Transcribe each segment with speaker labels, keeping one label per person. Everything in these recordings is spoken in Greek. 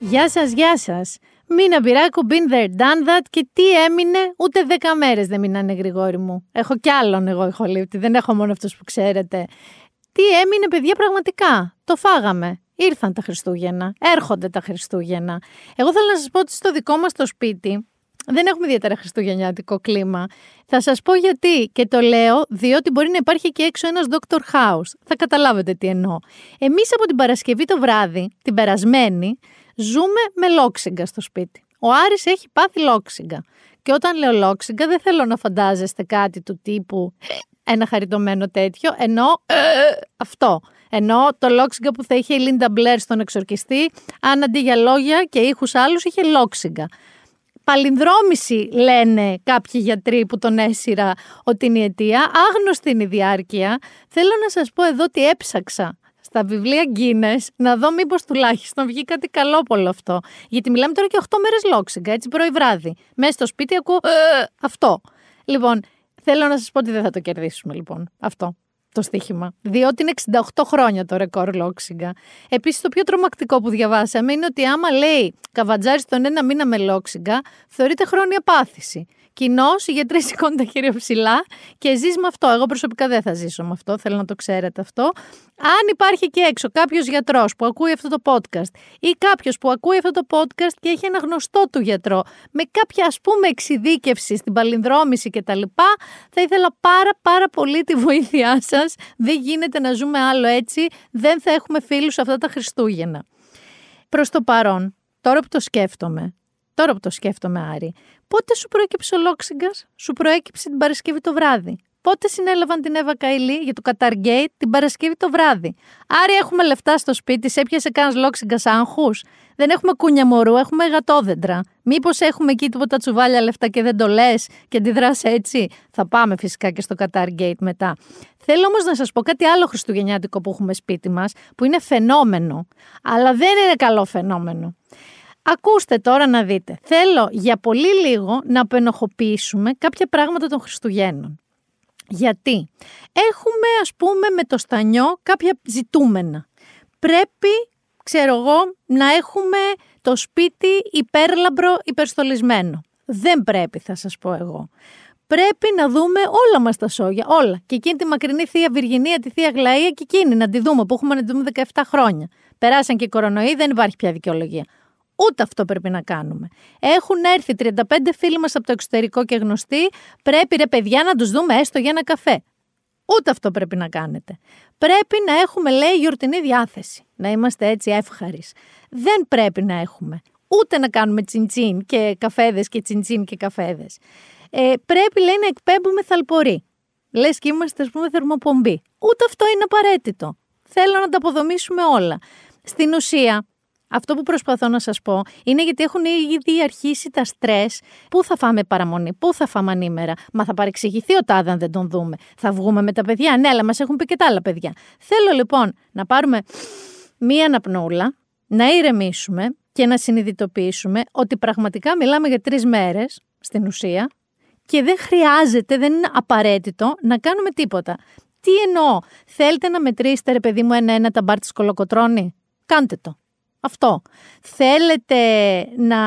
Speaker 1: Γεια σας, γεια σας. Μήνα πειράκου, been there, done that και τι έμεινε, ούτε δέκα μέρες δεν μείνανε Γρηγόρη μου. Έχω κι άλλον εγώ ηχολήπτη, δεν έχω μόνο αυτούς που ξέρετε. Τι έμεινε παιδιά πραγματικά, το φάγαμε. Ήρθαν τα Χριστούγεννα, έρχονται τα Χριστούγεννα. Εγώ θέλω να σας πω ότι στο δικό μας το σπίτι δεν έχουμε ιδιαίτερα χριστουγεννιάτικο κλίμα. Θα σας πω γιατί και το λέω διότι μπορεί να υπάρχει και έξω ένας Dr. House. Θα καταλάβετε τι εννοώ. Εμείς από την Παρασκευή το βράδυ, την περασμένη, ζούμε με λόξιγκα στο σπίτι. Ο Άρης έχει πάθει λόξιγκα. Και όταν λέω λόξιγκα δεν θέλω να φαντάζεστε κάτι του τύπου ένα χαριτωμένο τέτοιο, ενώ αυτό. Ενώ το λόξιγκα που θα είχε η Λίντα Μπλερ στον εξορκιστή, αν αντί για λόγια και ήχους άλλους είχε λόξιγκα. Παλινδρόμηση λένε κάποιοι γιατροί που τον έσυρα ότι είναι η αιτία. Άγνωστη είναι η διάρκεια. Θέλω να σας πω εδώ ότι έψαξα στα βιβλία Guinness να δω μήπως τουλάχιστον βγει κάτι καλό από όλο αυτό. Γιατί μιλάμε τώρα και 8 μέρες λόξιγκα, έτσι πρωί βράδυ. Μέσα στο σπίτι ακούω «Ε, αυτό. Λοιπόν, θέλω να σας πω ότι δεν θα το κερδίσουμε λοιπόν αυτό το στοίχημα. Διότι είναι 68 χρόνια το ρεκόρ λόξιγκα. Επίσης, το πιο τρομακτικό που διαβάσαμε είναι ότι άμα λέει καβατζάρι τον ένα μήνα με λόξιγκα, θεωρείται χρόνια πάθηση. Κοινώ, οι γιατροί σηκώνουν τα χέρια ψηλά και ζεις με αυτό. Εγώ προσωπικά δεν θα ζήσω με αυτό, θέλω να το ξέρετε αυτό. Αν υπάρχει και έξω κάποιος γιατρός που ακούει αυτό το podcast ή κάποιος που ακούει αυτό το podcast και έχει ένα γνωστό του γιατρό με κάποια ας πούμε εξειδίκευση στην παλινδρόμηση κτλ., θα ήθελα πάρα πάρα πολύ τη βοήθειά σας. Δεν γίνεται να ζούμε άλλο έτσι. Δεν θα έχουμε φίλους αυτά τα Χριστούγεννα. Προς το παρόν, τώρα που το σκέφτομαι, τώρα που το σκέφτομαι Άρη, Πότε σου προέκυψε ο Λόξιγκας, σου προέκυψε την Παρασκευή το βράδυ. Πότε συνέλαβαν την Εύα Καηλή για το Καταργέιτ την Παρασκευή το βράδυ; Άρη έχουμε λεφτά στο σπίτι, σε έπιασε κανένας Λόξιγκας άγχους; Δεν έχουμε κούνια μωρού, έχουμε γατόδεντρα. Μήπως έχουμε εκεί τίποτα τσουβάλια λεφτά και δεν το λες και αντιδράς έτσι; Θα πάμε φυσικά και στο Καταργέιτ μετά. Θέλω όμως να σας πω κάτι άλλο χριστουγεννιάτικο που έχουμε σπίτι μας, που είναι φαινόμενο. Αλλά δεν είναι καλό φαινόμενο. Ακούστε τώρα να δείτε. Θέλω για πολύ λίγο να απενοχοποιήσουμε κάποια πράγματα των Χριστουγέννων. Γιατί; Έχουμε ας πούμε με το στανιό κάποια ζητούμενα. Πρέπει, ξέρω εγώ, να έχουμε το σπίτι υπέρλαμπρο υπερστολισμένο. Δεν πρέπει θα σας πω εγώ. Πρέπει να δούμε όλα μας τα σόγια, όλα. Και εκείνη τη μακρινή θεία Βυργινία, τη θεία Γλαία και εκείνη να τη δούμε που έχουμε να τη δούμε 17 χρόνια. Περάσαν και οι κορονοϊοί, δεν υπάρχει πια δικαιολογία. Ούτε αυτό πρέπει να κάνουμε. Έχουν έρθει 35 φίλοι μας από το εξωτερικό και γνωστοί. Πρέπει ρε παιδιά να τους δούμε έστω για ένα καφέ. Ούτε αυτό πρέπει να κάνετε. Πρέπει να έχουμε, λέει, γιορτινή διάθεση. Να είμαστε έτσι εύχαροι. Δεν πρέπει να έχουμε. Ούτε να κάνουμε τσιντσίν και καφέδες και τσιντσίν και καφέδες. Ε, πρέπει, λέει, να εκπέμπουμε θαλπορή. Λες και είμαστε, ας πούμε, θερμοπομπή. Ούτε αυτό είναι απαραίτητο. Θέλω να τα αποδομήσουμε όλα. Στην ουσία, αυτό που προσπαθώ να σας πω είναι γιατί έχουν ήδη αρχίσει τα στρες. Πού θα φάμε παραμονή, πού θα φάμε ανήμερα. Μα θα παρεξηγηθεί ο τάδε αν δεν τον δούμε. Θα βγούμε με τα παιδιά. Ναι, αλλά μας έχουν πει και τα άλλα παιδιά. Θέλω λοιπόν να πάρουμε μία αναπνούλα, να ηρεμήσουμε και να συνειδητοποιήσουμε ότι πραγματικά μιλάμε για τρεις μέρες στην ουσία και δεν χρειάζεται, δεν είναι απαραίτητο να κάνουμε τίποτα. Τι εννοώ, θέλετε να μετρήσετε ρε παιδί μου ένα-ένα τα μπάρ της κολοκοτρώνη. Κάντε το. Αυτό. Θέλετε να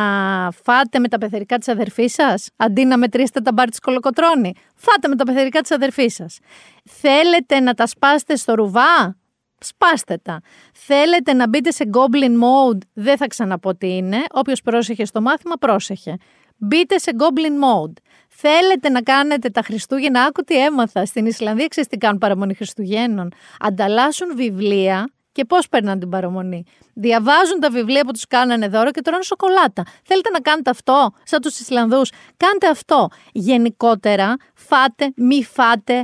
Speaker 1: φάτε με τα πεθερικά της αδερφής σας, αντί να μετρήσετε τα μπάρ της κολοκοτρώνη; Φάτε με τα πεθερικά της αδερφής σας. Θέλετε να τα σπάσετε στο ρουβά, σπάστε τα. Θέλετε να μπείτε σε goblin mode, δεν θα ξαναπώ τι είναι. Όποιος πρόσεχε στο μάθημα, πρόσεχε. Μπείτε σε goblin mode. Θέλετε να κάνετε τα Χριστούγεννα, άκου τι έμαθα. Στην Ισλανδία ξέρεις τι κάνουν παραμονή Χριστουγέννων. Ανταλλάσσουν βιβλία και πώς παίρναν την παραμονή. Διαβάζουν τα βιβλία που τους κάνανε δώρο και τρώνε σοκολάτα. Θέλετε να κάνετε αυτό, σαν τους Ισλανδούς. Κάντε αυτό. Γενικότερα, φάτε, μη φάτε.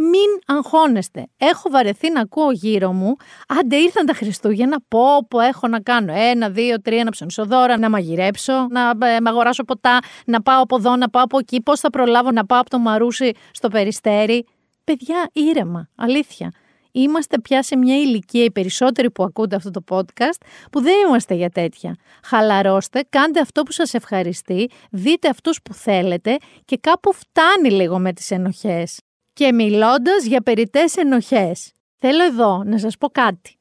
Speaker 1: Μην αγχώνεστε. Έχω βαρεθεί να ακούω γύρω μου. Άντε ήρθαν τα Χριστούγεννα. Πω, πω, έχω να κάνω ένα, δύο, τρία, να ψωνίσω δώρα, να μαγειρέψω, να ε, αγοράσω ποτά, να πάω από εδώ, να πάω από εκεί. Πώς θα προλάβω να πάω από το Μαρούσι στο περιστέρι. Παιδιά, ήρεμα. Αλήθεια είμαστε πια σε μια ηλικία, οι περισσότεροι που ακούτε αυτό το podcast, που δεν είμαστε για τέτοια. Χαλαρώστε, κάντε αυτό που σας ευχαριστεί, δείτε αυτούς που θέλετε και κάπου φτάνει λίγο με τις ενοχές. Και μιλώντας για περιττές ενοχές, θέλω εδώ να σας πω κάτι.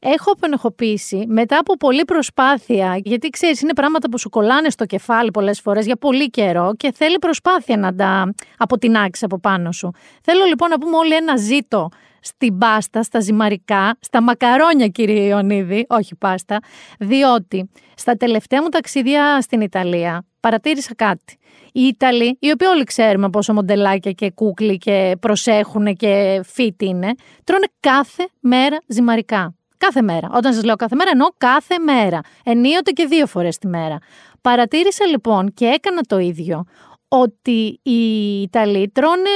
Speaker 1: έχω απενεχοποιήσει μετά από πολλή προσπάθεια, γιατί ξέρεις, είναι πράγματα που σου κολλάνε στο κεφάλι πολλές φορές για πολύ καιρό και θέλει προσπάθεια να τα αποτινάξεις από πάνω σου. Θέλω λοιπόν να πούμε όλοι ένα ζήτο στην πάστα, στα ζυμαρικά, στα μακαρόνια κύριε Ιωνίδη, όχι πάστα, διότι στα τελευταία μου ταξίδια στην Ιταλία παρατήρησα κάτι. Οι Ιταλοί, οι οποίοι όλοι ξέρουμε πόσο μοντελάκια και κούκλοι και προσέχουν και fit είναι, τρώνε κάθε μέρα ζυμαρικά. Κάθε μέρα. Όταν σας λέω κάθε μέρα, εννοώ κάθε μέρα. Ενίοτε και δύο φορές τη μέρα. Παρατήρησα λοιπόν και έκανα το ίδιο ότι οι Ιταλοί τρώνε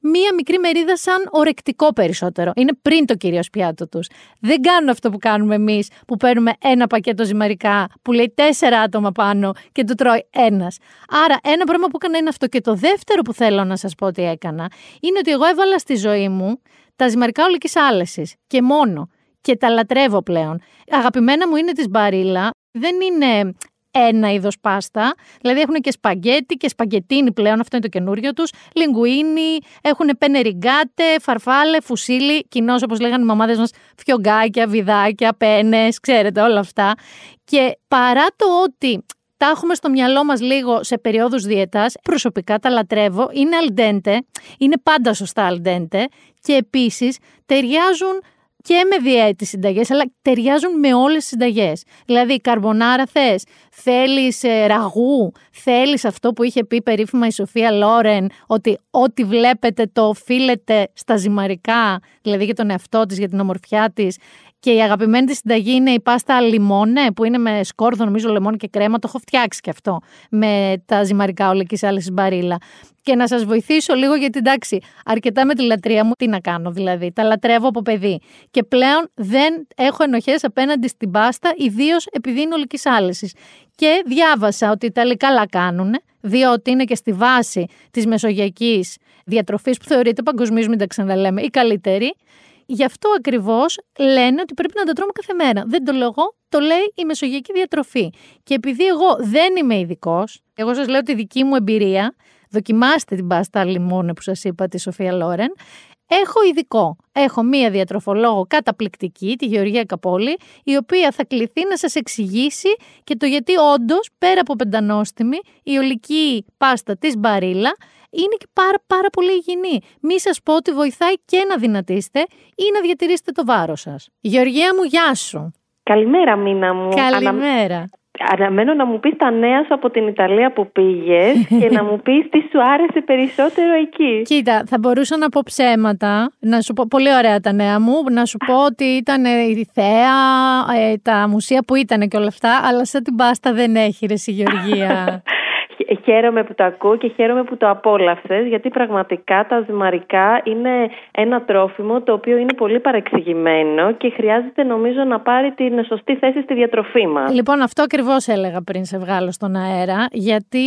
Speaker 1: μία μικρή μερίδα σαν ορεκτικό περισσότερο. Είναι πριν το κυρίω πιάτο τους. Δεν κάνουν αυτό που κάνουμε εμείς, που παίρνουμε ένα πακέτο ζυμαρικά που λέει τέσσερα άτομα πάνω και το τρώει ένας. Άρα, ένα πράγμα που έκανα είναι αυτό. Και το δεύτερο που θέλω να σας πω ότι έκανα είναι ότι εγώ έβαλα στη ζωή μου τα ζυμαρικά ολικής άλεσης και μόνο. Και τα λατρεύω πλέον. Αγαπημένα μου είναι της μπαρίλα. Δεν είναι ένα είδος πάστα. Δηλαδή έχουν και σπαγκέτι και σπαγκετίνι πλέον, αυτό είναι το καινούριο τους. Λιγκουίνι, έχουν πενεριγκάτε, φαρφάλε, φουσίλι. Κοινώ όπως λέγανε οι μαμάδες μας, φιωγκάκια, βιδάκια, πένες, ξέρετε όλα αυτά. Και παρά το ότι τα έχουμε στο μυαλό μας λίγο σε περίοδους διαιτάς, προσωπικά τα λατρεύω, είναι αλντέντε, είναι πάντα σωστά αλντέντε και επίσης ταιριάζουν και με διέτη συνταγές, αλλά ταιριάζουν με όλες τις συνταγές. Δηλαδή, καρμπονάρα θες, θέλεις ε, ραγού, θέλεις αυτό που είχε πει περίφημα η Σοφία Λόρεν, ότι ό,τι βλέπετε το οφείλετε στα ζυμαρικά, δηλαδή για τον εαυτό της, για την ομορφιά της. Και η αγαπημένη της συνταγή είναι η πάστα λιμόνε, που είναι με σκόρδο, νομίζω, λεμόνι και κρέμα. Το έχω φτιάξει και αυτό με τα ζυμαρικά ολική άλλη μπαρίλα και να σας βοηθήσω λίγο γιατί εντάξει, αρκετά με τη λατρεία μου, τι να κάνω δηλαδή. Τα λατρεύω από παιδί. Και πλέον δεν έχω ενοχές απέναντι στην πάστα, ιδίως επειδή είναι ολική άλεση. Και διάβασα ότι οι Ιταλοί καλά κάνουν, διότι είναι και στη βάση της μεσογειακής διατροφής που θεωρείται παγκοσμίως, μην τα ξαναλέμε, η καλύτερη. Γι' αυτό ακριβώς λένε ότι πρέπει να τα τρώμε κάθε μέρα. Δεν το λέω εγώ, το λέει η μεσογειακή διατροφή. Και επειδή εγώ δεν είμαι ειδικός, εγώ σας λέω τη δική μου εμπειρία, Δοκιμάστε την πάστα λιμόνε που σας είπα τη Σοφία Λόρεν. Έχω ειδικό. Έχω μία διατροφολόγο καταπληκτική, τη Γεωργία Καπόλη, η οποία θα κληθεί να σας εξηγήσει και το γιατί όντως πέρα από πεντανόστιμη, η ολική πάστα της μπαρίλα είναι και πάρα, πάρα πολύ υγιεινή. Μη σας πω ότι βοηθάει και να δυνατήσετε ή να διατηρήσετε το βάρος σας. Γεωργία μου, γεια σου.
Speaker 2: Καλημέρα, Μίνα μου.
Speaker 1: Καλημέρα.
Speaker 2: Αναμένω να μου πεις τα νέα σου από την Ιταλία που πήγες και να μου πεις τι σου άρεσε περισσότερο εκεί.
Speaker 1: Κοίτα, θα μπορούσα να πω ψέματα, να σου πω πολύ ωραία τα νέα μου, να σου πω ότι ήταν η θέα, ε, τα μουσεία που ήταν και όλα αυτά, αλλά σαν την πάστα δεν έχει ρε Γεωργία.
Speaker 2: χαίρομαι που το ακούω και χαίρομαι που το απόλαυσες γιατί πραγματικά τα ζυμαρικά είναι ένα τρόφιμο το οποίο είναι πολύ παρεξηγημένο και χρειάζεται νομίζω να πάρει την σωστή θέση στη διατροφή μας.
Speaker 1: Λοιπόν αυτό ακριβώς έλεγα πριν σε βγάλω στον αέρα γιατί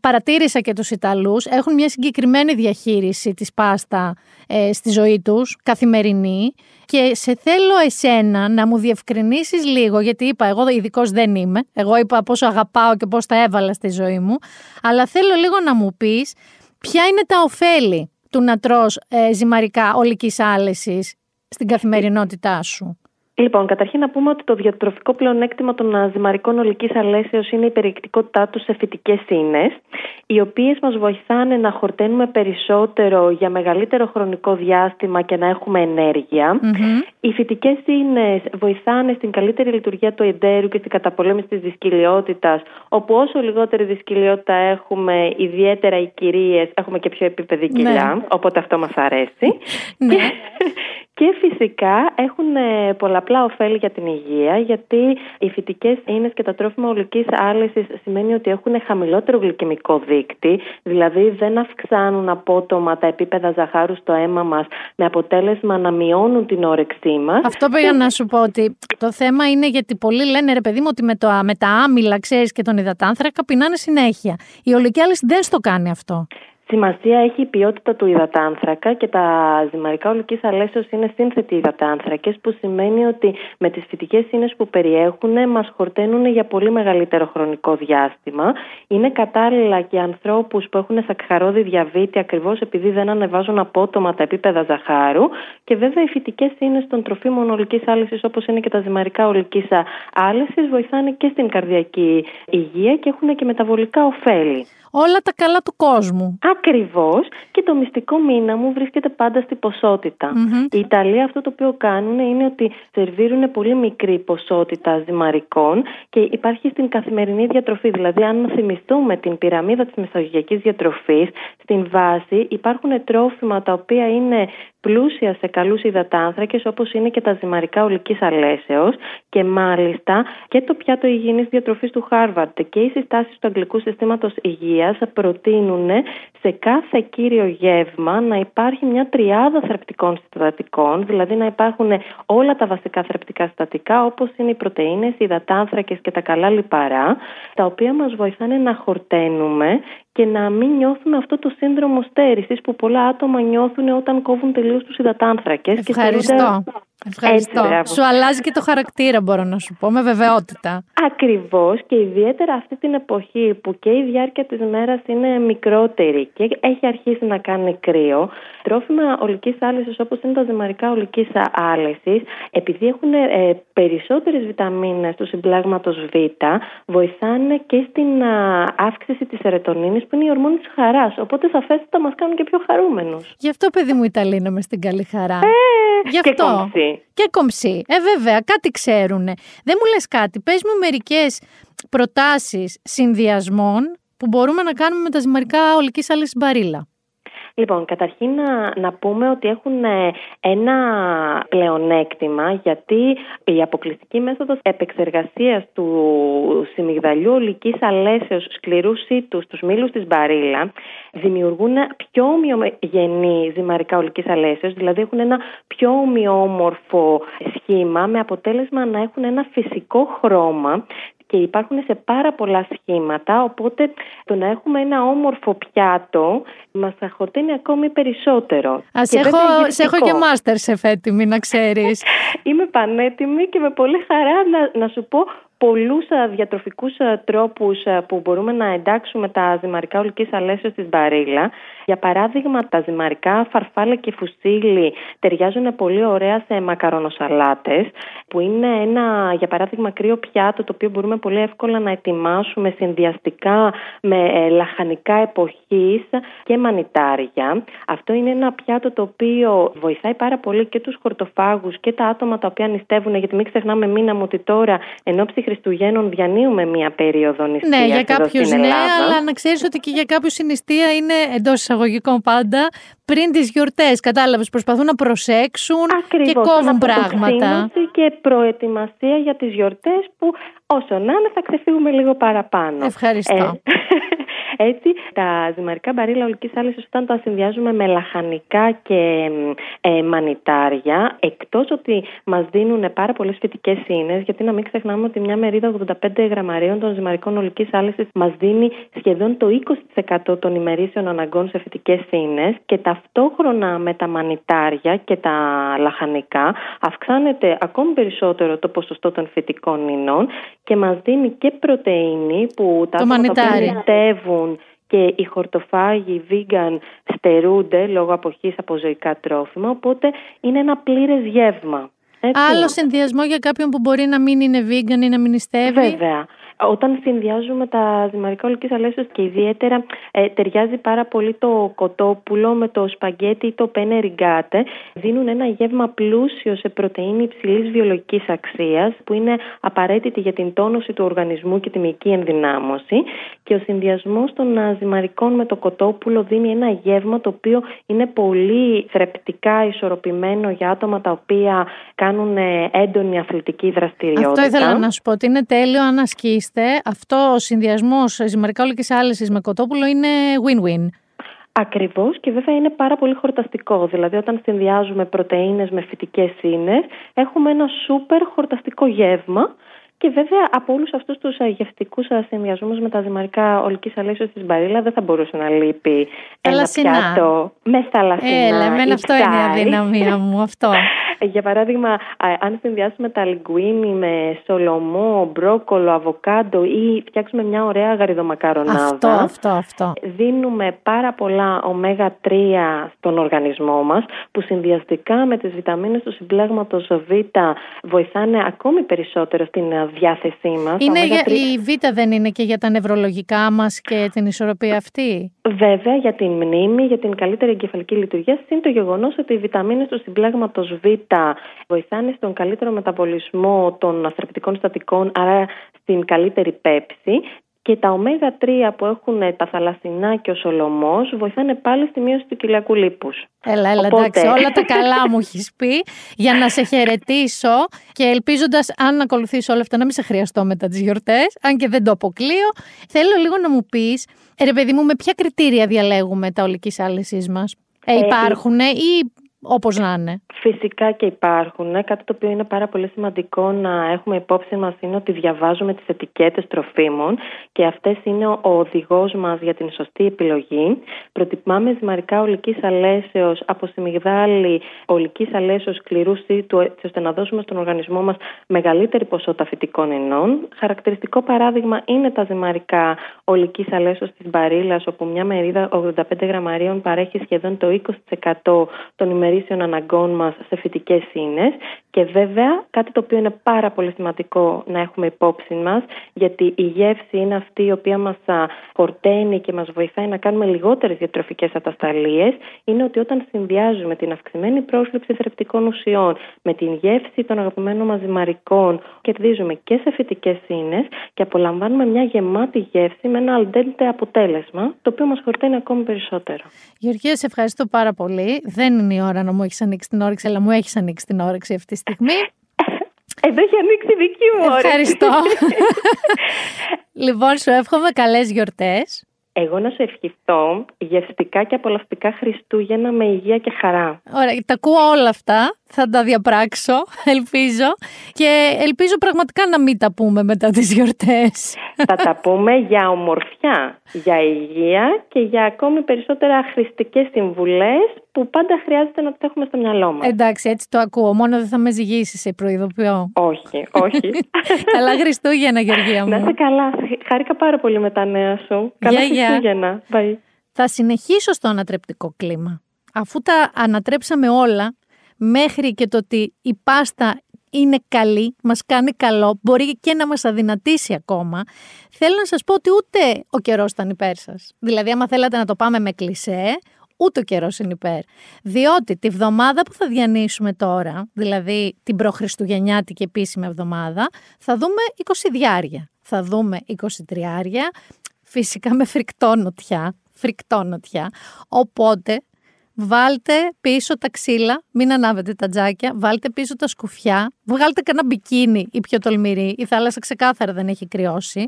Speaker 1: παρατήρησα και τους Ιταλούς έχουν μια συγκεκριμένη διαχείριση της πάστα ε, στη ζωή τους καθημερινή και σε θέλω εσένα να μου διευκρινίσεις λίγο, γιατί είπα εγώ ειδικός δεν είμαι, εγώ είπα πόσο αγαπάω και πώς τα έβαλα στη ζωή μου, αλλά θέλω λίγο να μου πεις ποια είναι τα ωφέλη του να τρως ε, ζυμαρικά ολικής άλεσης στην καθημερινότητά σου;
Speaker 2: Λοιπόν, καταρχήν να πούμε ότι το διατροφικό πλεονέκτημα των ζυμαρικών ολικής αλέσεως είναι η περιεκτικότητά τους σε φυτικές ίνε, οι οποίες μας βοηθάνε να χορταίνουμε περισσότερο για μεγαλύτερο χρονικό διάστημα και να έχουμε Οι φυτικές ίνε βοηθάνε στην καλύτερη λειτουργία του εντέρου και στην καταπολέμηση της δυσκυλιότητας, όπου όσο λιγότερη δυσκυλιότητα έχουμε, ιδιαίτερα οι κυρίες, έχουμε και πιο επίπεδη κοιλιά, ναι. οπότε αυτό μας αρέσει. Ναι. Και φυσικά έχουν ε, πολλαπλά ωφέλη για την υγεία, γιατί οι φυτικές ίνες και τα τρόφιμα ολικής άλυσης σημαίνει ότι έχουν χαμηλότερο γλυκαιμικό δείκτη, δηλαδή δεν αυξάνουν απότομα τα επίπεδα ζαχάρου στο αίμα μας, με αποτέλεσμα να μειώνουν την όρεξή μας.
Speaker 1: Αυτό πήγα να σου πω ότι το θέμα είναι γιατί πολλοί λένε ρε παιδί μου ότι με, το, με τα άμυλα, ξέρεις και τον υδατάνθρακα πεινάνε συνέχεια. Η ολική άλυση δεν στο κάνει αυτό.
Speaker 2: Σημασία έχει η ποιότητα του υδατάνθρακα και τα ζυμαρικά ολικής αλέσεως είναι σύνθετοι υδατάνθρακες που σημαίνει ότι με τις φυτικές ίνες που περιέχουν μας χορταίνουν για πολύ μεγαλύτερο χρονικό διάστημα. Είναι κατάλληλα και ανθρώπους που έχουν σακχαρόδι διαβήτη ακριβώς επειδή δεν ανεβάζουν απότομα τα επίπεδα ζαχάρου και βέβαια οι φυτικές ίνες των τροφίμων ολικής άλεσης όπως είναι και τα ζυμαρικά ολικής άλεσης βοηθάνε και στην καρδιακή υγεία και έχουν και μεταβολικά ωφέλη
Speaker 1: όλα τα καλά του κόσμου.
Speaker 2: Ακριβώς. Και το μυστικό μήνα μου βρίσκεται πάντα στη ποσότητα. Mm-hmm. Οι Ιταλοί αυτό το οποίο κάνουν είναι ότι σερβίρουν πολύ μικρή ποσότητα ζυμαρικών και υπάρχει στην καθημερινή διατροφή. Δηλαδή, αν θυμηθούμε την πυραμίδα της μεσογειακής διατροφής, στην βάση υπάρχουν τρόφιμα τα οποία είναι πλούσια σε καλούς υδατάνθρακες όπως είναι και τα ζυμαρικά ολικής αλέσεως και μάλιστα και το πιάτο υγιεινής διατροφής του Χάρβαρτ. Και οι συστάσεις του Αγγλικού Συστήματος Υγείας προτείνουν σε κάθε κύριο γεύμα να υπάρχει μια τριάδα θρεπτικών συστατικών, δηλαδή να υπάρχουν όλα τα βασικά θρεπτικά συστατικά όπως είναι οι πρωτεΐνες, οι υδατάνθρακες και τα καλά λιπαρά, τα οποία μας βοηθάνε να χορταίνουμε και να μην νιώθουμε αυτό το σύνδρομο στέρησης που πολλά άτομα νιώθουν όταν κόβουν τελείως τους υδατάνθρακες.
Speaker 1: Ευχαριστώ. Και Ευχαριστώ. Έτσι, σου αλλάζει και το χαρακτήρα, μπορώ να σου πω, με βεβαιότητα.
Speaker 2: Ακριβώς και ιδιαίτερα αυτή την εποχή που και η διάρκεια της μέρας είναι μικρότερη και έχει αρχίσει να κάνει κρύο. Τρόφιμα ολικής άλεση, όπως είναι τα ζυμαρικά ολικής άλεση, επειδή έχουν ε, περισσότερες βιταμίνες του συμπλάγματος Β, βοηθάνε και στην αύξηση της ερετονίνη, που είναι η ορμόνη της χαράς. Οπότε σαφέστατα μας κάνουν και πιο χαρούμενους.
Speaker 1: Γι' αυτό, παιδί μου, Ιταλίνο μες στην καλή χαρά.
Speaker 2: Ε, Γι' αυτό.
Speaker 1: Και κομψή. Ε, βέβαια, κάτι ξέρουνε. Δεν μου λες κάτι. Πες μου μερικές προτάσεις συνδυασμών που μπορούμε να κάνουμε με τα ζυμαρικά ολικής άλεσης μπαρίλα.
Speaker 2: Λοιπόν, καταρχήν να, να πούμε ότι έχουν ε, ένα πλεονέκτημα γιατί η αποκλειστική μέθοδος επεξεργασίας του συμμυγδαλιού ολικής αλέσεως σκληρού σύτου στους μήλους της μπαρίλα δημιουργούν πιο ομοιογενή ζυμαρικά ολικής αλέσεως, δηλαδή έχουν ένα πιο ομοιόμορφο σχήμα με αποτέλεσμα να έχουν ένα φυσικό χρώμα και υπάρχουν σε πάρα πολλά σχήματα, οπότε το να έχουμε ένα όμορφο πιάτο μας θα χορταίνει ακόμη περισσότερο.
Speaker 1: Α, σε έχω, σε έχω και μάστερ σε έτοιμη, να ξέρεις.
Speaker 2: Είμαι πανέτοιμη και με πολύ χαρά να, να σου πω πολλούς διατροφικούς τρόπους που μπορούμε να εντάξουμε τα ζυμαρικά ολικής αλέσεως στη μπαρίλα. Για παράδειγμα, τα ζυμαρικά φαρφάλα και φουσίλι ταιριάζουν πολύ ωραία σε μακαρονοσαλάτες, που είναι ένα, για παράδειγμα, κρύο πιάτο το οποίο μπορούμε πολύ εύκολα να ετοιμάσουμε συνδυαστικά με ε, λαχανικά εποχής και μανιτάρια. Αυτό είναι ένα πιάτο το οποίο βοηθάει πάρα πολύ και τους χορτοφάγους και τα άτομα τα οποία νηστεύουν, γιατί μην ξεχνάμε μήνα μου ότι τώρα εν Χριστουγέννων διανύουμε μία περίοδο νηστεία.
Speaker 1: Ναι, για κάποιους ναι, αλλά να ξέρεις ότι και για κάποιους η νηστεία είναι εντός εισαγωγικών πάντα πριν τις γιορτές. Κατάλαβες, προσπαθούν να προσέξουν
Speaker 2: Ακριβώς,
Speaker 1: και κόβουν πράγματα.
Speaker 2: Και προετοιμασία για τις γιορτές που όσο να είναι θα ξεφύγουμε λίγο παραπάνω.
Speaker 1: Ευχαριστώ. Ε,
Speaker 2: έτσι, τα ζυμαρικά μπαρίλα ολικής άλυσης, όταν τα συνδυάζουμε με λαχανικά και ε, μανιτάρια, εκτός ότι μας δίνουν πάρα πολλές φυτικές ίνες, γιατί να μην ξεχνάμε ότι μια μερίδα 85 γραμμαρίων των ζυμαρικών ολικής άλυσης μας δίνει σχεδόν το 20% των ημερήσεων αναγκών σε φυτικές ίνες και ταυτόχρονα με τα μανιτάρια και τα λαχανικά αυξάνεται ακόμη περισσότερο το ποσοστό των φυτικών ίνων και μας δίνει και πρωτεΐνη που τα άτομα και οι χορτοφάγοι vegan στερούνται λόγω αποχής από ζωικά τρόφιμα, οπότε είναι ένα πλήρες γεύμα.
Speaker 1: Έτσι. Άλλο συνδυασμό για κάποιον που μπορεί να μην είναι vegan ή να μην νηστεύει.
Speaker 2: Βέβαια. Όταν συνδυάζουμε τα ζυμαρικά ολικής αλέσεως και ιδιαίτερα ε, ταιριάζει πάρα πολύ το κοτόπουλο με το σπαγκέτι ή το πένε ριγκάτε, δίνουν ένα γεύμα πλούσιο σε πρωτεΐνη υψηλής βιολογικής αξίας που είναι απαραίτητη για την τόνωση του οργανισμού και τη μυϊκή ενδυνάμωση και ο συνδυασμός των ζυμαρικών με το κοτόπουλο δίνει ένα γεύμα το οποίο είναι πολύ θρεπτικά ισορροπημένο για άτομα τα οποία κάνουν ε, έντονη αθλητική δραστηριότητα.
Speaker 1: Αυτό ήθελα να σου πω ότι είναι τέλειο αν ασκείς αυτό ο συνδυασμός ζυμαρικά όλικη άλεση με κοτόπουλο είναι win-win.
Speaker 2: Ακριβώς και βέβαια είναι πάρα πολύ χορταστικό. Δηλαδή, όταν συνδυάζουμε πρωτενε με φυτικές ίνες, έχουμε ένα σούπερ χορταστικό γεύμα Και βέβαια από όλους αυτούς τους γευστικού συνδυασμού με τα ζυμαρικά ολικής αλέσεω της Μπαρίλα δεν θα μπορούσε να λείπει ένα πιάτο με θαλασσινά.
Speaker 1: Έλα, εμένα αυτό είναι η αδυναμία μου, αυτό.
Speaker 2: Για παράδειγμα, αν συνδυάσουμε τα λιγκουίνι με σολομό, μπρόκολο, αβοκάντο ή φτιάξουμε μια ωραία γαριδομακαρονάδα.
Speaker 1: Αυτό, αυτό, αυτό.
Speaker 2: Δίνουμε πάρα πολλά ωμέγα 3 στον οργανισμό μας που συνδυαστικά με τις βιταμίνες του συμπλέγματος Β βοηθάνε ακόμη περισσότερο στην διάθεσή μας.
Speaker 1: Είναι για, η Β δεν είναι και για τα νευρολογικά μας και την ισορροπία αυτή;
Speaker 2: Βέβαια για την μνήμη, για την καλύτερη εγκεφαλική λειτουργία είναι το γεγονός ότι οι βιταμίνες του συμπλέγματος Β βοηθάνε στον καλύτερο μεταβολισμό των θρεπτικών στατικών, άρα στην καλύτερη πέψη και τα ω3 που έχουν τα θαλασσινά και ο σολομός βοηθάνε πάλι στη μείωση του κοιλιακού λίπους.
Speaker 1: Έλα, έλα, Οπότε... εντάξει, όλα τα καλά μου έχεις πει για να σε χαιρετήσω και ελπίζοντας, αν ακολουθήσω όλα αυτά, να μην σε χρειαστώ μετά τις γιορτές, αν και δεν το αποκλείω. Θέλω λίγο να μου πεις, ρε παιδί μου, με ποια κριτήρια διαλέγουμε τα ολικής άλυσή μας; Ε, ε υπάρχουν ή Όπως να είναι.
Speaker 2: Φυσικά και υπάρχουν. Κάτι το οποίο είναι πάρα πολύ σημαντικό να έχουμε υπόψη μας είναι ότι διαβάζουμε τις ετικέτες τροφίμων και αυτές είναι ο οδηγός μας για την σωστή επιλογή. Προτιμάμε ζυμαρικά ολικής αλέσεως από σιμιγδάλι ολικής αλέσεως σκληρού σύτου, έτσι ώστε να δώσουμε στον οργανισμό μας μεγαλύτερη ποσότητα φυτικών ενών. Χαρακτηριστικό παράδειγμα είναι τα ζυμαρικά ολικής αλέσεως της μπαρίλας, όπου μια μερίδα 85 γραμμαρίων παρέχει σχεδόν το 20% των ημερών ημερήσεων αναγκών μας σε φυτικές ίνες και βέβαια κάτι το οποίο είναι πάρα πολύ σημαντικό να έχουμε υπόψη μας γιατί η γεύση είναι αυτή η οποία μας χορταίνει και μας βοηθάει να κάνουμε λιγότερες διατροφικές ατασταλίες είναι ότι όταν συνδυάζουμε την αυξημένη πρόσληψη θρεπτικών ουσιών με την γεύση των αγαπημένων μας ζυμαρικών κερδίζουμε και σε φυτικές ίνες και απολαμβάνουμε μια γεμάτη γεύση με ένα αλντέντε αποτέλεσμα το οποίο μας χορταίνει ακόμη περισσότερο.
Speaker 1: Γεωργία, σε ευχαριστώ πάρα πολύ. Δεν είναι η ώρα να μου έχεις ανοίξει την όρεξη, αλλά μου έχεις ανοίξει την όρεξη αυτή τη στιγμή.
Speaker 2: Εδώ έχει ανοίξει η δική μου όρεξη.
Speaker 1: Ευχαριστώ. λοιπόν, σου εύχομαι καλές γιορτές.
Speaker 2: Εγώ να σου ευχηθώ γευστικά και απολαυστικά Χριστούγεννα με υγεία και χαρά.
Speaker 1: Ωραία, τα ακούω όλα αυτά. Θα τα διαπράξω, ελπίζω. Και ελπίζω πραγματικά να μην τα πούμε μετά τις γιορτές.
Speaker 2: Θα τα πούμε για ομορφιά, για υγεία και για ακόμη περισσότερα χρηστικές συμβουλές που πάντα χρειάζεται να τα έχουμε στο μυαλό μας.
Speaker 1: Εντάξει, έτσι το ακούω. Μόνο δεν θα με ζυγίσει, σε προειδοποιώ.
Speaker 2: Όχι, όχι.
Speaker 1: καλά Χριστούγεννα, Γεωργία μου.
Speaker 2: Να είσαι καλά. Χάρηκα πάρα πολύ με τα νέα σου. Καλά Χριστούγεννα. Bye.
Speaker 1: Θα συνεχίσω στο ανατρεπτικό κλίμα. Αφού τα ανατρέψαμε όλα, μέχρι και το ότι η πάστα είναι καλή, μας κάνει καλό, μπορεί και να μας αδυνατήσει ακόμα, θέλω να σας πω ότι ούτε ο καιρός ήταν υπέρ σας. Δηλαδή, άμα θέλατε να το πάμε με κλισέ, ούτε ο καιρός είναι υπέρ. Διότι τη βδομάδα που θα διανύσουμε τώρα, δηλαδή την προχριστουγεννιάτικη επίσημη εβδομάδα, θα δούμε 20 διάρια. Θα δούμε 23 διάρια, φυσικά με φρικτό νοτιά, φρικτό νοτιά. Οπότε Βάλτε πίσω τα ξύλα, μην ανάβετε τα τζάκια, βάλτε πίσω τα σκουφιά, βγάλτε κανένα μπικίνι ή πιο τολμηρή, η θάλασσα ξεκάθαρα δεν έχει κρυώσει.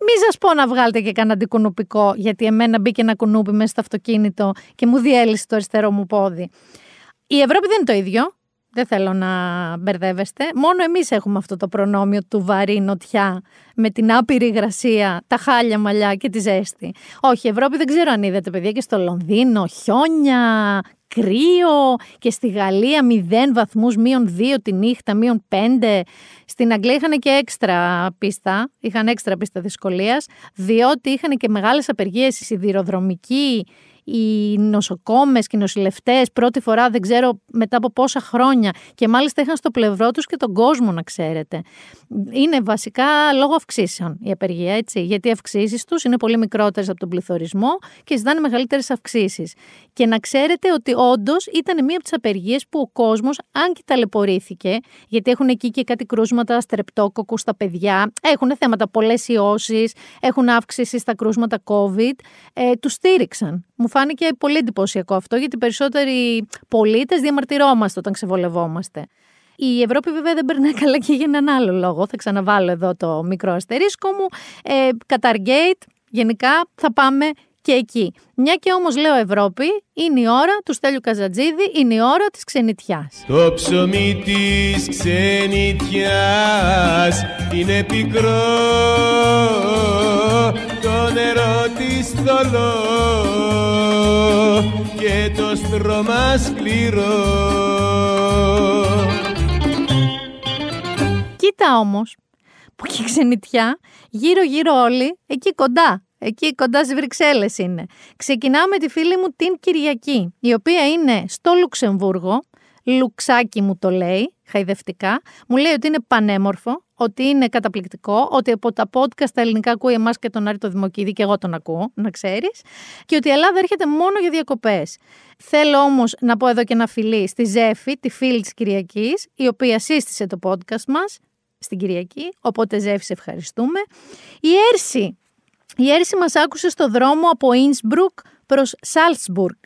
Speaker 1: Μην σας πω να βγάλετε και κανένα αντικουνουπικό, γιατί εμένα μπήκε ένα κουνούπι μέσα στο αυτοκίνητο και μου διέλυσε το αριστερό μου πόδι. Η Ευρώπη δεν είναι το ίδιο. Δεν θέλω να μπερδεύεστε. Μόνο εμείς έχουμε αυτό το προνόμιο του βαρύ νοτιά με την άπειρη υγρασία, τα χάλια μαλλιά και τη ζέστη. Όχι, η Ευρώπη δεν ξέρω αν είδατε παιδιά και στο Λονδίνο, χιόνια, κρύο και στη Γαλλία 0 βαθμούς, μείον 2 τη νύχτα, μείον 5. Στην Αγγλία είχαν και έξτρα πίστα, είχαν έξτρα πίστα δυσκολίας, διότι είχαν και μεγάλες απεργίες οι σιδηροδρομικοί, οι νοσοκόμες και οι νοσηλευτές πρώτη φορά, δεν ξέρω μετά από πόσα χρόνια. Και μάλιστα είχαν στο πλευρό τους και τον κόσμο, να ξέρετε. Είναι βασικά λόγω αυξήσεων η απεργία, έτσι. Γιατί οι αυξήσεις τους είναι πολύ μικρότερες από τον πληθωρισμό και ζητάνε μεγαλύτερες αυξήσεις. Και να ξέρετε ότι όντως ήταν μία από τις απεργίες που ο κόσμος, αν και ταλαιπωρήθηκε, γιατί έχουν εκεί και κάτι κρούσματα στρεπτόκοκους στα παιδιά, έχουν θέματα πολλές ιώσεις, έχουν αύξηση στα κρούσματα COVID, ε, τους στήριξαν. Μου φάνηκε πολύ εντυπωσιακό αυτό, γιατί περισσότεροι πολίτες διαμαρτυρόμαστε όταν ξεβολευόμαστε. Η Ευρώπη βέβαια δεν περνάει καλά και για έναν άλλο λόγο. Θα ξαναβάλω εδώ το μικρό αστερίσκο μου. Ε, Καταργέιτ, γενικά θα πάμε και εκεί. Μια και όμως λέω Ευρώπη, είναι η ώρα του Στέλιου Καζατζίδη, είναι η ώρα της ξενιτιάς.
Speaker 3: Το ψωμί της ξενιτιάς είναι πικρό, το νερό της θολό και το στρώμα σκληρό.
Speaker 1: Κοίτα όμως, που και ξενιτιά, γύρω-γύρω όλοι, εκεί κοντά, Εκεί κοντά στις Βρυξέλλες είναι. Ξεκινάω με τη φίλη μου την Κυριακή, η οποία είναι στο Λουξεμβούργο. Λουξάκι μου το λέει, χαϊδευτικά. Μου λέει ότι είναι πανέμορφο, ότι είναι καταπληκτικό, ότι από τα podcast τα ελληνικά ακούει εμάς και τον Άρη το Δημοκίδη και εγώ τον ακούω, να ξέρεις. Και ότι η Ελλάδα έρχεται μόνο για διακοπές. Θέλω όμως να πω εδώ και ένα φιλί στη Ζέφη, τη φίλη της Κυριακής, η οποία σύστησε το podcast μας στην Κυριακή. Οπότε Ζέφη, σε ευχαριστούμε. Η Έρση η Έρση μας άκουσε στο δρόμο από Ίνσμπρουκ προς Σάλτσμπουργκ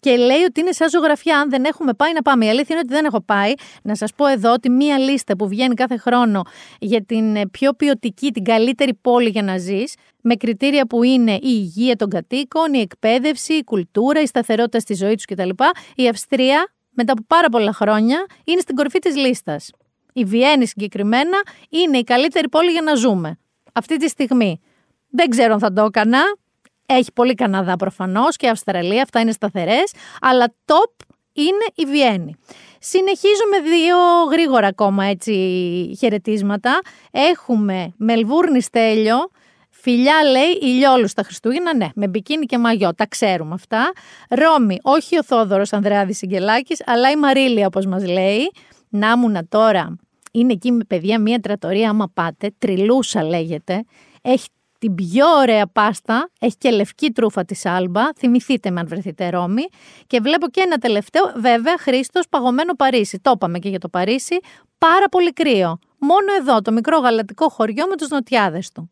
Speaker 1: και λέει ότι είναι σαν ζωγραφιά. Αν δεν έχουμε πάει, να πάμε. Η αλήθεια είναι ότι δεν έχω πάει. Να σας πω εδώ ότι μία λίστα που βγαίνει κάθε χρόνο για την ε, πιο ποιοτική, την καλύτερη πόλη για να ζεις, με κριτήρια που είναι η υγεία των κατοίκων, η εκπαίδευση, η κουλτούρα, η σταθερότητα στη ζωή τους κτλ. Η Αυστρία, μετά από πάρα πολλά χρόνια, είναι στην κορυφή της λίστας. Η Βιέννη συγκεκριμένα είναι η καλύτερη πόλη για να ζούμε. Αυτή τη στιγμή. Δεν ξέρω αν θα το έκανα. Έχει πολύ Καναδά προφανώς και Αυστραλία, αυτά είναι σταθερές. Αλλά top είναι η Βιέννη. Συνεχίζω με δύο γρήγορα ακόμα έτσι χαιρετίσματα. Έχουμε Μελβούρνη Στέλιο, Φιλιά λέει ηλιόλους στα Χριστούγεννα, ναι, με μπικίνι και μαγιό, τα ξέρουμε αυτά. Ρώμη, όχι ο Θόδωρος Ανδρεάδης Σιγκελάκη, αλλά η Μαρίλια, όπως μας λέει. Να ήμουνα τώρα, είναι εκεί με παιδιά μία τρατορία, άμα πάτε, τριλούσα λέγεται. Έχει την πιο ωραία πάστα. Έχει και λευκή τρούφα της Άλμπα. Θυμηθείτε με αν βρεθείτε Ρώμη. Και βλέπω και ένα τελευταίο, βέβαια, Χρήστος παγωμένο Παρίσι. Το είπαμε και για το Παρίσι. Πάρα πολύ κρύο. Μόνο εδώ, το μικρό γαλατικό χωριό με τους νοτιάδες του.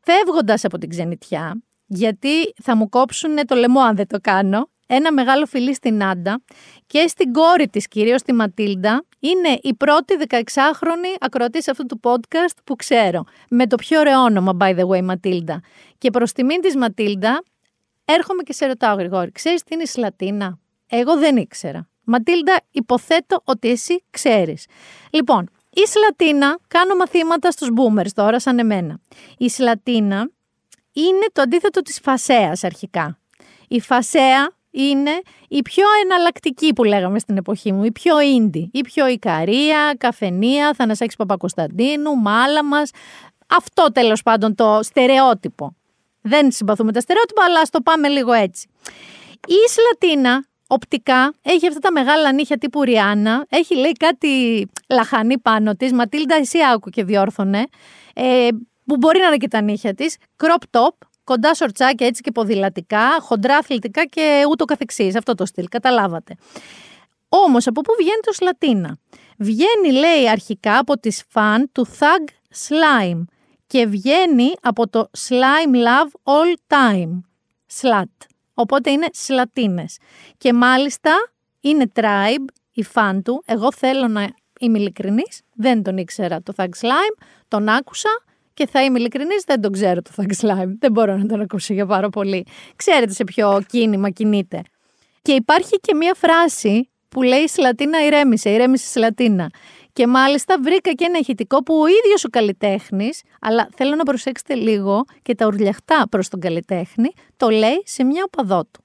Speaker 1: Φεύγοντας από την ξενιτιά, γιατί θα μου κόψουν το λαιμό αν δεν το κάνω, ένα μεγάλο φιλί στην Άντα και στην κόρη της κυρίως τη Ματίλντα είναι η πρώτη 16χρονη ακροατή αυτού του podcast που ξέρω. Με το πιο ωραίο όνομα by the way Ματίλντα. Και προς τιμήν της Ματίλντα έρχομαι και σε ρωτάω Γρηγόρη ξέρεις τι είναι η Σλατίνα; Εγώ δεν ήξερα. Ματίλντα υποθέτω ότι εσύ ξέρεις. Λοιπόν η Σλατίνα κάνω μαθήματα στους boomers τώρα σαν εμένα. Η Σλατίνα είναι το αντίθετο της φασέας αρχικά. Η φασέα είναι η πιο εναλλακτική που λέγαμε στην εποχή μου, η πιο ίντι, η πιο Ικαρία, Καφενεία, Θανασάκης Παπακοσταντίνου, Μάλαμας, αυτό τέλος πάντων το στερεότυπο. Δεν συμπαθούμε τα στερεότυπα, αλλά ας το πάμε λίγο έτσι. Η Ισλατίνα, οπτικά, έχει αυτά τα μεγάλα νύχια τύπου Ριάννα, έχει λέει κάτι λαχανή πάνω της, Ματίλντα εσύ άκου και διόρθωνε, ε, που μπορεί να είναι και τα νύχια της, crop top, κοντά σορτσάκια έτσι και ποδηλατικά, χοντρά αθλητικά και ούτω καθεξής. Αυτό το στυλ, καταλάβατε. Όμως από πού βγαίνει το Σλατίνα; Βγαίνει λέει αρχικά από τις φαν του Thug Slime και βγαίνει από το Slime Love All Time. Slat. Οπότε είναι σλατίνες. Και μάλιστα είναι tribe, η φαν του. Εγώ θέλω να είμαι ειλικρινής, δεν τον ήξερα το Thug Slime, τον άκουσα και θα είμαι ειλικρινής, δεν τον ξέρω το Thug Slime. Δεν μπορώ να τον ακούσω για πάρα πολύ. Ξέρετε σε ποιο κίνημα κινείται. Και υπάρχει και μία φράση που λέει Σλατίνα ηρέμησε, ηρέμησε Σλατίνα. Και μάλιστα βρήκα και ένα ηχητικό που ο ίδιος ο καλλιτέχνης, αλλά θέλω να προσέξετε λίγο και τα ουρλιαχτά προς τον καλλιτέχνη, το λέει σε μια οπαδό του.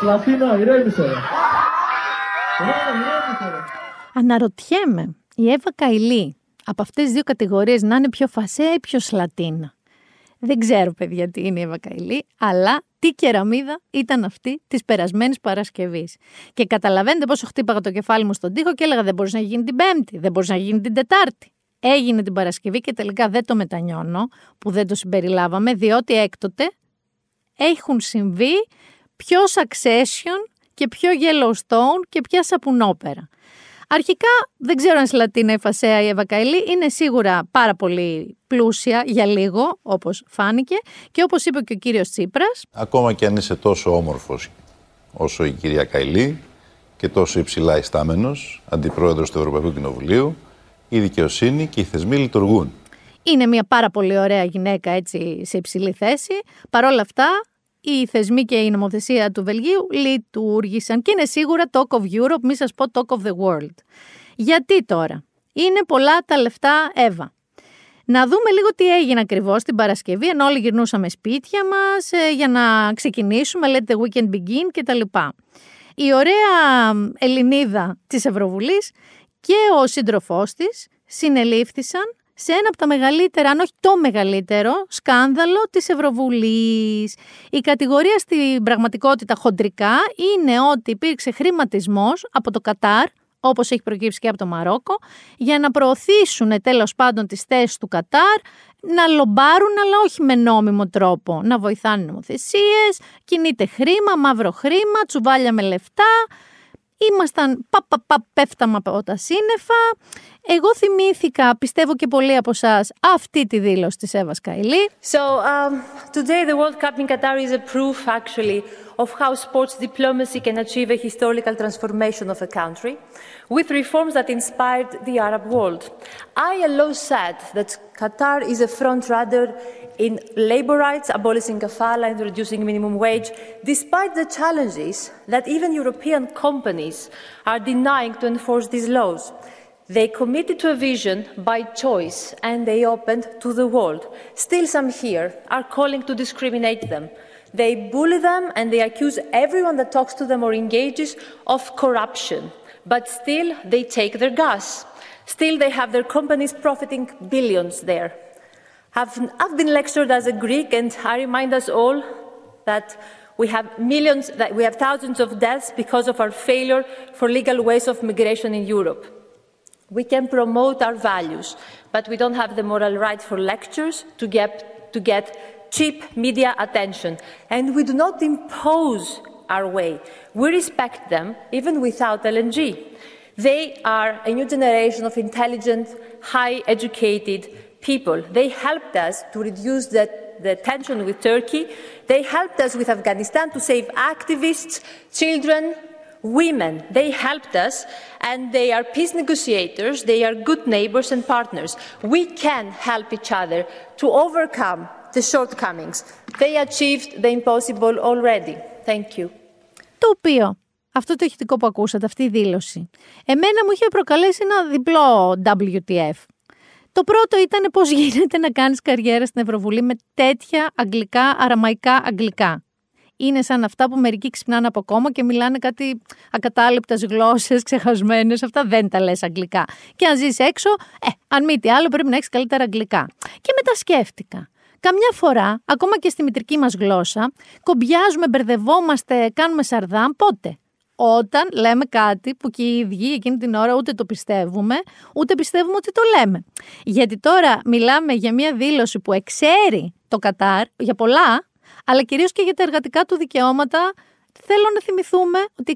Speaker 1: Σλατίνα, ηρέμησε. Αναρωτιέμαι, η Εύα Καηλή από αυτές τις δύο κατηγορίες να είναι πιο φασέα ή πιο σλατίνα. Δεν ξέρω, παιδιά, τι είναι η Βακαηλή, αλλά τι κεραμίδα ήταν αυτή της περασμένης Παρασκευής. Και καταλαβαίνετε πόσο χτύπαγα το κεφάλι μου στον τοίχο και έλεγα δεν μπορούσε να γίνει την Πέμπτη, δεν μπορούσε να γίνει την Τετάρτη. Έγινε την Παρασκευή και τελικά δεν το μετανιώνω που δεν το συμπεριλάβαμε, διότι έκτοτε έχουν συμβεί πιο Succession και πιο Yellowstone και πια σαπουνόπερα. Αρχικά δεν ξέρω αν Σλατίνα η Φασέα ή η Ευακαηλή είναι σίγουρα πάρα πολύ πλούσια για λίγο, όπως φάνηκε και όπως είπε και ο κύριος Τσίπρας.
Speaker 4: Ακόμα και αν είσαι τόσο όμορφος όσο η κυρία Καηλή και τόσο υψηλά ιστάμενος, αντιπρόεδρος του Ευρωπαϊκού Κοινοβουλίου, η δικαιοσύνη και οι θεσμοί λειτουργούν.
Speaker 1: Είναι μια πάρα πολύ ωραία γυναίκα έτσι σε υψηλή θέση. Παρ' όλα αυτά, οι θεσμοί και η νομοθεσία του Βελγίου λειτουργήσαν και είναι σίγουρα talk of Europe, μη σας πω talk of the world. Γιατί τώρα; Είναι πολλά τα λεφτά Εύα. Να δούμε λίγο τι έγινε ακριβώς την Παρασκευή, ενώ όλοι γυρνούσαμε σπίτια μας ε, για να ξεκινήσουμε, let the weekend begin κτλ. Η ωραία Ελληνίδα της Ευρωβουλής και ο σύντροφός της συνελήφθησαν σε ένα από τα μεγαλύτερα, αν όχι το μεγαλύτερο, σκάνδαλο της Ευρωβουλής. Η κατηγορία στην πραγματικότητα χοντρικά είναι ότι υπήρξε χρηματισμός από το Κατάρ, όπως έχει προκύψει και από το Μαρόκο, για να προωθήσουν τέλος πάντων τις θέσεις του Κατάρ, να λομπάρουν αλλά όχι με νόμιμο τρόπο, να βοηθάνε νομοθεσίες, κινείται χρήμα, μαύρο χρήμα, τσουβάλια με λεφτά, ήμασταν πα, πα, πα, πέφταμε από τα σύννεφα. Εγώ θυμήθηκα, πιστεύω και πολλοί από εσά, αυτή τη δήλωση της Εύα Καηλή.
Speaker 5: So, um, today the World Cup in Qatar is a proof actually of how sports diplomacy can achieve a historical transformation of a country with reforms that inspired the Arab world. I alone said that Qatar is a front runner in labor rights, abolishing kafala and reducing minimum wage, despite the challenges that even European companies are denying to enforce these laws. They committed to a vision by choice and they opened to the world. Still, some here are calling to discriminate them. They bully them and they accuse everyone that talks to them or engages of corruption. But still, they take their gas. Still, they have their companies profiting billions there. I've, I've been lectured as a Greek, and I remind us all that we have millions, that we have thousands of deaths because of our failure for legal ways of migration in Europe. We can promote our values, but we don't have the moral right for lectures to get, to get cheap media attention. And we do not impose our way. We respect them even without LNG. They are a new generation of intelligent, high educated people. They helped us to reduce the, the tension with Turkey. They helped us with Afghanistan to save activists, children, women. They helped us, and they are peace negotiators. They are good neighbors and partners. We can help each other to overcome the shortcomings. They achieved the impossible already. Thank you.
Speaker 1: Το οποίο, αυτό το ηχητικό που ακούσατε, αυτή η δήλωση, εμένα μου είχε προκαλέσει ένα διπλό WTF. Το πρώτο ήταν πώς γίνεται να κάνεις καριέρα στην Ευρωβουλή με τέτοια αγγλικά, αραμαϊκά αγγλικά. Είναι σαν αυτά που μερικοί ξυπνάνε από κόμμα και μιλάνε κάτι ακατάληπτες γλώσσες, ξεχασμένες. Αυτά δεν τα λες αγγλικά. Και αν ζεις έξω, ε, αν μη τι άλλο, πρέπει να έχεις καλύτερα αγγλικά. Και μετά σκέφτηκα. Καμιά φορά, ακόμα και στη μητρική μας γλώσσα, κομπιάζουμε, μπερδευόμαστε, κάνουμε σαρδάμ. Πότε; Όταν λέμε κάτι που και οι ίδιοι εκείνη την ώρα ούτε το πιστεύουμε, ούτε πιστεύουμε ότι το λέμε. Γιατί τώρα μιλάμε για μια δήλωση που εξαίρει το Κατάρ για πολλά, αλλά κυρίως και για τα εργατικά του δικαιώματα. Θέλω να θυμηθούμε ότι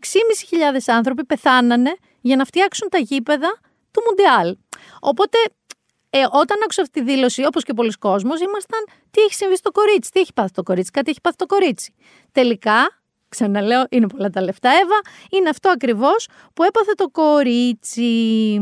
Speaker 1: 6.500 άνθρωποι πεθάνανε για να φτιάξουν τα γήπεδα του Μουντιάλ. Οπότε ε, όταν άκουσα αυτή τη δήλωση, όπως και πολλοί κόσμος, ήμασταν τι έχει συμβεί στο κορίτσι, τι έχει πάθει το κορίτσι, κάτι έχει πάθει το κορίτσι. Τελικά Ξαναλέω, είναι πολλά τα λεφτά, Εύα. Είναι αυτό ακριβώς που έπαθε το κορίτσι.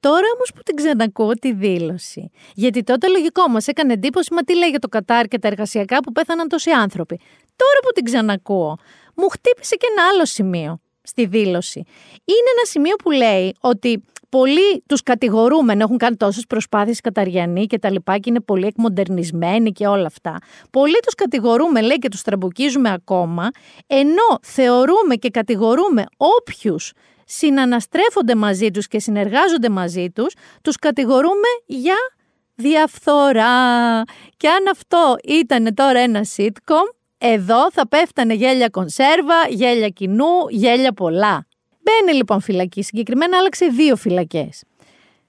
Speaker 1: Τώρα όμως που την ξανακούω τη δήλωση. Γιατί τότε λογικό μας έκανε εντύπωση, μα τι λέει για το Κατάρ και τα εργασιακά που πέθαναν τόσοι άνθρωποι. Τώρα που την ξανακούω, μου χτύπησε και ένα άλλο σημείο στη δήλωση. Είναι ένα σημείο που λέει ότι πολλοί τους κατηγορούμενοι έχουν κάνει τόσες προσπάθειες καταριανοί και τα λοιπά και είναι πολύ εκμοντερνισμένοι και όλα αυτά. Πολλοί τους κατηγορούμε, λέει και τους τραμπουκίζουμε ακόμα, ενώ θεωρούμε και κατηγορούμε όποιους συναναστρέφονται μαζί τους και συνεργάζονται μαζί τους, τους κατηγορούμε για διαφθορά. Και αν αυτό ήταν τώρα ένα sitcom, εδώ θα πέφτανε γέλια κονσέρβα, γέλια κοινού, γέλια πολλά. Μπαίνει λοιπόν φυλακή. Συγκεκριμένα άλλαξε δύο φυλακές.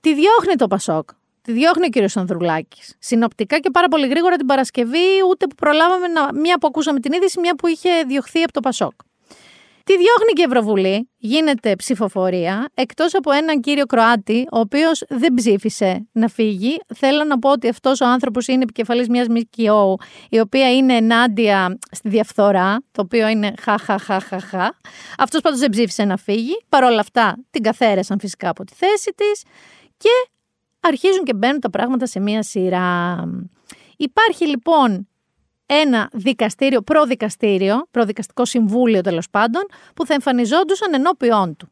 Speaker 1: Τη διώχνει το Πασόκ. Τη διώχνει ο κύριος Ανδρουλάκης. Συνοπτικά και πάρα πολύ γρήγορα την Παρασκευή, ούτε που προλάβαμε να. Μία που ακούσαμε την είδηση, μία που είχε διωχθεί από το Πασόκ. Τη διώχνει και η Ευρωβουλή, γίνεται ψηφοφορία, εκτός από έναν κύριο Κροάτη, ο οποίος δεν ψήφισε να φύγει. Θέλω να πω ότι αυτός ο άνθρωπος είναι επικεφαλής μιας ΜΚΟ, η οποία είναι ενάντια στη διαφθορά, το οποίο είναι χα-χα-χα-χα-χα. Αυτός πάντως δεν ψήφισε να φύγει, παρόλα αυτά την καθαίρεσαν φυσικά από τη θέση της και αρχίζουν και μπαίνουν τα πράγματα σε μία σειρά. Υπάρχει λοιπόν ένα δικαστήριο, προδικαστήριο, προδικαστικό συμβούλιο τέλος πάντων, που θα εμφανιζόντουσαν ενώπιόν του.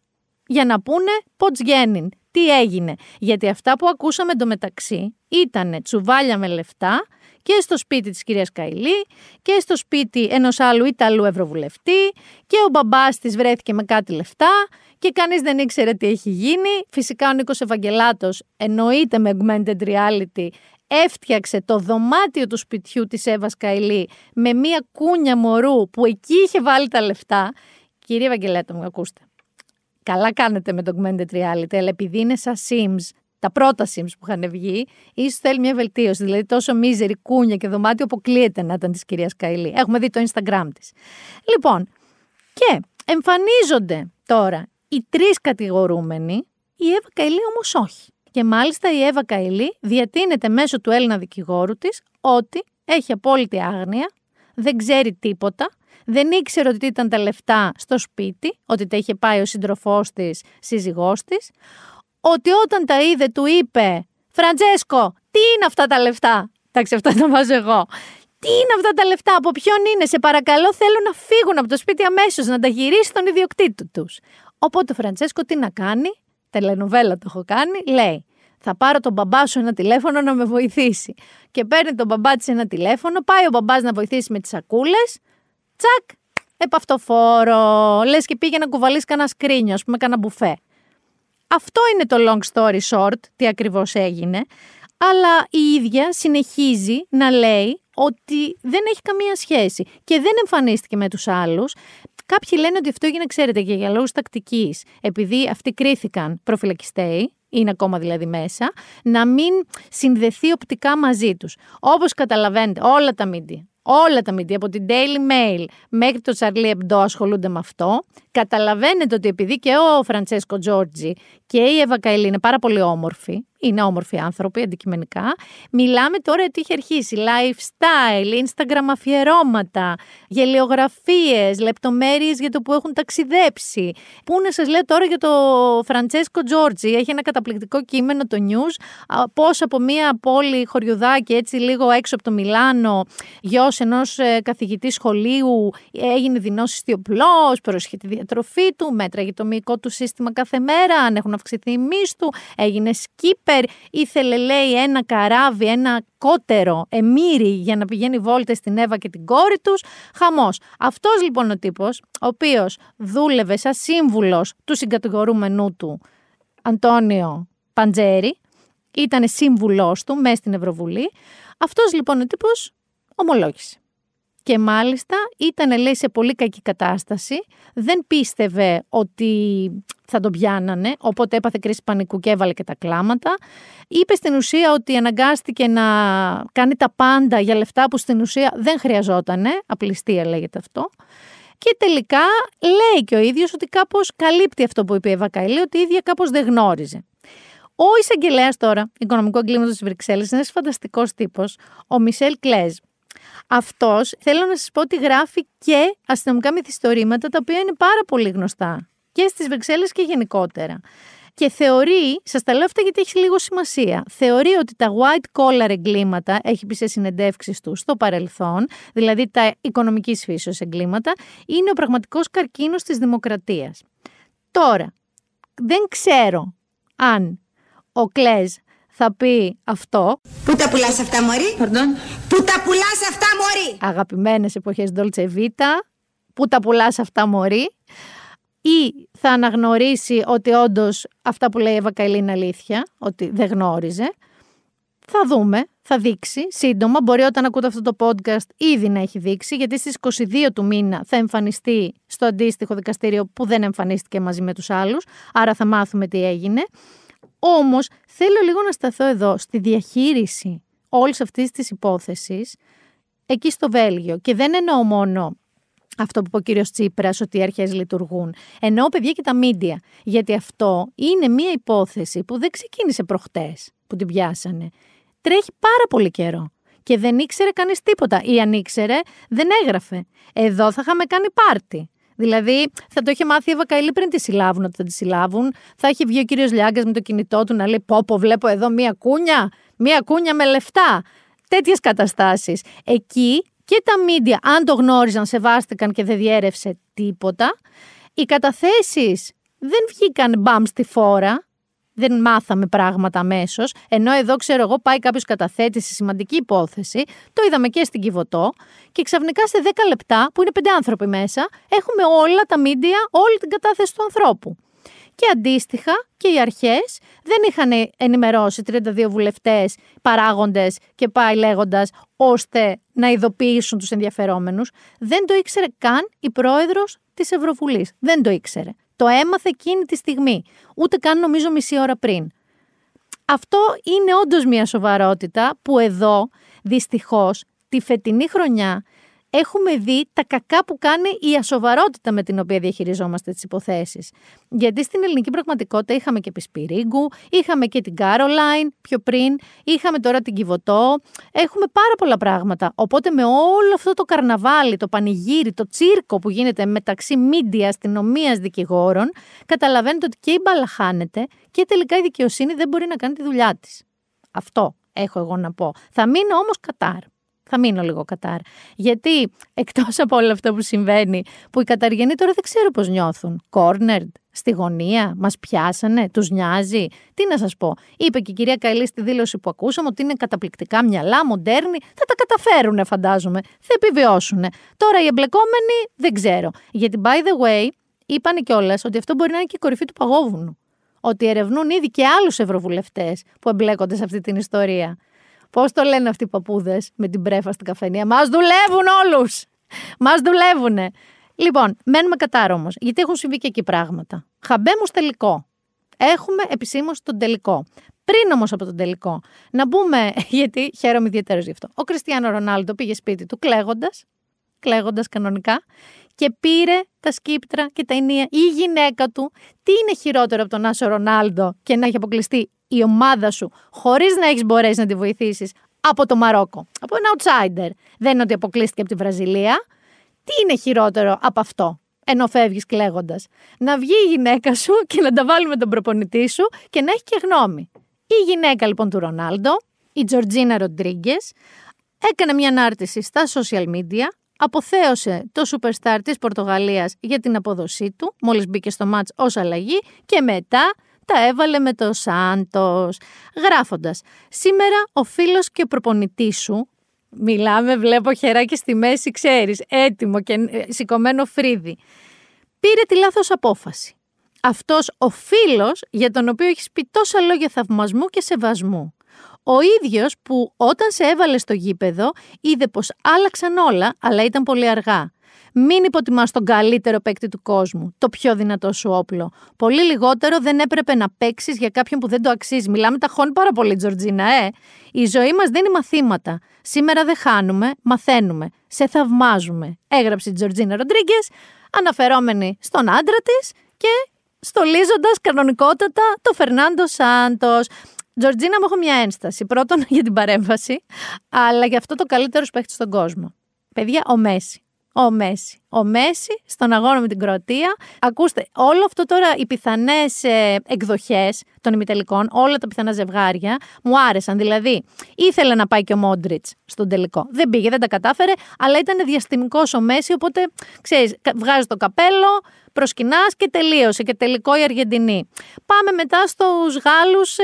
Speaker 1: Για να πούνε πώ γέννην, τι έγινε. Γιατί αυτά που ακούσαμε εντωμεταξύ ήταν τσουβάλια με λεφτά και στο σπίτι της κυρίας Καηλή και στο σπίτι ενός άλλου Ιταλού Ευρωβουλευτή και ο μπαμπάς της βρέθηκε με κάτι λεφτά και κανείς δεν ήξερε τι έχει γίνει. Φυσικά ο Νίκος Ευαγγελάτος εννοείται με augmented reality έφτιαξε το δωμάτιο του σπιτιού της Εύας Καηλή με μία κούνια μωρού που εκεί είχε βάλει τα λεφτά. Κύριε Ευαγγελάτο μου, ακούστε. Καλά κάνετε με το augmented reality, αλλά επειδή είναι σαν Sims, τα πρώτα Sims που είχαν βγει, ίσως θέλει μια βελτίωση. Δηλαδή, τόσο μίζερη κούνια και δωμάτιο αποκλείεται να ήταν της κυρίας Καηλή. Έχουμε δει το Instagram της. Λοιπόν, και εμφανίζονται τώρα οι τρεις κατηγορούμενοι, η Εύα Καηλή όμως όχι. Και μάλιστα η Εύα Καηλή διατείνεται μέσω του Έλληνα δικηγόρου της ότι έχει απόλυτη άγνοια, δεν ξέρει τίποτα, δεν ήξερε ότι ήταν τα λεφτά στο σπίτι, ότι τα είχε πάει ο σύντροφός της, σύζυγός της, ότι όταν τα είδε του είπε «Φραντσέσκο, τι είναι αυτά τα λεφτά» Εντάξει, αυτά τα βάζω εγώ. Τι είναι αυτά τα λεφτά, από ποιον είναι, σε παρακαλώ, θέλω να φύγουν από το σπίτι αμέσως, να τα γυρίσει στον ιδιοκτήτη τους. Οπότε ο Φραντσέσκο τι να κάνει, τηλενουβέλα το έχω κάνει, λέει θα πάρω τον μπαμπά σου ένα τηλέφωνο να με βοηθήσει. Και παίρνει τον μπαμπά της ένα τηλέφωνο, πάει ο μπαμπάς να βοηθήσει με τις σακούλες. Τσακ, επ' αυτοφώρω. Λες και πήγε να κουβαλήσει κανένα σκρίνιο, ας πούμε, κανένα μπουφέ. Αυτό είναι το long story short, τι ακριβώς έγινε. Αλλά η ίδια συνεχίζει να λέει ότι δεν έχει καμία σχέση και δεν εμφανίστηκε με τους άλλους. Κάποιοι λένε ότι αυτό έγινε, ξέρετε, και για λόγους τακτικής. Επειδή αυτοί κρίθηκαν προφυλακιστέοι, είναι ακόμα δηλαδή μέσα, να μην συνδεθεί οπτικά μαζί τους. Όπως καταλαβαίνετε, όλα τα μίντια, όλα τα μίντια, από την Daily Mail μέχρι το Charlie Hebdo ασχολούνται με αυτό. Καταλαβαίνετε ότι επειδή και ο Φραντσέσκο Τζόρτζι και η Εύα Καηλή είναι πάρα πολύ όμορφοι, είναι όμορφοι άνθρωποι αντικειμενικά. Μιλάμε τώρα ότι είχε αρχίσει lifestyle, Instagram αφιερώματα, γελιογραφίες, λεπτομέρειες για το που έχουν ταξιδέψει. Πού να σας λέω τώρα για το Φραντσέσκο Τζόρτζι, έχει ένα καταπληκτικό κείμενο το news, πώς από μια πόλη χωριουδάκι έτσι λίγο έξω από το Μιλάνο, γιος ενός ε, καθηγητή σχολείου έγινε δεινός ιστιοπλός, προσχε τη διατροφή του, μέτραγε το μυϊκό του σύστημα κάθε μέρα, αν έχουν αυξηθεί οι του, έγινε σκύπερ, ήθελε λέει ένα καράβι, ένα κότερο εμμύρι για να πηγαίνει βόλτες στην Εύα και την κόρη τους. Χαμός. Αυτός λοιπόν ο τύπος, ο οποίος δούλευε σαν σύμβουλος του συγκατηγορούμενού του Αντώνιο Παντζέρη, ήταν σύμβουλός του μέσα στην Ευρωβουλή. Αυτός λοιπόν ο τύπος ομολόγησε. Και μάλιστα ήταν λέει σε πολύ κακή κατάσταση, δεν πίστευε ότι θα τον πιάνανε, οπότε έπαθε κρίση πανικού και έβαλε και τα κλάματα. Είπε στην ουσία ότι αναγκάστηκε να κάνει τα πάντα για λεφτά που στην ουσία δεν χρειαζότανε, απληστία λέγεται αυτό. Και τελικά λέει και ο ίδιος ότι κάπως καλύπτει αυτό που είπε η Εύα ότι η ίδια κάπως δεν γνώριζε. Ο εισαγγελέας τώρα, οικονομικό εγκλήματος της Βρυξέλλη, είναι ένας φανταστικός τύπος, ο Μισελ Κλέζ. Αυτός θέλω να σας πω ότι γράφει και αστυνομικά μυθιστορήματα τα οποία είναι πάρα πολύ γνωστά και στις Βρυξέλλες και γενικότερα. Και θεωρεί, σας τα λέω αυτά γιατί έχει λίγο σημασία, θεωρεί ότι τα white collar εγκλήματα, έχει πει σε συνεντεύξεις του στο παρελθόν, δηλαδή τα οικονομικής φύσεως εγκλήματα, είναι ο πραγματικός καρκίνος της δημοκρατίας. Τώρα, δεν ξέρω αν ο Κλέζ θα πει αυτό.
Speaker 6: Πού τα πουλάς αυτά, Μωρή;
Speaker 5: Pardon?
Speaker 6: Πού τα πουλάς αυτά, Μωρή;
Speaker 1: Αγαπημένες εποχές Dolce Vita. Πού τα πουλάς αυτά, Μωρή; Ή θα αναγνωρίσει ότι όντως αυτά που λέει η Εύα Καηλή είναι αλήθεια, ότι δεν γνώριζε. Θα δούμε, θα δείξει σύντομα. Μπορεί όταν ακούτε αυτό το podcast ήδη να έχει δείξει, γιατί στις 22 του μήνα θα εμφανιστεί στο αντίστοιχο δικαστήριο που δεν εμφανίστηκε μαζί με τους άλλους, άρα θα μάθουμε τι έγινε. Όμως θέλω λίγο να σταθώ εδώ στη διαχείριση όλης αυτής της υπόθεσης εκεί στο Βέλγιο και δεν εννοώ μόνο αυτό που είπε ο κύριος Τσίπρας ότι οι αρχές λειτουργούν. Εννοώ παιδιά και τα μίντια. Γιατί αυτό είναι μια υπόθεση που δεν ξεκίνησε προχτές που την πιάσανε. Τρέχει πάρα πολύ καιρό. Και δεν ήξερε κανείς τίποτα. Ή αν ήξερε, δεν έγραφε. Εδώ θα είχαμε κάνει πάρτι. Δηλαδή, θα το είχε μάθει η Εύα Καηλή πριν τη συλλάβουν ότι θα τη συλλάβουν. Θα έχει βγει ο κύριος Λιάγκας με το κινητό του να λέει: Πω, πω, βλέπω εδώ μία κούνια, μία κούνια με λεφτά. Τέτοιες καταστάσεις. Εκεί και τα μίντια, αν το γνώριζαν, σεβάστηκαν και δεν διέρευσε τίποτα. Οι καταθέσεις δεν βγήκαν μπαμ στη φόρα, δεν μάθαμε πράγματα αμέσως. Ενώ εδώ, ξέρω εγώ, πάει κάποιος καταθέτης σε σημαντική υπόθεση. Το είδαμε και στην Κιβωτό. Και ξαφνικά σε 10 λεπτά, που είναι πέντε άνθρωποι μέσα, έχουμε όλα τα μίντια, όλη την κατάθεση του ανθρώπου. Και αντίστοιχα και οι αρχές δεν είχαν ενημερώσει 32 βουλευτές, παράγοντες και πάει λέγοντας, ώστε να ειδοποιήσουν τους ενδιαφερόμενους. Δεν το ήξερε καν η πρόεδρος της Ευρωβουλής. Δεν το ήξερε. Το έμαθε εκείνη τη στιγμή. Ούτε καν νομίζω μισή ώρα πριν. Αυτό είναι όντως μια σοβαρότητα που εδώ, δυστυχώς, τη φετινή χρονιά έχουμε δει τα κακά που κάνει η ασοβαρότητα με την οποία διαχειριζόμαστε τις υποθέσεις. Γιατί στην ελληνική πραγματικότητα είχαμε και Πισπυρίγκου, είχαμε και την Κάρολάιν πιο πριν, είχαμε τώρα την Κιβωτό. Έχουμε πάρα πολλά πράγματα. Οπότε με όλο αυτό το καρναβάλι, το πανηγύρι, το τσίρκο που γίνεται μεταξύ μίντια, αστυνομίας, δικηγόρων, καταλαβαίνετε ότι και η μπάλα χάνεται και τελικά η δικαιοσύνη δεν μπορεί να κάνει τη δουλειά της. Αυτό έχω εγώ να πω. Θα μείνω όμως κατάρ θα μείνω λίγο Κατάρ. Γιατί εκτός από όλο αυτό που συμβαίνει, που οι Καταργενοί τώρα δεν ξέρω πώς νιώθουν. Κόρνερντ, στη γωνία, μας πιάσανε, τους νοιάζει. Τι να σας πω. Είπε και η κυρία Καηλή στη δήλωση που ακούσαμε ότι είναι καταπληκτικά μυαλά, μοντέρνη. Θα τα καταφέρουν, φαντάζομαι. Θα επιβιώσουν. Τώρα οι εμπλεκόμενοι δεν ξέρω. Γιατί, by the way, είπαν κιόλας ότι αυτό μπορεί να είναι και η κορυφή του παγόβουνου. Ότι ερευνούν ήδη και άλλους ευρωβουλευτές που εμπλέκονται σε αυτή την ιστορία. Πώς το λένε αυτοί οι παππούδες με την πρέφα στην καφενεία; Μας δουλεύουν όλους! Μας δουλεύουν. Λοιπόν, μένουμε κατά όμως, γιατί έχουν συμβεί και εκεί πράγματα. Χαμπέμους τελικό. Έχουμε επισήμως τον τελικό. Πριν όμως από τον τελικό, να μπούμε, γιατί χαίρομαι ιδιαίτερως γι' αυτό. Ο Κριστιανό Ρονάλντο πήγε σπίτι του κλαίγοντας, κλαίγοντας κανονικά, και πήρε τα σκύπτρα και τα ενία. Η γυναίκα του, τι είναι χειρότερο από τον Άσο Ρονάλντο και να έχει αποκλειστεί η ομάδα σου χωρίς να έχεις μπορέσει να τη βοηθήσεις από το Μαρόκο. Από ένα outsider. Δεν είναι ότι αποκλείστηκε από τη Βραζιλία. Τι είναι χειρότερο από αυτό, ενώ φεύγεις κλαίγοντας; Να βγει η γυναίκα σου και να τα βάλει με τον προπονητή σου και να έχει και γνώμη. Η γυναίκα λοιπόν του Ρονάλντο, η Τζορτζίνα Ροντρίγκες, έκανε μια ανάρτηση στα social media, αποθέωσε το superstar της Πορτογαλίας για την αποδοσή του, μόλις μπήκε στο μάτς ως αλλαγή και μετά τα έβαλε με το Σάντος, γράφοντας «Σήμερα ο φίλος και προπονητής σου, μιλάμε βλέπω χεράκι στη μέση, ξέρεις, έτοιμο και ε, σηκωμένο φρύδι, πήρε τη λάθος απόφαση. Αυτός ο φίλος για τον οποίο έχεις πει τόσα λόγια θαυμασμού και σεβασμού. Ο ίδιος που όταν σε έβαλε στο γήπεδο είδε πως άλλαξαν όλα, αλλά ήταν πολύ αργά. Μην υποτιμάς τον καλύτερο παίκτη του κόσμου, το πιο δυνατό σου όπλο. Πολύ λιγότερο δεν έπρεπε να παίξεις για κάποιον που δεν το αξίζει. Μιλάμε τα χώνει πάρα πολύ, Τζορτζίνα, ε. Η ζωή μας δίνει μαθήματα. Σήμερα δεν χάνουμε, μαθαίνουμε. Σε θαυμάζουμε. Έγραψε η Τζορτζίνα Ροντρίγκες, αναφερόμενη στον άντρα της και στολίζοντας κανονικότατα το Φερνάντο Σάντος. Τζορτζίνα, μου έχω μια ένσταση. Πρώτον για την παρέμβαση, αλλά για αυτό το καλύτερος παίκτης στον κόσμο. Παιδιά, ο Μέση ο Μέση. Ο Μέση στον αγώνα με την Κροατία. Ακούστε, όλο αυτό τώρα, οι πιθανές ε, εκδοχές των ημιτελικών, όλα τα πιθανά ζευγάρια, μου άρεσαν. Δηλαδή, ήθελε να πάει και ο Μόντριτς στον τελικό. Δεν πήγε, δεν τα κατάφερε, αλλά ήταν διαστημικός ο Μέση, οπότε ξέρεις, βγάζει το καπέλο, προσκυνάς και τελείωσε. Και τελικό η Αργεντινή. Πάμε μετά στους Γάλλους. Ε,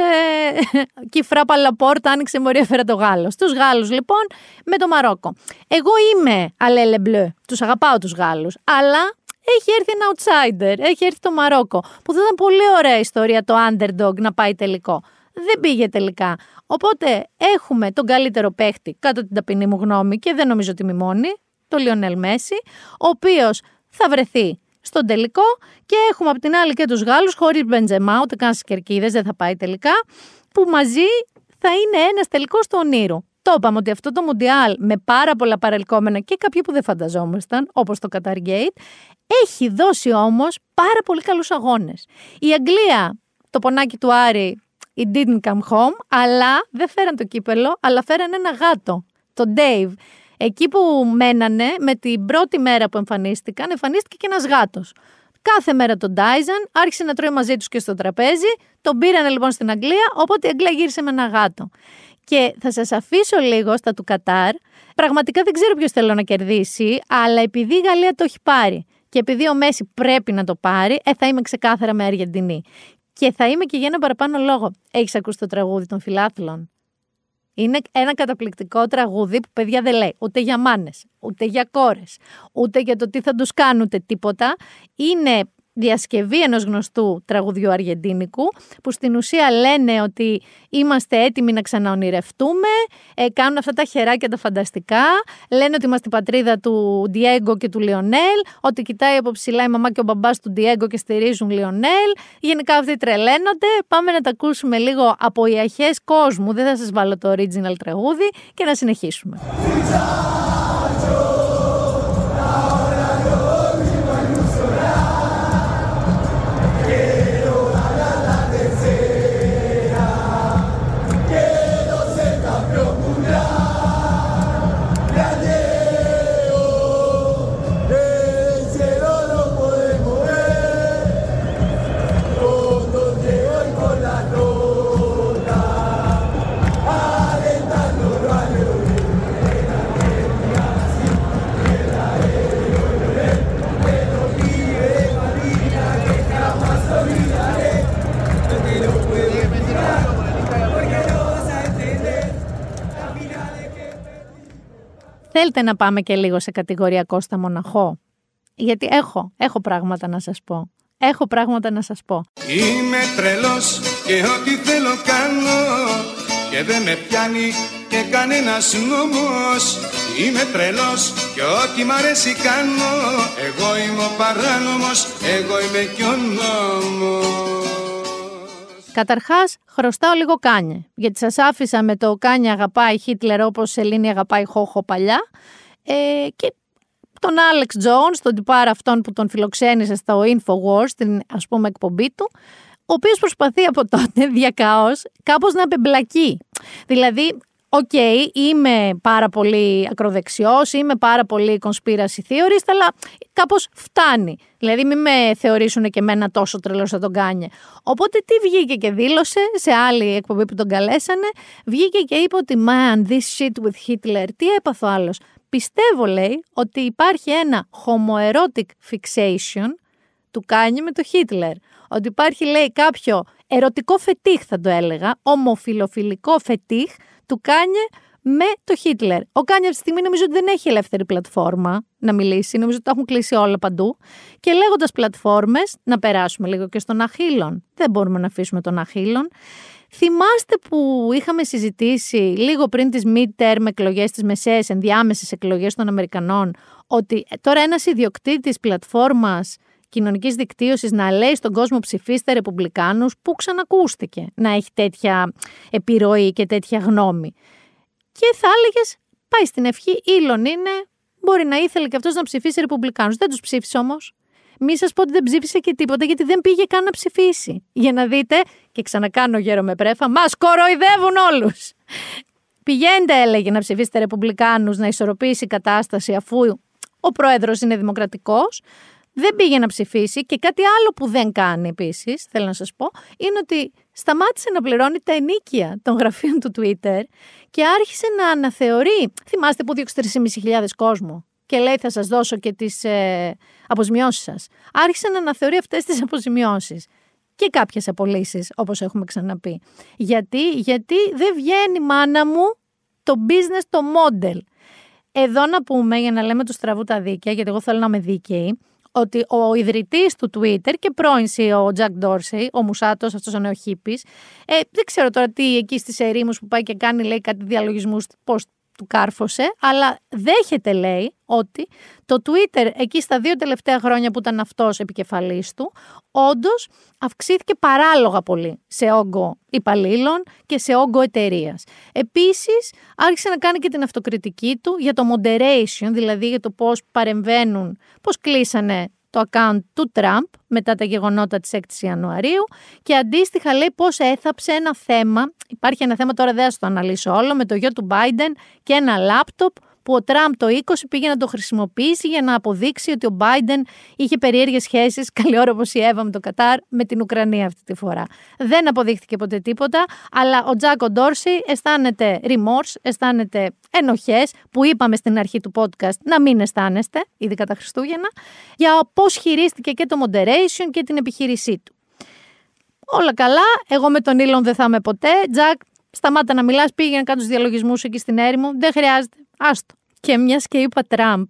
Speaker 1: Κιφρά Παλαπόρτα, άνοιξε μωρία φέρα το Γάλλος. Στου Γάλλους λοιπόν με το Μαρόκο. Εγώ είμαι αλέλε μπλε. Τους αγαπάω τους Γάλλους. Αλλά έχει έρθει ένα outsider. Έχει έρθει το Μαρόκο. Που θα ήταν πολύ ωραία ιστορία το underdog να πάει τελικό. Δεν πήγε τελικά. Οπότε έχουμε τον καλύτερο παίχτη, κατά την ταπεινή μου γνώμη, και δεν νομίζω ότι μόνη, το Λιονέλ Μέση, ο οποίος θα βρεθεί στον τελικό και έχουμε από την άλλη και τους Γάλλους χωρίς Μπεντζεμά, ούτε καν στις κερκίδες, δεν θα πάει τελικά, που μαζί θα είναι ένας τελικός του ονείρου. Το είπαμε ότι αυτό το Μουντιάλ με πάρα πολλά παρελκόμενα και κάποιοι που δεν φανταζόμασταν, όπως το Qatar Gate, έχει δώσει όμως πάρα πολύ καλούς αγώνες. Η Αγγλία, το πονάκι του Άρη, it didn't come home, αλλά δεν φέραν το κύπελο, αλλά φέραν ένα γάτο, το Dave. Εκεί που μένανε, με την πρώτη μέρα που εμφανίστηκαν, εμφανίστηκε και ένας γάτος. Κάθε μέρα τον Τάιζαν άρχισε να τρώει μαζί τους και στο τραπέζι. Τον πήρανε λοιπόν στην Αγγλία, οπότε η Αγγλία γύρισε με ένα γάτο. Και θα σας αφήσω λίγο στα του Κατάρ. Πραγματικά δεν ξέρω ποιος θέλω να κερδίσει, αλλά επειδή η Γαλλία το έχει πάρει και επειδή ο Μέση πρέπει να το πάρει, ε, θα είμαι ξεκάθαρα με Αργεντινή. Και θα είμαι και για ένα παραπάνω λόγο. Έχεις ακούσει το τραγούδι των φιλάθλων; Είναι ένα καταπληκτικό τραγούδι που παιδιά δεν λέει ούτε για μάνες, ούτε για κόρες, ούτε για το τι θα τους κάνουν, ούτε τίποτα. Είναι διασκευή ενός γνωστού τραγουδιού αργεντίνικου που στην ουσία λένε ότι είμαστε έτοιμοι να ξαναονειρευτούμε, ε, κάνουν αυτά τα χεράκια τα φανταστικά, λένε ότι είμαστε η πατρίδα του Διέγκο και του Λιονέλ, ότι κοιτάει από ψηλά η μαμά και ο μπαμπάς του Διέγκο και στηρίζουν Λιονέλ, γενικά αυτοί τρελαίνονται, πάμε να τα ακούσουμε λίγο από οι αρχές κόσμου, δεν θα σας βάλω το original τραγούδι και να συνεχίσουμε. Θέλετε να πάμε και λίγο σε κατηγορία Κώστα Μοναχό; Γιατί έχω, έχω πράγματα να σας πω. Έχω πράγματα να σας πω.
Speaker 3: Είμαι τρελός και ό,τι θέλω κάνω Και δεν με πιάνει και κανένας νόμος Είμαι τρελός και ό,τι μ' αρέσει κάνω Εγώ είμαι ο παράνομος, εγώ είμαι και ο νόμος
Speaker 1: Καταρχάς, χρωστάω λίγο κάνιε. Γιατί σας άφησα με το κάνιε αγαπάει Χίτλερ όπως Σελήνη αγαπάει Χόχο παλιά. Ε, και τον Άλεξ Τζόουνς, τον τυπάρα αυτόν που τον φιλοξένησε στο Infowars, την ας πούμε εκπομπή του, ο οποίος προσπαθεί από τότε διακαώς κάπως να απεμπλακεί. Δηλαδή, Οκ, okay, είμαι πάρα πολύ ακροδεξιός, είμαι πάρα πολύ conspiracy theorist, αλλά κάπως φτάνει. Δηλαδή μην με θεωρήσουν και εμένα τόσο τρελό θα τον κάνει. Οπότε τι βγήκε και δήλωσε σε άλλη εκπομπή που τον καλέσανε, βγήκε και είπε ότι man, this shit with Hitler, τι έπαθε ο άλλος. Πιστεύω λέει ότι υπάρχει ένα homoerotic fixation του Κάνιε με το Hitler. Ότι υπάρχει λέει κάποιο ερωτικό φετίχ θα το έλεγα, ομοφυλοφιλικό φετίχ του Κάνιε με το Χίτλερ. Ο Κάνιε αυτή τη στιγμή νομίζω ότι δεν έχει ελεύθερη πλατφόρμα να μιλήσει. Νομίζω ότι τα έχουν κλείσει όλα παντού. Και λέγοντας πλατφόρμες, να περάσουμε λίγο και στον Αχ Ίλον. Δεν μπορούμε να αφήσουμε τον Αχ Ίλον. Θυμάστε που είχαμε συζητήσει λίγο πριν τις midterm εκλογές, τις μεσαίες ενδιάμεσες εκλογές των Αμερικανών, ότι τώρα ένας ιδιοκτήτης πλατφόρμας κοινωνικής δικτύωσης να λέει στον κόσμο ψηφίστε ρεπουμπλικάνους που ξανακούστηκε να έχει τέτοια επιρροή και τέτοια γνώμη. Και θα έλεγες, πάει στην ευχή, ήλον είναι, μπορεί να ήθελε και αυτός να ψηφίσει ρεπουμπλικάνους. Δεν τους ψήφισε όμως. Μη σας πω ότι δεν ψήφισε και τίποτα γιατί δεν πήγε καν να ψηφίσει. Για να δείτε, και ξανακάνω γέρο με πρέφα, μας κοροϊδεύουν όλους. Πηγαίνετε, έλεγε, να ψηφίσετε Ρεπουμπλικάνους, να ισορροπήσει η κατάσταση αφού ο πρόεδρος είναι δημοκρατικός δεν πήγε να ψηφίσει και κάτι άλλο που δεν κάνει επίσης, θέλω να σας πω, είναι ότι σταμάτησε να πληρώνει τα ενίκεια των γραφείων του Twitter και άρχισε να αναθεωρεί. Θυμάστε που διώξε 3.500 κόσμο και λέει θα σας δώσω και τις ε, αποζημιώσεις σας. Άρχισε να αναθεωρεί αυτές τις αποζημιώσεις και κάποιες απολύσεις όπως έχουμε ξαναπεί. Γιατί, γιατί δεν βγαίνει μάνα μου το business, το model. Εδώ να πούμε για να λέμε τους στραβού τα δίκαια, γιατί εγώ θέλω να είμαι δίκαιη, ότι ο ιδρυτής του Twitter και πρώην CEO, ο Jack Dorsey, ο Μουσάτος, αυτός ο νεοχήπη, ε, δεν ξέρω τώρα τι εκεί στις ερήμους που πάει και κάνει, λέει κάτι διαλογισμούς, πώ του κάρφωσε, αλλά δέχεται, λέει, ότι το Twitter εκεί στα δύο τελευταία χρόνια που ήταν αυτός επικεφαλής του, όντως αυξήθηκε παράλογα πολύ σε όγκο υπαλλήλων και σε όγκο εταιρείας. Επίσης, άρχισε να κάνει και την αυτοκριτική του για το moderation, δηλαδή για το πώς παρεμβαίνουν, πώς κλείσανε το account του Τραμπ μετά τα γεγονότα της 6 Ιανουαρίου και αντίστοιχα λέει πώς έθαψε ένα θέμα, υπάρχει ένα θέμα τώρα δεν θα το αναλύσω όλο, με το γιο του Biden και ένα λάπτοπ που ο Τραμπ το 20 πήγε να το χρησιμοποιήσει για να αποδείξει ότι ο Biden είχε περίεργες σχέσεις, καλή ώρα όπως η Εύα με το Κατάρ, με την Ουκρανία αυτή τη φορά. Δεν αποδείχθηκε ποτέ τίποτα, αλλά ο Τζάκο Ντόρσι αισθάνεται remorse, αισθάνεται ενοχές, που είπαμε στην αρχή του podcast να μην αισθάνεστε, ειδικά τα Χριστούγεννα, για πώς χειρίστηκε και το moderation και την επιχείρησή του. Όλα καλά. Εγώ με τον Ήλον δεν θα είμαι ποτέ. Τζακ, σταμάτα να μιλάς. Πήγαινε να κάνει τους διαλογισμούς εκεί στην έρημο. Δεν χρειάζεται. Άστο. Και μιας και είπα Τραμπ.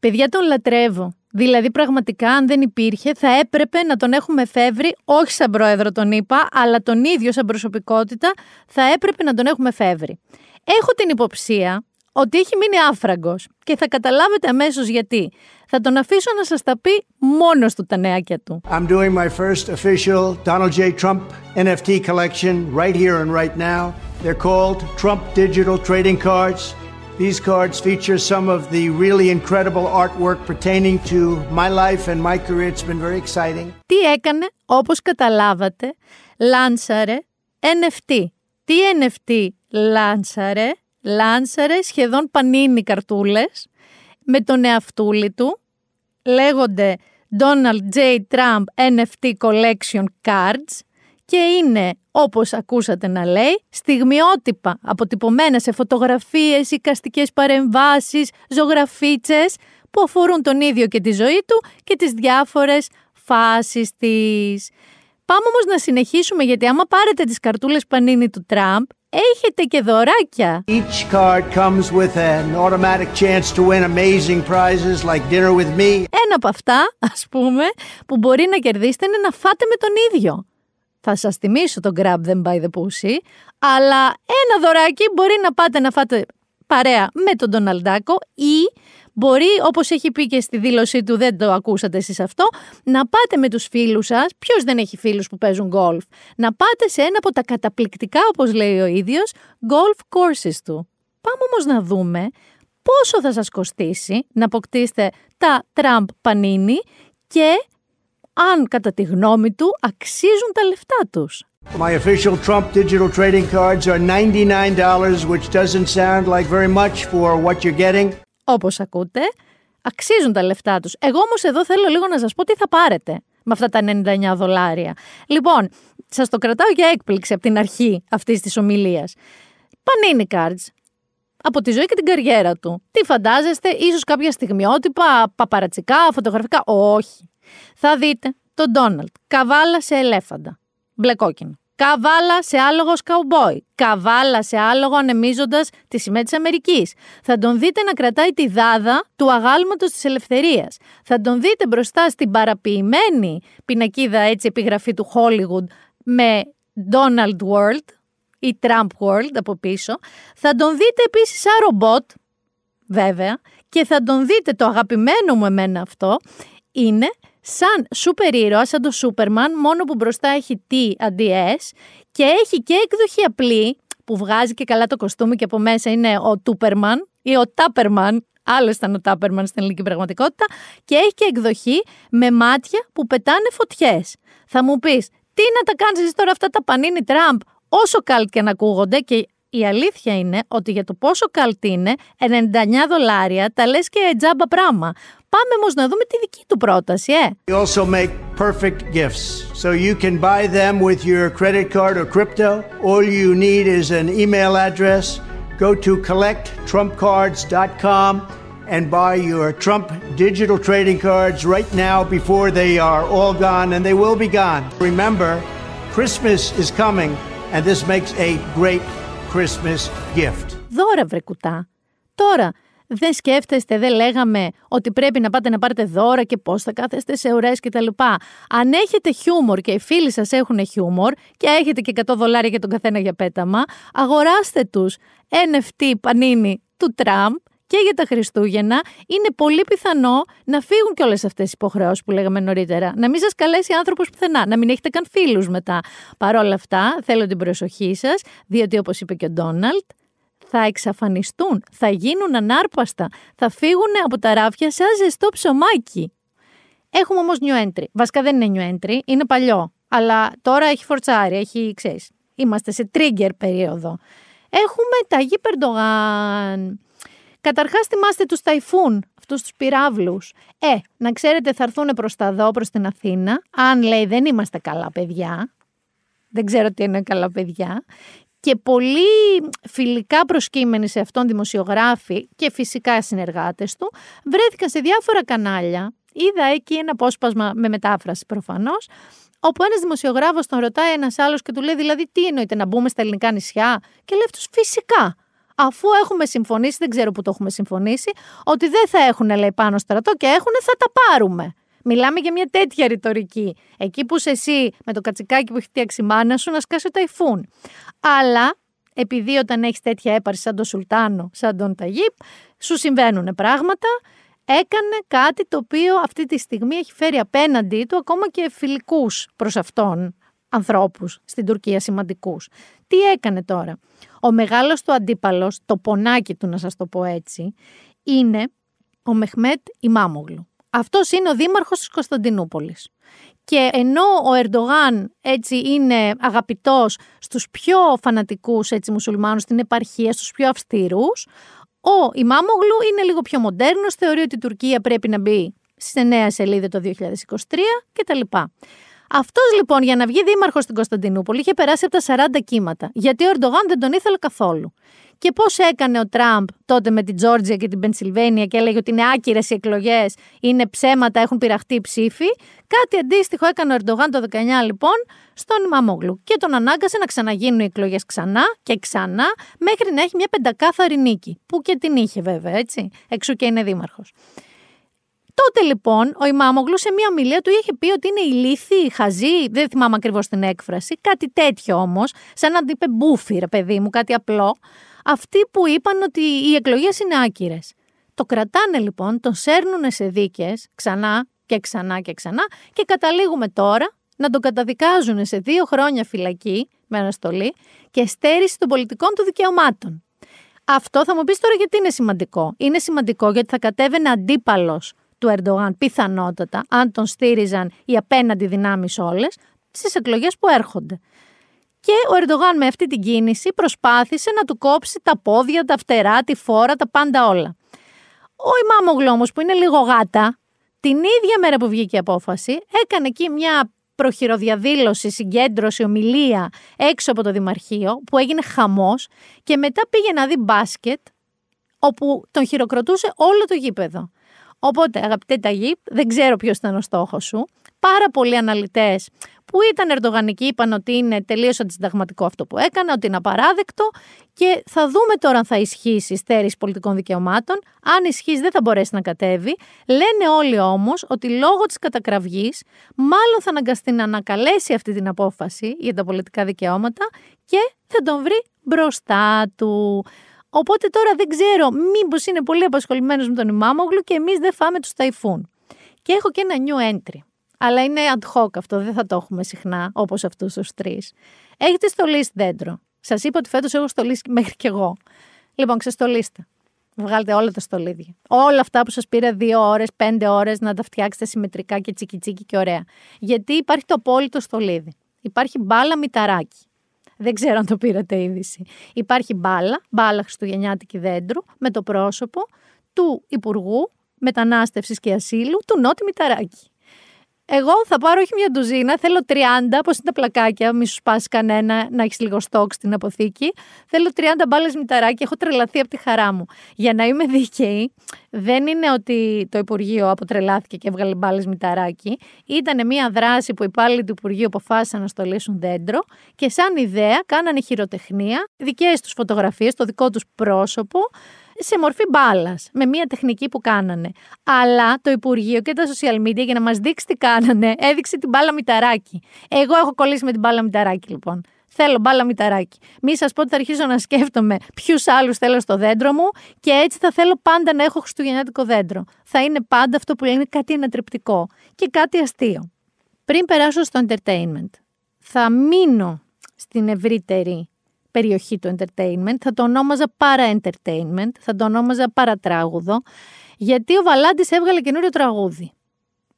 Speaker 1: Παιδιά τον λατρεύω. Δηλαδή, πραγματικά, αν δεν υπήρχε, θα έπρεπε να τον έχουμε φεύρει, όχι σαν πρόεδρο τον είπα, αλλά τον ίδιο σαν προσωπικότητα, θα έπρεπε να τον έχουμε φεύρει. Έχω την υποψία ότι έχει μείνει άφραγκος και θα καταλάβετε αμέσως γιατί. Θα τον αφήσω να σας τα πει μόνος του τα νεάκια του.
Speaker 7: I'm doing my first official Donald J. Trump NFT collection right here and right now. They're called Trump Digital Trading Cards. These cards feature some of the really incredible artwork pertaining to my life and my career. It's been very exciting.
Speaker 1: Τι έκανε, όπως καταλάβατε, λάνσαρε NFT. Τι NFT λάνσαρε, λάνσαρε σχεδόν πανίνι καρτούλες με τον εαυτούλη του. Λέγονται Donald J. Trump NFT Collection Cards και είναι, όπως ακούσατε να λέει, στιγμιότυπα αποτυπωμένα σε φωτογραφίες, οικαστικές παρεμβάσεις, ζωγραφίτσες που αφορούν τον ίδιο και τη ζωή του και τις διάφορες φάσεις της. Πάμε όμως να συνεχίσουμε γιατί άμα πάρετε τις καρτούλες πανίνι του Τραμπ έχετε και δωράκια.
Speaker 7: Each card comes with an automatic chance to win amazing prizes like dinner with me.
Speaker 1: Ένα από αυτά, ας πούμε, που μπορεί να κερδίσετε είναι να φάτε με τον ίδιο. Θα σας θυμίσω το grab them by the pussy, αλλά ένα δωράκι μπορεί να πάτε να φάτε παρέα με τον Ντοναλντάκο ή μπορεί, όπως έχει πει και στη δήλωσή του, δεν το ακούσατε εσείς αυτό, να πάτε με τους φίλους σας, ποιος δεν έχει φίλους που παίζουν γκολφ, να πάτε σε ένα από τα καταπληκτικά, όπως λέει ο ίδιος, golf courses του. Πάμε όμως να δούμε πόσο θα σας κοστίσει να αποκτήσετε τα Trump Panini και αν κατά τη γνώμη του αξίζουν τα λεφτά τους.
Speaker 7: My official Trump digital trading cards are $99, which doesn't sound like very much for what you're getting.
Speaker 1: Όπως ακούτε, αξίζουν τα λεφτά τους. Εγώ όμως εδώ θέλω λίγο να σας πω τι θα πάρετε με αυτά τα 99 δολάρια. Λοιπόν, σας το κρατάω για έκπληξη από την αρχή αυτής της ομιλίας. Panini Cards, από τη ζωή και την καριέρα του. Τι φαντάζεστε, ίσως κάποια στιγμιότυπα, παπαρατσικά, φωτογραφικά. Όχι. Θα δείτε τον Ντόναλτ, καβάλα σε ελέφαντα, μπλε κόκκινο. Καβάλα σε άλογος καουμπόι. Καβάλα σε άλογο ανεμίζοντας τη σημαία της Αμερικής. Θα τον δείτε να κρατάει τη δάδα του αγάλματος της ελευθερίας. Θα τον δείτε μπροστά στην παραποιημένη πινακίδα έτσι επιγραφή του Hollywood με Donald World ή Trump World από πίσω. Θα τον δείτε επίσης σαν ρομπότ, βέβαια, και θα τον δείτε το αγαπημένο μου εμένα αυτό, είναι σαν σούπερ ήρωα, σαν το Σούπερμαν, μόνο που μπροστά έχει T αντί S και έχει και εκδοχή απλή που βγάζει και καλά το κοστούμι και από μέσα είναι ο Τούπερμαν ή ο Τάπερμαν, άλλο ήταν ο Τάπερμαν στην ελληνική πραγματικότητα και έχει και εκδοχή με μάτια που πετάνε φωτιές. Θα μου πεις, τι να τα κάνεις εσύ τώρα αυτά τα πανίνι Τραμπ, όσο καλτ και να ακούγονται και η αλήθεια είναι ότι για το πόσο καλτ είναι, 99 δολάρια τα λες και τζάμπα πράγμα. Πάμε όμως να δούμε τη δική του πρόταση, ε.
Speaker 7: We also make perfect gifts. So you can buy them with your credit card or crypto. All you need is an email address. Go to collecttrumpcards.com and buy your Trump digital trading cards right now before they are all gone, and they will be gone. Remember, Christmas is coming, and this makes a great Christmas gift.
Speaker 1: Δώρα βρε κουτά. Τώρα, δεν σκέφτεστε, δεν λέγαμε ότι πρέπει να πάτε να πάρετε δώρα και πώς θα κάθεστε σε ουρές και τα λοιπά. Αν έχετε χιούμορ και οι φίλοι σας έχουν χιούμορ και έχετε και 100 δολάρια για τον καθένα για πέταμα, αγοράστε τους NFT πανίνι του Τραμπ και για τα Χριστούγεννα, είναι πολύ πιθανό να φύγουν και όλε αυτές οι υποχρεώσεις που λέγαμε νωρίτερα. Να μην σας καλέσει άνθρωπος πουθενά, να μην έχετε καν φίλους μετά. Παρ' όλα αυτά, θέλω την προσοχή σας, διότι όπως είπε και ο Ντόναλτ, θα εξαφανιστούν, θα γίνουν ανάρπαστα, θα φύγουν από τα ράφια σαν ζεστό ψωμάκι. Έχουμε όμως new entry. Βασικά δεν είναι new entry, είναι παλιό. Αλλά τώρα έχει φορτσάρι, έχει, ξέρεις, είμαστε σε trigger περίοδο. Έχουμε τα Περντογάν. Καταρχάς, θυμάστε τους ταϊφούν, αυτούς τους πυράβλους. Ε, να ξέρετε, θα έρθουν προς τα δω, προς την Αθήνα. Αν λέει δεν είμαστε καλά παιδιά. Δεν ξέρω τι είναι καλά παιδιά. Και πολύ φιλικά προσκύμενοι σε αυτόν δημοσιογράφοι και φυσικά συνεργάτες του βρέθηκαν σε διάφορα κανάλια. Είδα εκεί ένα απόσπασμα με μετάφραση προφανώς, όπου ένας δημοσιογράφος τον ρωτάει ένας άλλος και του λέει: Δηλαδή, τι εννοείται να μπούμε στα ελληνικά νησιά; Και λέει αυτός: Φυσικά αφού έχουμε συμφωνήσει, δεν ξέρω που το έχουμε συμφωνήσει, ότι δεν θα έχουν λέει πάνω στρατό και έχουν, θα τα πάρουμε. Μιλάμε για μια τέτοια ρητορική. Εκεί που είσαι εσύ με το κατσικάκι που έχει φτιάξει μάνα σου να σκάσει το ταϊφούν. Αλλά επειδή όταν έχεις τέτοια έπαρση σαν τον Σουλτάνο, σαν τον Ταγίπ, σου συμβαίνουν πράγματα. Έκανε κάτι το οποίο αυτή τη στιγμή έχει φέρει απέναντί του ακόμα και φιλικούς προς αυτόν ανθρώπους στην Τουρκία σημαντικούς. Τι έκανε τώρα; Ο μεγάλος του αντίπαλος, το πονάκι του να σας το πω έτσι, είναι ο Μεχμέτ Ιμάμογλου. Αυτός είναι ο δήμαρχος της Κωνσταντινούπολης. Και ενώ ο Ερντογάν έτσι είναι αγαπητός στους πιο φανατικούς έτσι, μουσουλμάνους στην επαρχία, στους πιο αυστηρούς, ο Ιμάμογλου είναι λίγο πιο μοντέρνος, θεωρεί ότι η Τουρκία πρέπει να μπει στη νέα σελίδα το 2023 κτλ. Αυτός λοιπόν για να βγει δήμαρχος στην Κωνσταντινούπολη είχε περάσει από τα 40 κύματα. Γιατί ο Ερντογάν δεν τον ήθελε καθόλου. Και πώς έκανε ο Τραμπ τότε με την Τζόρτζια και την Πενσιλβένια και έλεγε ότι είναι άκυρες οι εκλογές, είναι ψέματα, έχουν πειραχτεί ψήφοι. Κάτι αντίστοιχο έκανε ο Ερντογάν το 19 λοιπόν στον Μαμόγλου. Και τον ανάγκασε να ξαναγίνουν οι εκλογές ξανά και ξανά μέχρι να έχει μια πεντακάθαρη νίκη. Που και την είχε βέβαια, έτσι. Εξού και είναι δήμαρχος. Τότε λοιπόν ο Ιμάμογλου σε μία ομιλία του είχε πει ότι είναι ηλίθιοι, χαζοί, δεν θυμάμαι ακριβώς την έκφραση, κάτι τέτοιο όμως, σαν να είπε μπούφι, ρε παιδί μου, κάτι απλό. Αυτοί που είπαν ότι οι εκλογές είναι άκυρες. Το κρατάνε λοιπόν, τον σέρνουν σε δίκες ξανά και ξανά και ξανά και καταλήγουμε τώρα να τον καταδικάζουν σε δύο χρόνια φυλακή με αναστολή και στέρηση των πολιτικών του δικαιωμάτων. Αυτό θα μου πεις τώρα γιατί είναι σημαντικό. Είναι σημαντικό γιατί θα κατέβαινε αντίπαλος του Ερντογάν πιθανότατα, αν τον στήριζαν οι απέναντι δυνάμεις όλες, στις εκλογές που έρχονται. Και ο Ερντογάν με αυτή την κίνηση προσπάθησε να του κόψει τα πόδια, τα φτερά, τη φόρα, τα πάντα όλα. Ο Ιμάμογλου όμω που είναι λίγο γάτα, την ίδια μέρα που βγήκε η απόφαση, έκανε εκεί μια προχειροδιαδήλωση, συγκέντρωση, ομιλία έξω από το Δημαρχείο που έγινε χαμός και μετά πήγε να δει μπάσκετ όπου τον χειροκροτούσε όλο το γήπεδο. Οπότε, αγαπητέ Ταγίπ, δεν ξέρω ποιος ήταν ο στόχος σου. Πάρα πολλοί αναλυτές που ήταν ερδογανικοί είπαν ότι είναι τελείως αντισυνταγματικό αυτό που έκανε, ότι είναι απαράδεκτο και θα δούμε τώρα αν θα ισχύσει η στέρηση πολιτικών δικαιωμάτων. Αν ισχύσει, δεν θα μπορέσει να κατέβει. Λένε όλοι όμως ότι λόγω της κατακραυγής, μάλλον θα αναγκαστεί να ανακαλέσει αυτή την απόφαση για τα πολιτικά δικαιώματα και θα τον βρει μπροστά του. Οπότε τώρα δεν ξέρω, μήπως είναι πολύ απασχολημένος με τον Ιμάμογλου και εμείς δεν φάμε τους ταϊφούν. Και έχω και ένα new entry. Αλλά είναι ad hoc αυτό, δεν θα το έχουμε συχνά όπως αυτούς τους τρεις. Έχετε στολίσει δέντρο. Σας είπα ότι φέτος έχω στολίσει μέχρι κι εγώ. Λοιπόν, ξεστολίστε. Βγάλετε όλα τα στολίδια. Όλα αυτά που σας πήρε δύο ώρες, πέντε ώρες να τα φτιάξετε συμμετρικά και τσικιτσίκι και ωραία. Γιατί υπάρχει το απόλυτο στολίδι. Υπάρχει μπάλα μηταράκι. Δεν ξέρω αν το πήρατε είδηση. Υπάρχει μπάλα, μπάλα Χριστουγεννιάτικη δέντρου, με το πρόσωπο του Υπουργού Μετανάστευσης και Ασύλου, του Νότι Μηταράκη. Εγώ θα πάρω όχι μια ντουζίνα, θέλω 30, όπως είναι τα πλακάκια, μη σου σπάσει κανένα, να έχεις λίγο στόκ στην αποθήκη. Θέλω 30 μπάλες μηταράκι, έχω τρελαθεί από τη χαρά μου. Για να είμαι δίκαιη, δεν είναι ότι το Υπουργείο αποτρελάθηκε και έβγαλε μπάλες μηταράκι. Ήταν μια δράση που οι υπάλληλοι του Υπουργείου αποφάσισαν να στολίσουν δέντρο και σαν ιδέα κάνανε χειροτεχνία, δικές τους φωτογραφίες, το δικό τους πρόσωπο σε μορφή μπάλας, με μια τεχνική που κάνανε. Αλλά το Υπουργείο και τα social media για να μας δείξει τι κάνανε, έδειξε την μπάλα μηταράκι. Εγώ έχω κολλήσει με την μπάλα μηταράκι, λοιπόν. Θέλω μπάλα μηταράκι. Μη σας πω ότι θα αρχίσω να σκέφτομαι ποιους άλλους θέλω στο δέντρο μου και έτσι θα θέλω πάντα να έχω χριστουγεννιάτικο δέντρο. Θα είναι πάντα αυτό που λένε κάτι ανατρεπτικό και κάτι αστείο. Πριν περάσω στο entertainment, θα μείνω στην ευρύτερη περιοχή του entertainment, θα το ονόμαζα para-entertainment, θα το ονόμαζα παρατράγουδο, γιατί ο Βαλάντης έβγαλε καινούριο τραγούδι.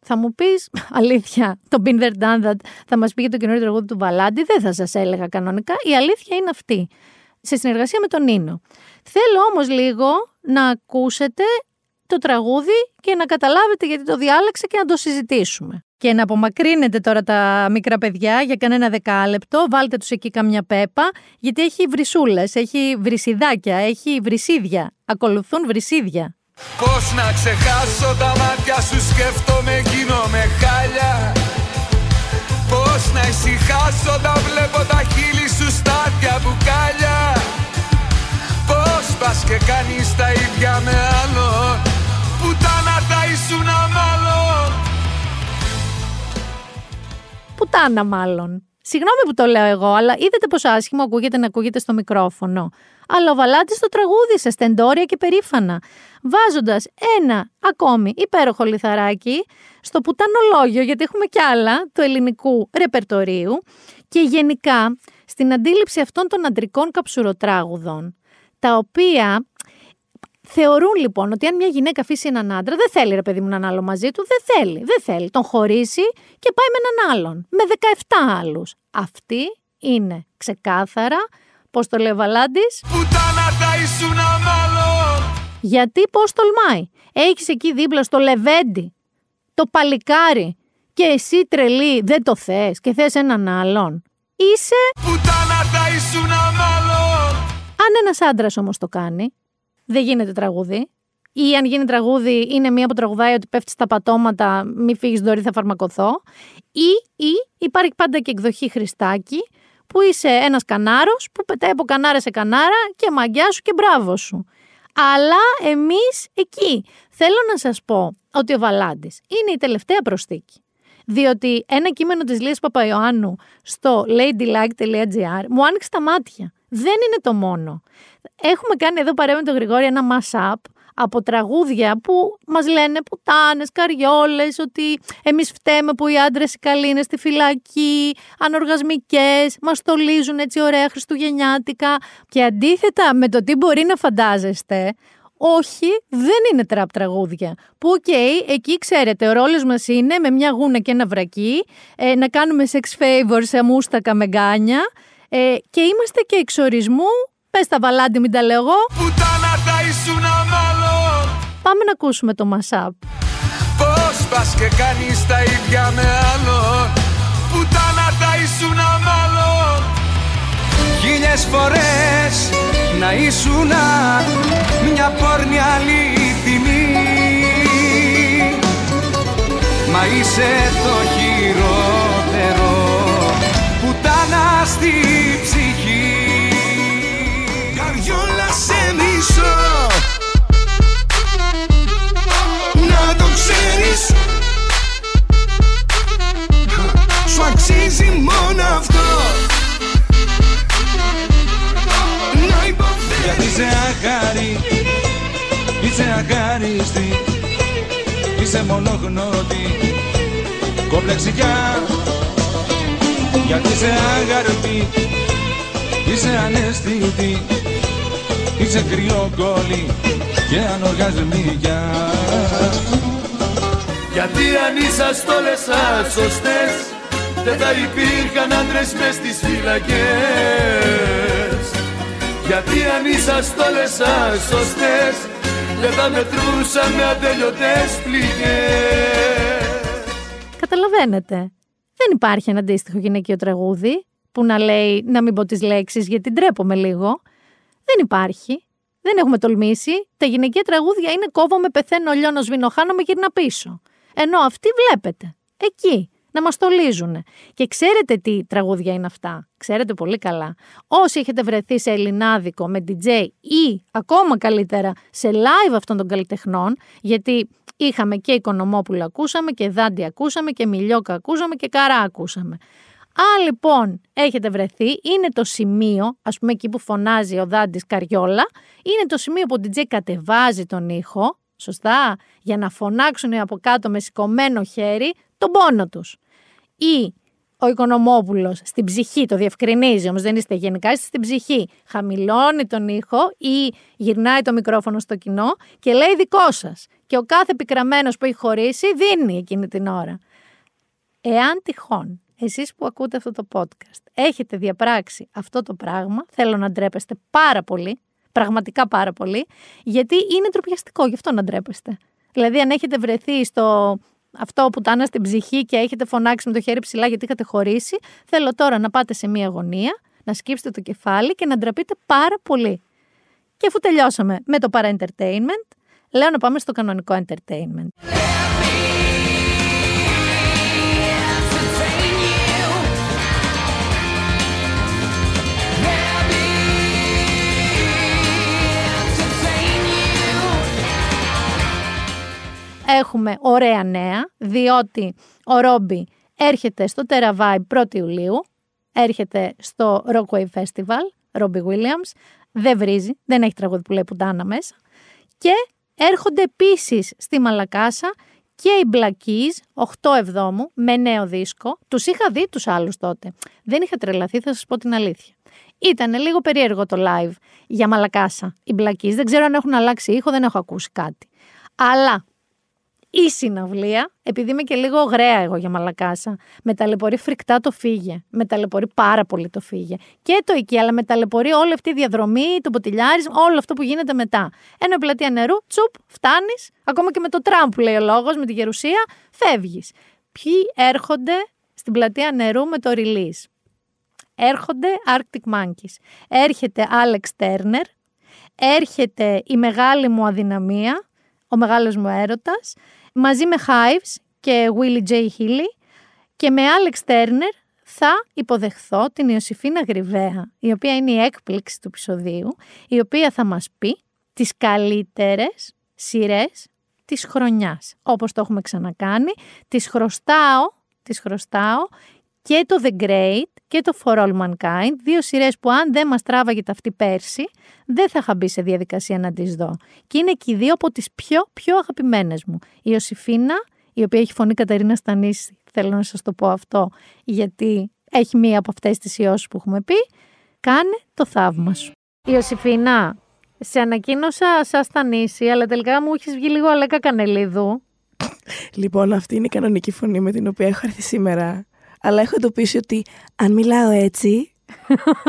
Speaker 1: Θα μου πεις αλήθεια, το Been There Done That θα μας πει για το καινούριο τραγούδι του Βαλάντη. Δεν θα σας έλεγα κανονικά. Η αλήθεια είναι αυτή. Σε συνεργασία με τον Νίνο. Θέλω όμως λίγο να ακούσετε το τραγούδι και να καταλάβετε γιατί το διάλεξε και να το συζητήσουμε. Και να απομακρύνετε τώρα τα μικρά παιδιά για κανένα δεκάλεπτο, βάλτε τους εκεί καμιά πέπα, γιατί έχει βρυσούλες, έχει βρυσιδάκια, έχει βρυσίδια. Ακολουθούν βρυσίδια.
Speaker 8: Πώς να ξεχάσω τα μάτια σου σκέφτομαι εκείνο με χάλια Πώς να ησυχάσω όταν βλέπω τα χείλη σου στάδια μπουκάλια Πώς πας και κάνεις τα ίδια με άλλο Πουτάνα τα ήσουν μάλλον
Speaker 1: Πουτάνα μάλλον. Συγγνώμη που το λέω εγώ, αλλά είδατε πόσο άσχημο ακούγεται να ακούγεται στο μικρόφωνο. Αλλά ο Βαλάντης το τραγούδισε στεντόρια και περήφανα, βάζοντας ένα ακόμη υπέροχο λιθαράκι στο πουτανολόγιο, γιατί έχουμε κι άλλα του ελληνικού ρεπερτορίου και γενικά στην αντίληψη αυτών των αντρικών καψουροτράγουδων, τα οποία Θεωρούν λοιπόν ότι αν μια γυναίκα αφήσει έναν άντρα, δεν θέλει ρε παιδί μου έναν άλλο μαζί του, δεν θέλει, δεν θέλει. Τον χωρίσει και πάει με έναν άλλον, με 17 άλλους. Αυτή είναι ξεκάθαρα, πώς το λέει ο Βαλάντης, γιατί πώς τολμάει. Έχεις εκεί δίπλα στο λεβέντι, το παλικάρι και εσύ τρελή δεν το θες και θες έναν άλλον. Είσαι... Πουτάνα τα ήσουν Αν ένας άντρας όμως το κάνει, δεν γίνεται τραγούδι. Ή αν γίνει τραγούδι, είναι μία που τραγουδάει ότι πέφτει στα πατώματα, μη φύγεις δωρή, θα φαρμακοθώ. Ή, ή υπάρχει πάντα και εκδοχή Χριστάκη, που είσαι ένας κανάρος που πετάει από κανάρα σε κανάρα και μαγκιά σου και μπράβο σου. Αλλά εμείς εκεί. Θέλω να σας πω ότι ο Βαλάντης είναι η τελευταία προσθήκη. Διότι ένα κείμενο της Λίας Παπαϊωάννου στο ladylike.gr μου άνοιξε τα μάτια. Δεν είναι το μόνο. Έχουμε κάνει εδώ παρέα με τον Γρηγόρη ένα mass-up από τραγούδια που μας λένε πουτάνες, καριόλες, ότι εμείς φταίμε που οι άντρες οι καλοί είναι στη φυλακή, ανοργασμικές, μας στολίζουν έτσι ωραία χριστουγεννιάτικα. Και αντίθετα με το τι μπορεί να φαντάζεστε, όχι, δεν είναι τραπ τραγούδια. Που οκ, εκεί ξέρετε, ο ρόλος μας είναι με μια γούνα και ένα βρακί, ε, να κάνουμε sex favors σε μούστακα με γκάνια ε, και είμαστε και εξορισμού Πες τα βαλάντι, μην τα λέω εγώ. Πουτάνα τα ήσουν Πάμε να ακούσουμε το μασάπ.
Speaker 8: Πώς πας και κάνεις τα ίδια με άλλο. Πουτάνα τα ήσουν μάλλον. Χίλιες φορές να ήσουν μια πόρνη αλήθινη. Μα είσαι το χειρότερο πουτάνα στη ψυχή ξέρεις. Σου αξίζει μόνο αυτό. Να υποφέρεις Γιατί είσαι αγάρι Είσαι αγάριστη Είσαι μονογνώτη Κομπλεξικιά Γιατί είσαι αγαρπή Είσαι αναισθητή Είσαι κρυό κόλλη και ανοργασμίκια Γιατί αν είσαστε όλες σας σωστές Δεν θα υπήρχαν άντρες μες στις φυλακές Γιατί αν είσαστε όλες σας σωστές Δεν θα μετρούσαν με ατελειωτές πληγές
Speaker 1: Καταλαβαίνετε δεν υπάρχει ένα αντίστοιχο γυναικείο τραγούδι που να λέει να μην πω τις λέξεις γιατί ντρέπομαι λίγο. Δεν υπάρχει. Δεν έχουμε τολμήσει. Τα γυναικεία τραγούδια είναι κόβομαι, πεθαίνω, λιώνω, σβήνω, χάνομαι, γυρνα πίσω. Ενώ αυτοί βλέπετε. Εκεί. Να μας τολίζουν. Και ξέρετε τι τραγούδια είναι αυτά. Ξέρετε πολύ καλά. Όσοι έχετε βρεθεί σε ελληνάδικο με DJ ή ακόμα καλύτερα σε live αυτών των καλλιτεχνών, γιατί είχαμε και Οικονομόπουλα ακούσαμε και Δάντι ακούσαμε και Μιλιόκα ακούσαμε και Καρά ακούσαμε. Αν λοιπόν έχετε βρεθεί, είναι το σημείο, ας πούμε εκεί που φωνάζει ο Δάντης Καριόλα, είναι το σημείο που ο DJ κατεβάζει τον ήχο, σωστά, για να φωνάξουν από κάτω με σηκωμένο χέρι τον πόνο τους. Ή ο Οικονομόπουλος στην ψυχή, το διευκρινίζει όμως δεν είστε γενικά, είστε στην ψυχή, χαμηλώνει τον ήχο ή γυρνάει το μικρόφωνο στο κοινό και λέει δικό σας. Και ο κάθε πικραμένος που έχει χωρίσει δίνει εκείνη την ώρα. Εάν τυχόν εσείς που ακούτε αυτό το podcast έχετε διαπράξει αυτό το πράγμα, θέλω να ντρέπεστε πάρα πολύ, Πραγματικά πάρα πολύ. Γιατί είναι τροπιαστικό, γι' αυτό να ντρέπεστε. Δηλαδή, αν έχετε βρεθεί στο αυτό που τάνα στην ψυχή και έχετε φωνάξει με το χέρι ψηλά γιατί είχατε χωρίσει, θέλω τώρα να πάτε σε μία γωνία, να σκύψετε το κεφάλι και να ντραπείτε πάρα πολύ. Και αφού τελειώσαμε με το παρα entertainment, λέω να πάμε στο κανονικό entertainment. Έχουμε ωραία νέα, διότι ο Ρόμπι έρχεται στο Τεραβάι 1η Ιουλίου, έρχεται στο Rockwave Festival, Ρόμπι Williams, δεν βρίζει, δεν έχει τραγούδι που λέει πουτάνα μέσα. Και έρχονται επίσης στη Μαλακάσα και οι Black Keys, 8 Εβδόμου, με νέο δίσκο. Τους είχα δει τους άλλους τότε. Δεν είχα τρελαθεί, θα σας πω την αλήθεια. Ήταν λίγο περίεργο το live για Μαλακάσα. Οι Black Keys, δεν ξέρω αν έχουν αλλάξει ήχο, δεν έχω ακούσει κάτι. Αλλά η συναυλία, επειδή είμαι και λίγο γραία εγώ για μαλακάσα, με ταλαιπωρεί φρικτά το φύγε. Με ταλαιπωρεί πάρα πολύ το φύγε. Και το εκεί, αλλά με ταλαιπωρεί όλη αυτή η διαδρομή, το ποτηλιάρισμα, όλο αυτό που γίνεται μετά. Ένα πλατεία νερού, τσουπ, φτάνεις, ακόμα και με το τραμ που λέει ο λόγος, με τη γερουσία, φεύγεις. Ποιοι έρχονται στην πλατεία νερού με το release; Έρχονται Arctic Monkeys. Έρχεται Alex Turner. Έρχεται η μεγάλη μου αδυναμία, ο μεγάλος μου έρωτας μαζί με Hives και Willie J. Healy και με Alex Turner θα υποδεχθώ την Ιωσήφίνα Γρυβαία, η οποία είναι η έκπληξη του επεισοδίου, η οποία θα μας πει τις καλύτερες σειρές της χρονιάς. Όπως το έχουμε ξανακάνει, τις χρωστάω, τις χρωστάω και το The Great και το For All Mankind, δύο σειρές που αν δεν μας τράβαγε τα αυτή πέρσι, δεν θα είχα μπει σε διαδικασία να τις δω. Και είναι και οι δύο από τις πιο, πιο αγαπημένες μου. Η Ιωσήφίνα, η οποία έχει φωνή Καταρίνα Στανίση, θέλω να σας το πω αυτό, γιατί έχει μία από αυτές τις ιώσεις που έχουμε πει, κάνε το θαύμα σου. Η Ιωσήφίνα, σε ανακοίνωσα σαν Στανίση, αλλά τελικά μου έχεις βγει λίγο αλέκα κανελίδου.
Speaker 9: Λοιπόν, αυτή είναι η κανονική φωνή με την οποία έχω έρθει σήμερα αλλά έχω εντοπίσει ότι αν μιλάω έτσι,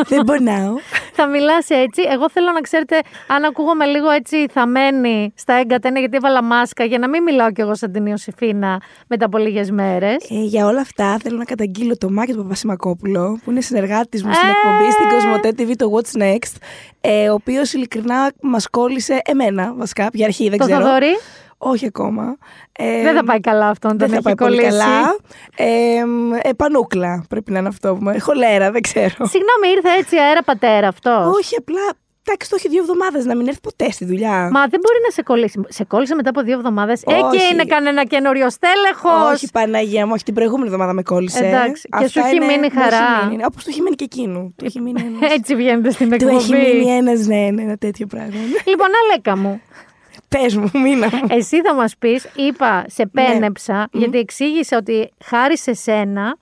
Speaker 9: δεν πονάω.
Speaker 1: θα μιλάς έτσι. Εγώ θέλω να ξέρετε, αν ακούγομαι λίγο έτσι θαμένη στα έγκατα, γιατί έβαλα μάσκα για να μην μιλάω κι εγώ σαν την Ιωσήφίνα μετά από λίγες μέρες.
Speaker 9: Ε, για όλα αυτά θέλω να καταγγείλω το Μάκη του Παπασημακόπουλο, που είναι συνεργάτης μου στην ε! εκπομπή στην Κοσμοτέ TV, το What's Next, ε, ο οποίος ειλικρινά μας κόλλησε εμένα βασικά, για αρχή δεν
Speaker 1: το
Speaker 9: ξέρω.
Speaker 1: Θοδωρή;
Speaker 9: Όχι ακόμα.
Speaker 1: Ε, δεν θα πάει καλά αυτό,
Speaker 9: δεν θα πάει πολύ καλά. Ε, ε, πανούκλα πρέπει να είναι αυτό που μου Χολέρα, δεν ξέρω.
Speaker 1: Συγγνώμη, ήρθε έτσι αέρα πατέρα αυτός.
Speaker 9: Όχι, απλά Εντάξει, το έχει δύο εβδομάδες να μην έρθει ποτέ στη δουλειά.
Speaker 1: Μα δεν μπορεί να σε κολλήσει. Σε κόλλησε μετά από δύο εβδομάδες. Ε, και είναι κανένα καινούριο στέλεχος.
Speaker 9: Όχι, Παναγία μου, όχι την προηγούμενη εβδομάδα με κόλλησε.
Speaker 1: Εντάξει, και σου έχει μείνει χαρά.
Speaker 9: Όπως το έχει μείνει και εκείνου.
Speaker 1: Έτσι βγαίνετε στην εκπομπή.
Speaker 9: Του έχει μείνει ένας, ναι, ένα τέτοιο πράγμα.
Speaker 1: Λοιπόν, Αλέκα μου.
Speaker 9: Πες μου, μήνα μου.
Speaker 1: Εσύ θα μας πεις, είπα, σε ναι. πένεψα, γιατί εξήγησε ότι χάρη σε σένα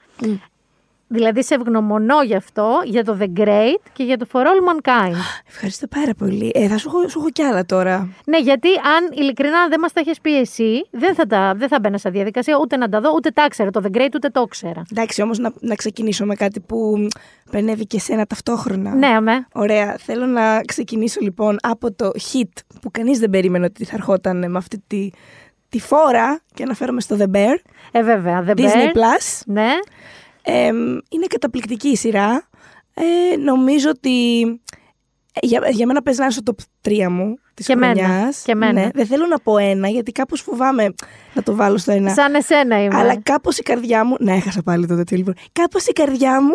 Speaker 1: Δηλαδή σε ευγνωμονώ γι' αυτό, για το The Great και για το For All Mankind.
Speaker 9: Ευχαριστώ πάρα πολύ. Ε, θα σου έχω, σου έχω κι άλλα τώρα.
Speaker 1: Ναι, γιατί αν ειλικρινά δεν μας τα έχεις πει εσύ, δεν θα, τα, δεν θα μπαίνα σε διαδικασία ούτε να τα δω, ούτε τα ήξερα. Το The Great ούτε το ήξερα.
Speaker 9: Εντάξει, όμως να, να ξεκινήσω με κάτι που περνεύει και σένα ταυτόχρονα.
Speaker 1: Ναι, αμέ.
Speaker 9: Ωραία. Θέλω να ξεκινήσω λοιπόν από το hit που κανείς δεν περίμενε ότι θα ερχόταν με αυτή τη, τη φόρα και αναφέρομαι στο The Bear.
Speaker 1: Ε, βέβαια. The
Speaker 9: Disney
Speaker 1: Bear.
Speaker 9: Plus.
Speaker 1: Ναι
Speaker 9: είναι καταπληκτική η σειρά. Ε, νομίζω ότι ε, για, για μένα παίζει να είναι στο top 3 μου της χρονιάς.
Speaker 1: Και μένα. Ναι,
Speaker 9: δεν θέλω να πω ένα, γιατί κάπως φοβάμαι να το βάλω στο ένα.
Speaker 1: Σαν εσένα είμαι.
Speaker 9: Αλλά κάπως η καρδιά μου. Ναι, έχασα πάλι το τέτοιο λοιπόν. Κάπως η καρδιά μου.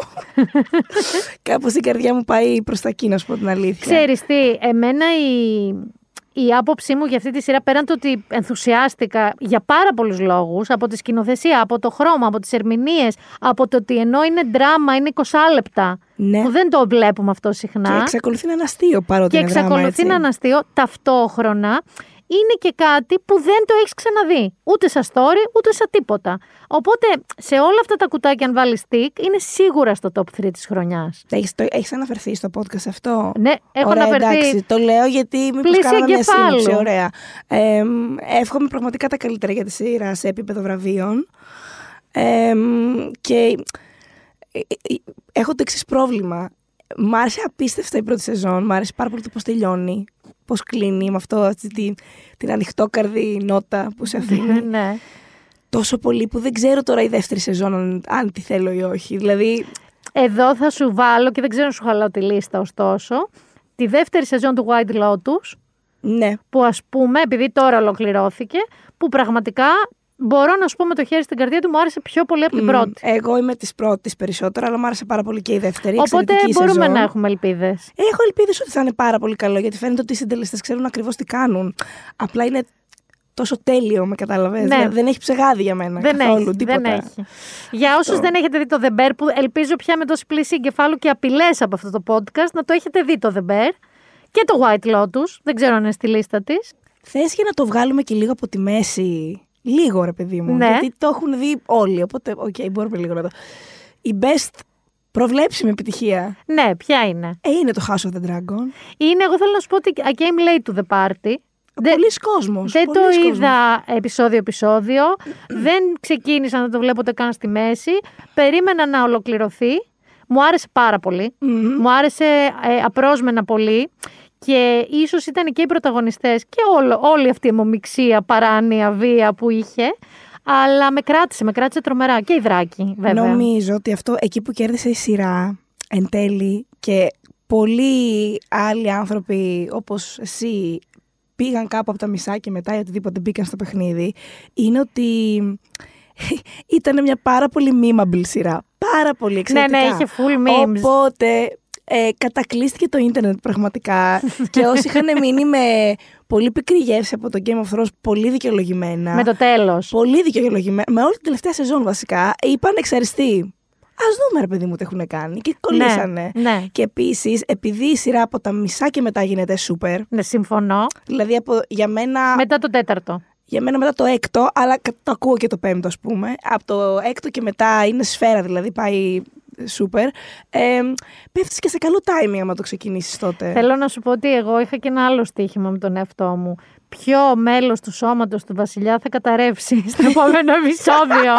Speaker 9: κάπως η καρδιά μου πάει προς τα εκεί, να σου πω την αλήθεια.
Speaker 1: Ξέρεις τι, εμένα η, η άποψή μου για αυτή τη σειρά, πέραν το ότι ενθουσιάστηκα για πάρα πολλούς λόγους, από τη σκηνοθεσία, από το χρώμα, από τις ερμηνείες, από το ότι ενώ είναι δράμα, είναι 20 λεπτά.
Speaker 9: Ναι.
Speaker 1: Που δεν το βλέπουμε αυτό συχνά.
Speaker 9: Και εξακολουθεί να είναι αστείο παρότι
Speaker 1: Και
Speaker 9: είναι δράμα,
Speaker 1: εξακολουθεί
Speaker 9: έτσι.
Speaker 1: να είναι αστείο ταυτόχρονα. Είναι και κάτι που δεν το έχεις ξαναδεί. Ούτε σαν story, ούτε σαν τίποτα. Οπότε σε όλα αυτά τα κουτάκια, αν βάλεις stick, είναι σίγουρα στο top 3 της χρονιάς.
Speaker 9: Έχεις, το, έχεις αναφερθεί στο podcast αυτό;
Speaker 1: Ναι, έχω
Speaker 9: Ωραία,
Speaker 1: αναφερθεί.
Speaker 9: εντάξει, το λέω γιατί μήπως
Speaker 1: Πλήση
Speaker 9: κάναμε μια
Speaker 1: εγκεφάλου.
Speaker 9: σύνοψη. Ωραία. Ε, εύχομαι πραγματικά τα καλύτερα για τη σειρά σε επίπεδο βραβείων. Ε, και ε, ε, έχω το εξής πρόβλημα. μ' άρεσε απίστευτα η πρώτη σεζόν. Μ' άρεσε πάρα πολύ το πώς τελειώνει. Πώς κλείνει με αυτό, αυτή τη, την ανοιχτόκαρδη νότα που σε αφήνει.
Speaker 1: ναι.
Speaker 9: Τόσο πολύ που δεν ξέρω τώρα η δεύτερη σεζόν αν, αν τη θέλω ή όχι. Δηλαδή,
Speaker 1: Εδώ θα σου βάλω και δεν ξέρω αν σου χαλάω τη λίστα ωστόσο. Τη δεύτερη σεζόν του White Lotus
Speaker 9: ναι.
Speaker 1: που ας πούμε επειδή τώρα ολοκληρώθηκε που πραγματικά μπορώ να σου πω με το χέρι στην καρδιά του μου άρεσε πιο πολύ από την
Speaker 9: Μμ,
Speaker 1: πρώτη.
Speaker 9: Εγώ είμαι της πρώτης περισσότερο, αλλά μου άρεσε πάρα πολύ και η δεύτερη.
Speaker 1: Οπότε
Speaker 9: εξαιρετική
Speaker 1: μπορούμε
Speaker 9: σεζόν.
Speaker 1: να έχουμε ελπίδες.
Speaker 9: Έχω ελπίδες ότι θα είναι πάρα πολύ καλό, γιατί φαίνεται ότι οι συντελεστές ξέρουν ακριβώς τι κάνουν. Απλά είναι τόσο τέλειο, με κατάλαβες.
Speaker 1: Ναι.
Speaker 9: Δεν έχει ψεγάδι για μένα.
Speaker 1: Δεν
Speaker 9: καθόλου,
Speaker 1: έχει,
Speaker 9: τίποτα.
Speaker 1: δεν έχει. Για όσους δεν έχετε δει το The Bear, που ελπίζω πια με τόση πλήση εγκεφάλου και απειλές από αυτό το podcast, να το έχετε δει το The Bear και το White Lotus, δεν ξέρω αν είναι στη λίστα της.
Speaker 9: Θες και να το βγάλουμε και λίγο από τη μέση. Λίγο, ρε παιδί μου.
Speaker 1: Ναι.
Speaker 9: Γιατί το έχουν δει όλοι. Οπότε, οκ, μπορούμε λίγο να το. Η best προβλέψιμη επιτυχία.
Speaker 1: Ναι, ποια είναι;
Speaker 9: Ε, είναι το House of the Dragon.
Speaker 1: Είναι, εγώ θέλω να σου πω ότι I came late to the party. Δεν-
Speaker 9: Πολύς κόσμος.
Speaker 1: Δεν
Speaker 9: πολύς
Speaker 1: το
Speaker 9: κόσμος.
Speaker 1: είδα επεισόδιο-επεισόδιο. δεν ξεκίνησα να το βλέπω ούτε καν στη μέση. Περίμενα να ολοκληρωθεί. Μου άρεσε πάρα πολύ. Μου άρεσε ε, απρόσμενα πολύ. Και ίσως ήταν και οι πρωταγωνιστές και όλο, όλη αυτή η αιμομιξία, παράνοια, βία που είχε. Αλλά με κράτησε, με κράτησε τρομερά. Και η δράκη, βέβαια.
Speaker 9: Νομίζω ότι αυτό εκεί που κέρδισε η σειρά εν τέλει και πολλοί άλλοι άνθρωποι όπως εσύ πήγαν κάπου από τα μισά και μετά ή οτιδήποτε μπήκαν στο παιχνίδι είναι ότι ήταν μια πάρα πολύ memeable σειρά. Πάρα πολύ εξαιρετικά.
Speaker 1: ναι, είχε full memes.
Speaker 9: Οπότε ε, κατακλείστηκε το ίντερνετ πραγματικά και όσοι είχαν μείνει με πολύ πικρή γεύση από το Game of Thrones πολύ δικαιολογημένα.
Speaker 1: Με το τέλος.
Speaker 9: Πολύ δικαιολογημένα. Με όλη την τελευταία σεζόν βασικά. Είπαν εξαριστεί. Α δούμε, ρε παιδί μου, τι έχουν κάνει. Και κολλήσανε.
Speaker 1: ναι.
Speaker 9: Και επίσης, επειδή η σειρά από τα μισά και μετά γίνεται super.
Speaker 1: Ναι, συμφωνώ.
Speaker 9: Δηλαδή, από, για μένα.
Speaker 1: Μετά το τέταρτο.
Speaker 9: Για μένα μετά το έκτο, αλλά κα- το ακούω και το πέμπτο, ας πούμε. Από το έκτο και μετά είναι σφαίρα, δηλαδή πάει super. Ε, Πέφτεις και σε καλό timing άμα το ξεκινήσεις τότε.
Speaker 1: Θέλω να σου πω ότι εγώ είχα και ένα άλλο στοίχημα με τον εαυτό μου. Ποιο μέλος του σώματος του βασιλιά θα καταρρεύσει στο επόμενο επεισόδιο.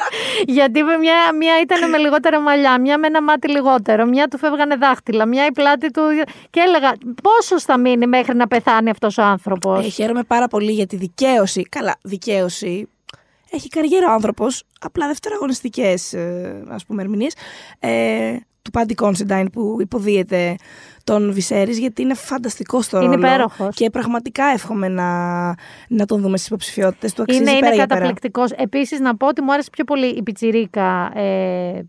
Speaker 1: Γιατί με μια, μια ήταν με λιγότερα μαλλιά, μια με ένα μάτι λιγότερο, μια του φεύγανε δάχτυλα, μια η πλάτη του... Και έλεγα πόσο θα μείνει μέχρι να πεθάνει αυτός ο άνθρωπος;
Speaker 9: Ε, χαίρομαι πάρα πολύ για τη δικαίωση. Καλά, δικαίωση. Έχει καριέρα ο άνθρωπος. Απλά δευτεραγωνιστικές, ας πούμε, ερμηνείες. Ε, του Πάντι Κόνσεντάιν που υποδίεται τον Βυσέρης γιατί είναι φανταστικός στο
Speaker 1: Είναι
Speaker 9: ρόλο.
Speaker 1: υπέροχος.
Speaker 9: Και πραγματικά εύχομαι να, να τον δούμε στις υποψηφιότητες του. Αξίζει
Speaker 1: Είναι,
Speaker 9: πέρα
Speaker 1: είναι
Speaker 9: για πέρα.
Speaker 1: καταπληκτικός. Επίσης να πω ότι μου άρεσε πιο πολύ η πιτσιρίκα ε,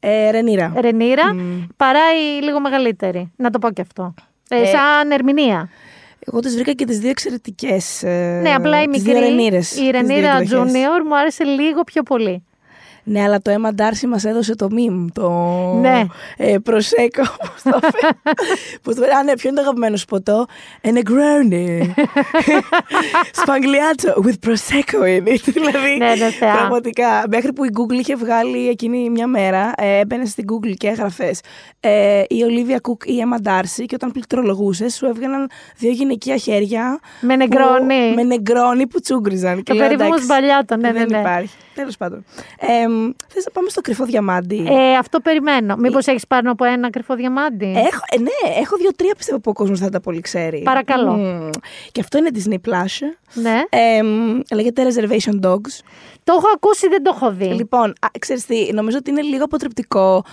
Speaker 9: Ε, Ρενίρα.
Speaker 1: Ρενίρα
Speaker 9: Μμ.
Speaker 1: παρά η λίγο μεγαλύτερη. Να το πω και αυτό. Ε,
Speaker 9: Ε,
Speaker 1: σαν ερμηνεία.
Speaker 9: Εγώ τις βρήκα και τις δύο εξαιρετικές.
Speaker 1: Ναι, απλά η
Speaker 9: τις
Speaker 1: μικρή,
Speaker 9: δύο Ρενίρες,
Speaker 1: η
Speaker 9: τις δύο
Speaker 1: Ρενίρα
Speaker 9: εκδοχές.
Speaker 1: Junior μου άρεσε λίγο πιο πολύ.
Speaker 9: Ναι, αλλά το Emma Darcy μας έδωσε το meme, το
Speaker 1: Ναι.
Speaker 9: ε, προσέκο. Πώς το φέρει. Πώς το φέρει. Α, ναι, ποιο είναι το αγαπημένο σου ποτό; A Negroni. Σπαγγλιάτσο with prosecco in it. δηλαδή,
Speaker 1: Ναι, ναι, θεά.
Speaker 9: πραγματικά. Μέχρι που η Google είχε βγάλει εκείνη μια μέρα, ε, έμπαινε στην Google και έγραφε ε, η Olivia Cook ή η Emma Darcy και όταν πληκτρολογούσε σου έβγαιναν δύο γυναικεία χέρια.
Speaker 1: Με
Speaker 9: που-
Speaker 1: νεγκρόνι.
Speaker 9: Με νεγκρόνι που τσούγκριζαν.
Speaker 1: Το
Speaker 9: λέω,
Speaker 1: περίφημο
Speaker 9: εντάξει,
Speaker 1: σμπαλιάτο, ναι, ναι,
Speaker 9: δεν
Speaker 1: ναι.
Speaker 9: υπάρχει. Τέλος πάντων. Ε, Θες να πάμε στο κρυφό διαμάντι;
Speaker 1: Ε, αυτό περιμένω. Μήπως έχεις πάνω από ένα κρυφό διαμάντι;
Speaker 9: Έχω, ε, ναι, έχω δύο-τρία πιστεύω που ο κόσμος δεν τα πολύ ξέρει.
Speaker 1: Παρακαλώ.
Speaker 9: Μμμ. Και αυτό είναι Disney Plus.
Speaker 1: Ναι.
Speaker 9: Ε, μ, λέγεται Reservation Dogs.
Speaker 1: Το έχω ακούσει, δεν το έχω δει.
Speaker 9: Λοιπόν, α, ξέρεις τι, νομίζω ότι είναι λίγο αποτρεπτικό.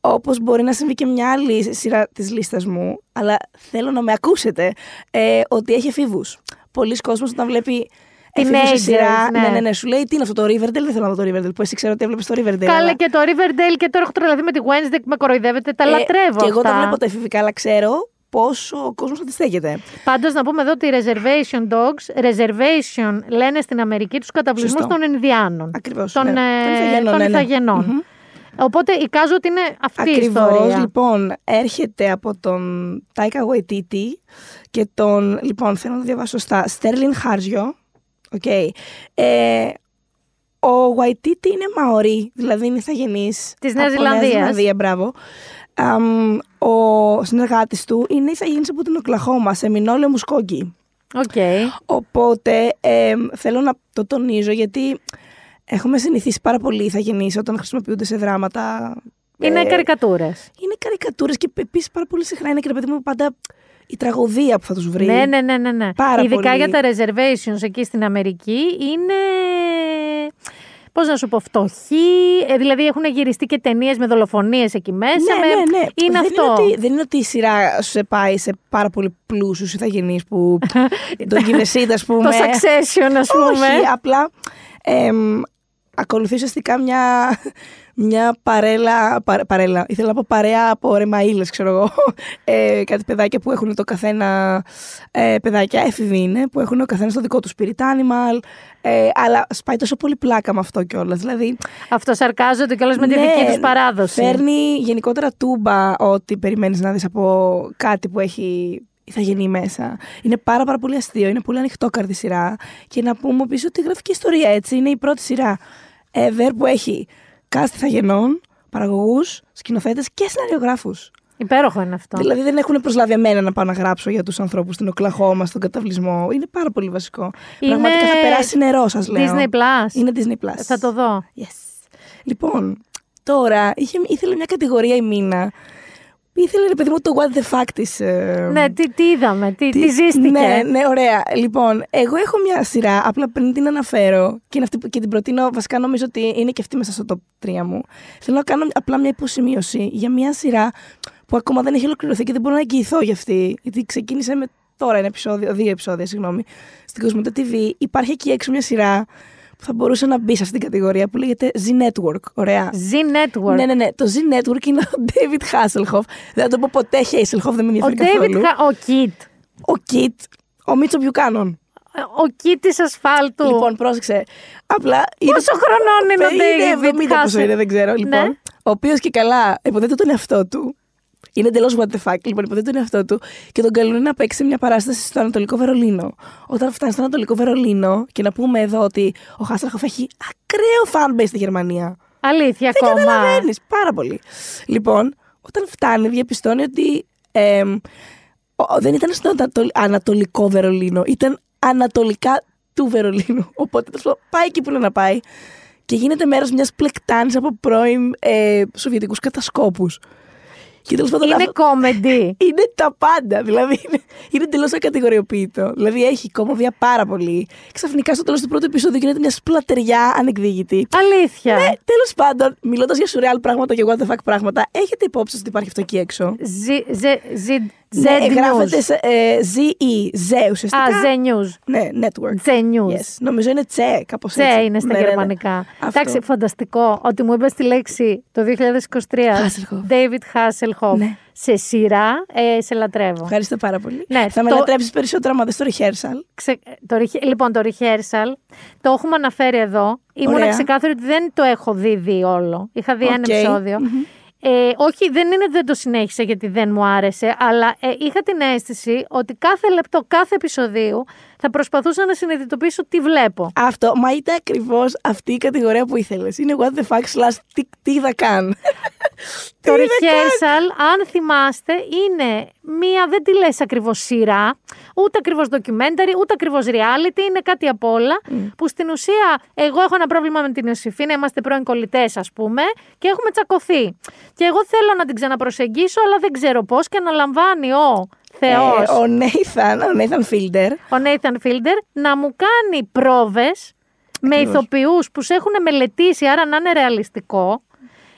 Speaker 9: Όπως μπορεί να συμβεί και μια άλλη σειρά της λίστας μου, αλλά θέλω να με ακούσετε, ε, ότι έχει εφήβους. Πολλοί κόσμος όταν βλέπει εφήβους σε
Speaker 1: Teenagers,
Speaker 9: σειρά,
Speaker 1: ναι.
Speaker 9: ναι, ναι, ναι, σου λέει τι είναι αυτό το Riverdale, δεν θέλω να δω το Riverdale, που εσύ ξέρω ότι έβλεπες το Riverdale.
Speaker 1: Κάλε
Speaker 9: αλλά-
Speaker 1: και το Riverdale και τώρα έχω τρελαθεί με τη Wednesday που με κοροϊδεύετε. Τα
Speaker 9: Ε,
Speaker 1: λατρεύω.
Speaker 9: Και εγώ
Speaker 1: αυτά.
Speaker 9: τα βλέπω τα εφηβικά, αλλά ξέρω πόσο ο κόσμος αντιστέκεται.
Speaker 1: Πάντως να πούμε εδώ ότι οι reservation dogs, reservation λένε στην Αμερική τους καταβλισμούς
Speaker 9: Σωστό.
Speaker 1: των Ινδιάνων.
Speaker 9: Ακριβώς,
Speaker 1: Των,
Speaker 9: ναι.
Speaker 1: ε,
Speaker 9: Των Ιθαγενών,
Speaker 1: των
Speaker 9: ναι, ναι.
Speaker 1: Ιθαγενών.
Speaker 9: Μμμ.
Speaker 1: Οπότε εικάζω ότι είναι αυτή η
Speaker 9: Ακριβώς,
Speaker 1: ιστορία.
Speaker 9: λοιπόν, έρχεται από τον Taika Waititi και τον, λοιπόν, θέλω να το διαβάσω σωστά, Στέρλιν Χάρτζο, οκ. Ε, ο Waititi είναι Μαωρί, δηλαδή είναι ιθαγενής.
Speaker 1: Της Νέας
Speaker 9: από Νέας
Speaker 1: Ζηλανδίας.
Speaker 9: Ζηλανδίας, μπράβο. Αμ, ο συνεργάτης του είναι ιθαγενής από την Οκλαχόμα, Σεμινόλε Μουσκόγκι.
Speaker 1: Οκ.
Speaker 9: Οπότε ε, θέλω να το τονίζω γιατί έχουμε συνηθίσει πάρα πολύ οι ηθαγενείς όταν χρησιμοποιούνται σε δράματα
Speaker 1: Είναι
Speaker 9: Ε,
Speaker 1: καρικατούρες.
Speaker 9: Είναι καρικατούρες και επίσης πάρα πολύ συχνά είναι και ρε παιδί μου πάντα η τραγωδία που θα τους βρει.
Speaker 1: Ναι, ναι, ναι, ναι. ναι.
Speaker 9: Πάρα
Speaker 1: Ειδικά
Speaker 9: πολύ.
Speaker 1: για τα reservations εκεί στην Αμερική είναι. Πώς να σου πω, φτωχοί. Ε, δηλαδή έχουν γυριστεί και ταινίες με δολοφονίες εκεί μέσα.
Speaker 9: Ναι,
Speaker 1: με...
Speaker 9: ναι, ναι.
Speaker 1: Είναι
Speaker 9: δεν
Speaker 1: αυτό.
Speaker 9: Είναι ότι, δεν είναι ότι η σειρά σου σε πάει σε πάρα πολύ πλούσιους ηθαγενείς που. τον Κινεσίδα, ας πούμε.
Speaker 1: Το succession, ας πούμε.
Speaker 9: Όχι, απλά εμ, ακολουθείς ουσιαστικά μια, μια παρέλα, παρέ- παρέλα. Ήθελα να πω παρέα από ρεμαΐλες, ξέρω εγώ. Ε, κάτι παιδάκια που έχουν το καθένα, ε, παιδάκια έφηβοι είναι, που έχουν ο καθένας το δικό τους spirit animal. Ε, αλλά σπάει τόσο πολύ πλάκα με αυτό κιόλας. Δηλαδή,
Speaker 1: Αυτό σαρκάζονται κιόλας με τη
Speaker 9: ναι,
Speaker 1: δική τους παράδοση.
Speaker 9: Φέρνει γενικότερα τούμπα ότι περιμένεις να δεις από κάτι που έχει ηθαγενή μέσα. Είναι πάρα, πάρα πολύ αστείο. Είναι πολύ ανοιχτόκαρδη σειρά. Και να πούμε επίση ότι γράφει και ιστορία έτσι. Είναι η πρώτη σειρά ever που έχει cast ηθαγενών, παραγωγούς, σκηνοθέτες και σεναριογράφους.
Speaker 1: Υπέροχο είναι αυτό.
Speaker 9: Δηλαδή δεν έχουν προσλάβει εμένα να πάω να γράψω για τους ανθρώπους στην Οκλαχώμα, στον καταβλισμό. Είναι πάρα πολύ βασικό.
Speaker 1: Είναι
Speaker 9: Πραγματικά θα περάσει νερό, σας λέω.
Speaker 1: Disney Plus.
Speaker 9: Είναι Disney Plus.
Speaker 1: Θα το δω.
Speaker 9: Yes. Λοιπόν, τώρα είχε, ήθελε μια κατηγορία η Μίνα. Ήθελε, ρε παιδί μου, το what the fact της... ε,
Speaker 1: Ναι, τι, τι είδαμε, τι, τι
Speaker 9: της-
Speaker 1: ζήστηκε.
Speaker 9: Ναι, ναι, ωραία. Λοιπόν, εγώ έχω μια σειρά, απλά πριν την αναφέρω και, είναι αυτή, που- και την προτείνω, βασικά νομίζω ότι είναι και αυτή μέσα στο top 3 μου. Θέλω να κάνω απλά μια υποσημείωση για μια σειρά που ακόμα δεν έχει ολοκληρωθεί και δεν μπορώ να εγγυηθώ για αυτή. Γιατί ξεκίνησε με τώρα ένα επεισόδιο, δύο επεισόδια, συγγνώμη, στην Κοσμοτέ TV. Υπάρχει εκεί έξω μια σειρά που θα μπορούσε να μπει σε αυτή την κατηγορία που λέγεται Z Network. Ωραία.
Speaker 1: Z Network.
Speaker 9: Ναι, ναι, ναι. Το Z Network είναι ο David Hasselhoff. Δεν θα το πω ποτέ Hasselhoff, δεν με
Speaker 1: Ο
Speaker 9: ενδιαφέρει
Speaker 1: David,
Speaker 9: καθόλου.
Speaker 1: Χα- ο Kit.
Speaker 9: Ο Kit, ο Μιτς Μπιουκάνον.
Speaker 1: Ο Kit της ασφάλτου.
Speaker 9: Λοιπόν, πρόσεξε. Απλά.
Speaker 1: Πόσο χρονών είναι ο David
Speaker 9: Είναι 70 πόσο
Speaker 1: Hasselhoff?
Speaker 9: είναι, δεν ξέρω. Λοιπόν,
Speaker 1: Ναι.
Speaker 9: ο οποίος και καλά υποτίθεται τον εαυτό του. Είναι εντελώς what the fuck. Λοιπόν, υποτίθεται τον εαυτό του και τον καλούν να παίξει μια παράσταση στο Ανατολικό Βερολίνο. Όταν φτάνει στο Ανατολικό Βερολίνο, και να πούμε εδώ ότι ο Χάσελχοφ έχει ακραίο fanbase στη Γερμανία.
Speaker 1: Αλήθεια
Speaker 9: Δεν
Speaker 1: ακόμα.
Speaker 9: καταλαβαίνεις. Πάρα πολύ. Λοιπόν, όταν φτάνει, διαπιστώνει ότι εμ, ο- ο- δεν ήταν στο Ανατολ- Ανατολικό Βερολίνο, ήταν ανατολικά του Βερολίνου. Οπότε τέλος πάντων, πάει εκεί που είναι να πάει και γίνεται μέρος μιας πλεκτάνης από πρώην ε, Σοβιετικούς κατασκόπους. Και τέλος πάντων,
Speaker 1: Είναι
Speaker 9: αυτό-
Speaker 1: comedy.
Speaker 9: είναι τα πάντα. Δηλαδή είναι, είναι εντελώς ακατηγοριοποιητό. Δηλαδή έχει κομμωδία πάρα πολύ. Ξαφνικά στο τέλος του πρώτου επεισόδου γίνεται μια σπλατεριά ανεκδίκητη.
Speaker 1: Αλήθεια.
Speaker 9: Ναι, τέλος πάντων, μιλώντας για σουρεάλ πράγματα και what the fuck πράγματα, έχετε υπόψη σας ότι υπάρχει αυτό εκεί έξω;
Speaker 1: Z, Z, Z, Z
Speaker 9: ναι,
Speaker 1: News.
Speaker 9: γράφεται σε, ε, ZE, ZE ουσιαστικά.
Speaker 1: Α, Z News.
Speaker 9: Ναι, network.
Speaker 1: Z News.
Speaker 9: Yes. Νομίζω είναι τσε, κάπως έτσι.
Speaker 1: Τσετ είναι στα
Speaker 9: Ναι, ναι, ναι.
Speaker 1: γερμανικά.
Speaker 9: Αυτό.
Speaker 1: Εντάξει, φανταστικό ότι μου είπες τη λέξη το 2023.
Speaker 9: Hasselhoff.
Speaker 1: David Hasselhoff.
Speaker 9: Ναι.
Speaker 1: Σε σειρά, ε, σε λατρεύω.
Speaker 9: Ευχαριστώ πάρα πολύ.
Speaker 1: Ναι,
Speaker 9: Θα με
Speaker 1: το-
Speaker 9: λατρέψεις περισσότερο άμα δεις το rehearsal.
Speaker 1: Ξε... Το, rehe- λοιπόν, το rehearsal το έχουμε αναφέρει εδώ. Ήμουν
Speaker 9: Ωραία.
Speaker 1: ξεκάθαρη ότι δεν το έχω δει, δει όλο. Είχα δει ένα
Speaker 9: Οκ.
Speaker 1: επεισόδιο. Ε, όχι, δεν είναι ότι δεν το συνέχισα γιατί δεν μου άρεσε, αλλά ε, είχα την αίσθηση ότι κάθε λεπτό, κάθε επεισοδίου θα προσπαθούσα να συνειδητοποιήσω τι βλέπω.
Speaker 9: Αυτό, μα ήταν ακριβώς αυτή η κατηγορία που ήθελες. Είναι what the fuck slash τι, τι είδα καν.
Speaker 1: Το
Speaker 9: Τι είδα καν.
Speaker 1: rehearsal, αν θυμάστε, είναι μία, δεν τη λες ακριβώς σειρά, ούτε ακριβώς documentary, ούτε ακριβώς reality, είναι κάτι απ' όλα, που στην ουσία εγώ έχω ένα πρόβλημα με την Ιωσήφίνα, είμαστε πρώην κολλητές ας πούμε, και έχουμε τσακωθεί. Και εγώ θέλω να την ξαναπροσεγγίσω, αλλά δεν ξέρω πώς και αναλαμβάνει ο Θεός,
Speaker 9: Ε, ο Nathan, ο Nathan Fielder.
Speaker 1: ο Nathan Fielder, να μου κάνει πρόβες με
Speaker 9: Ακριβώς.
Speaker 1: ηθοποιούς που σε έχουν μελετήσει, άρα να είναι ρεαλιστικό,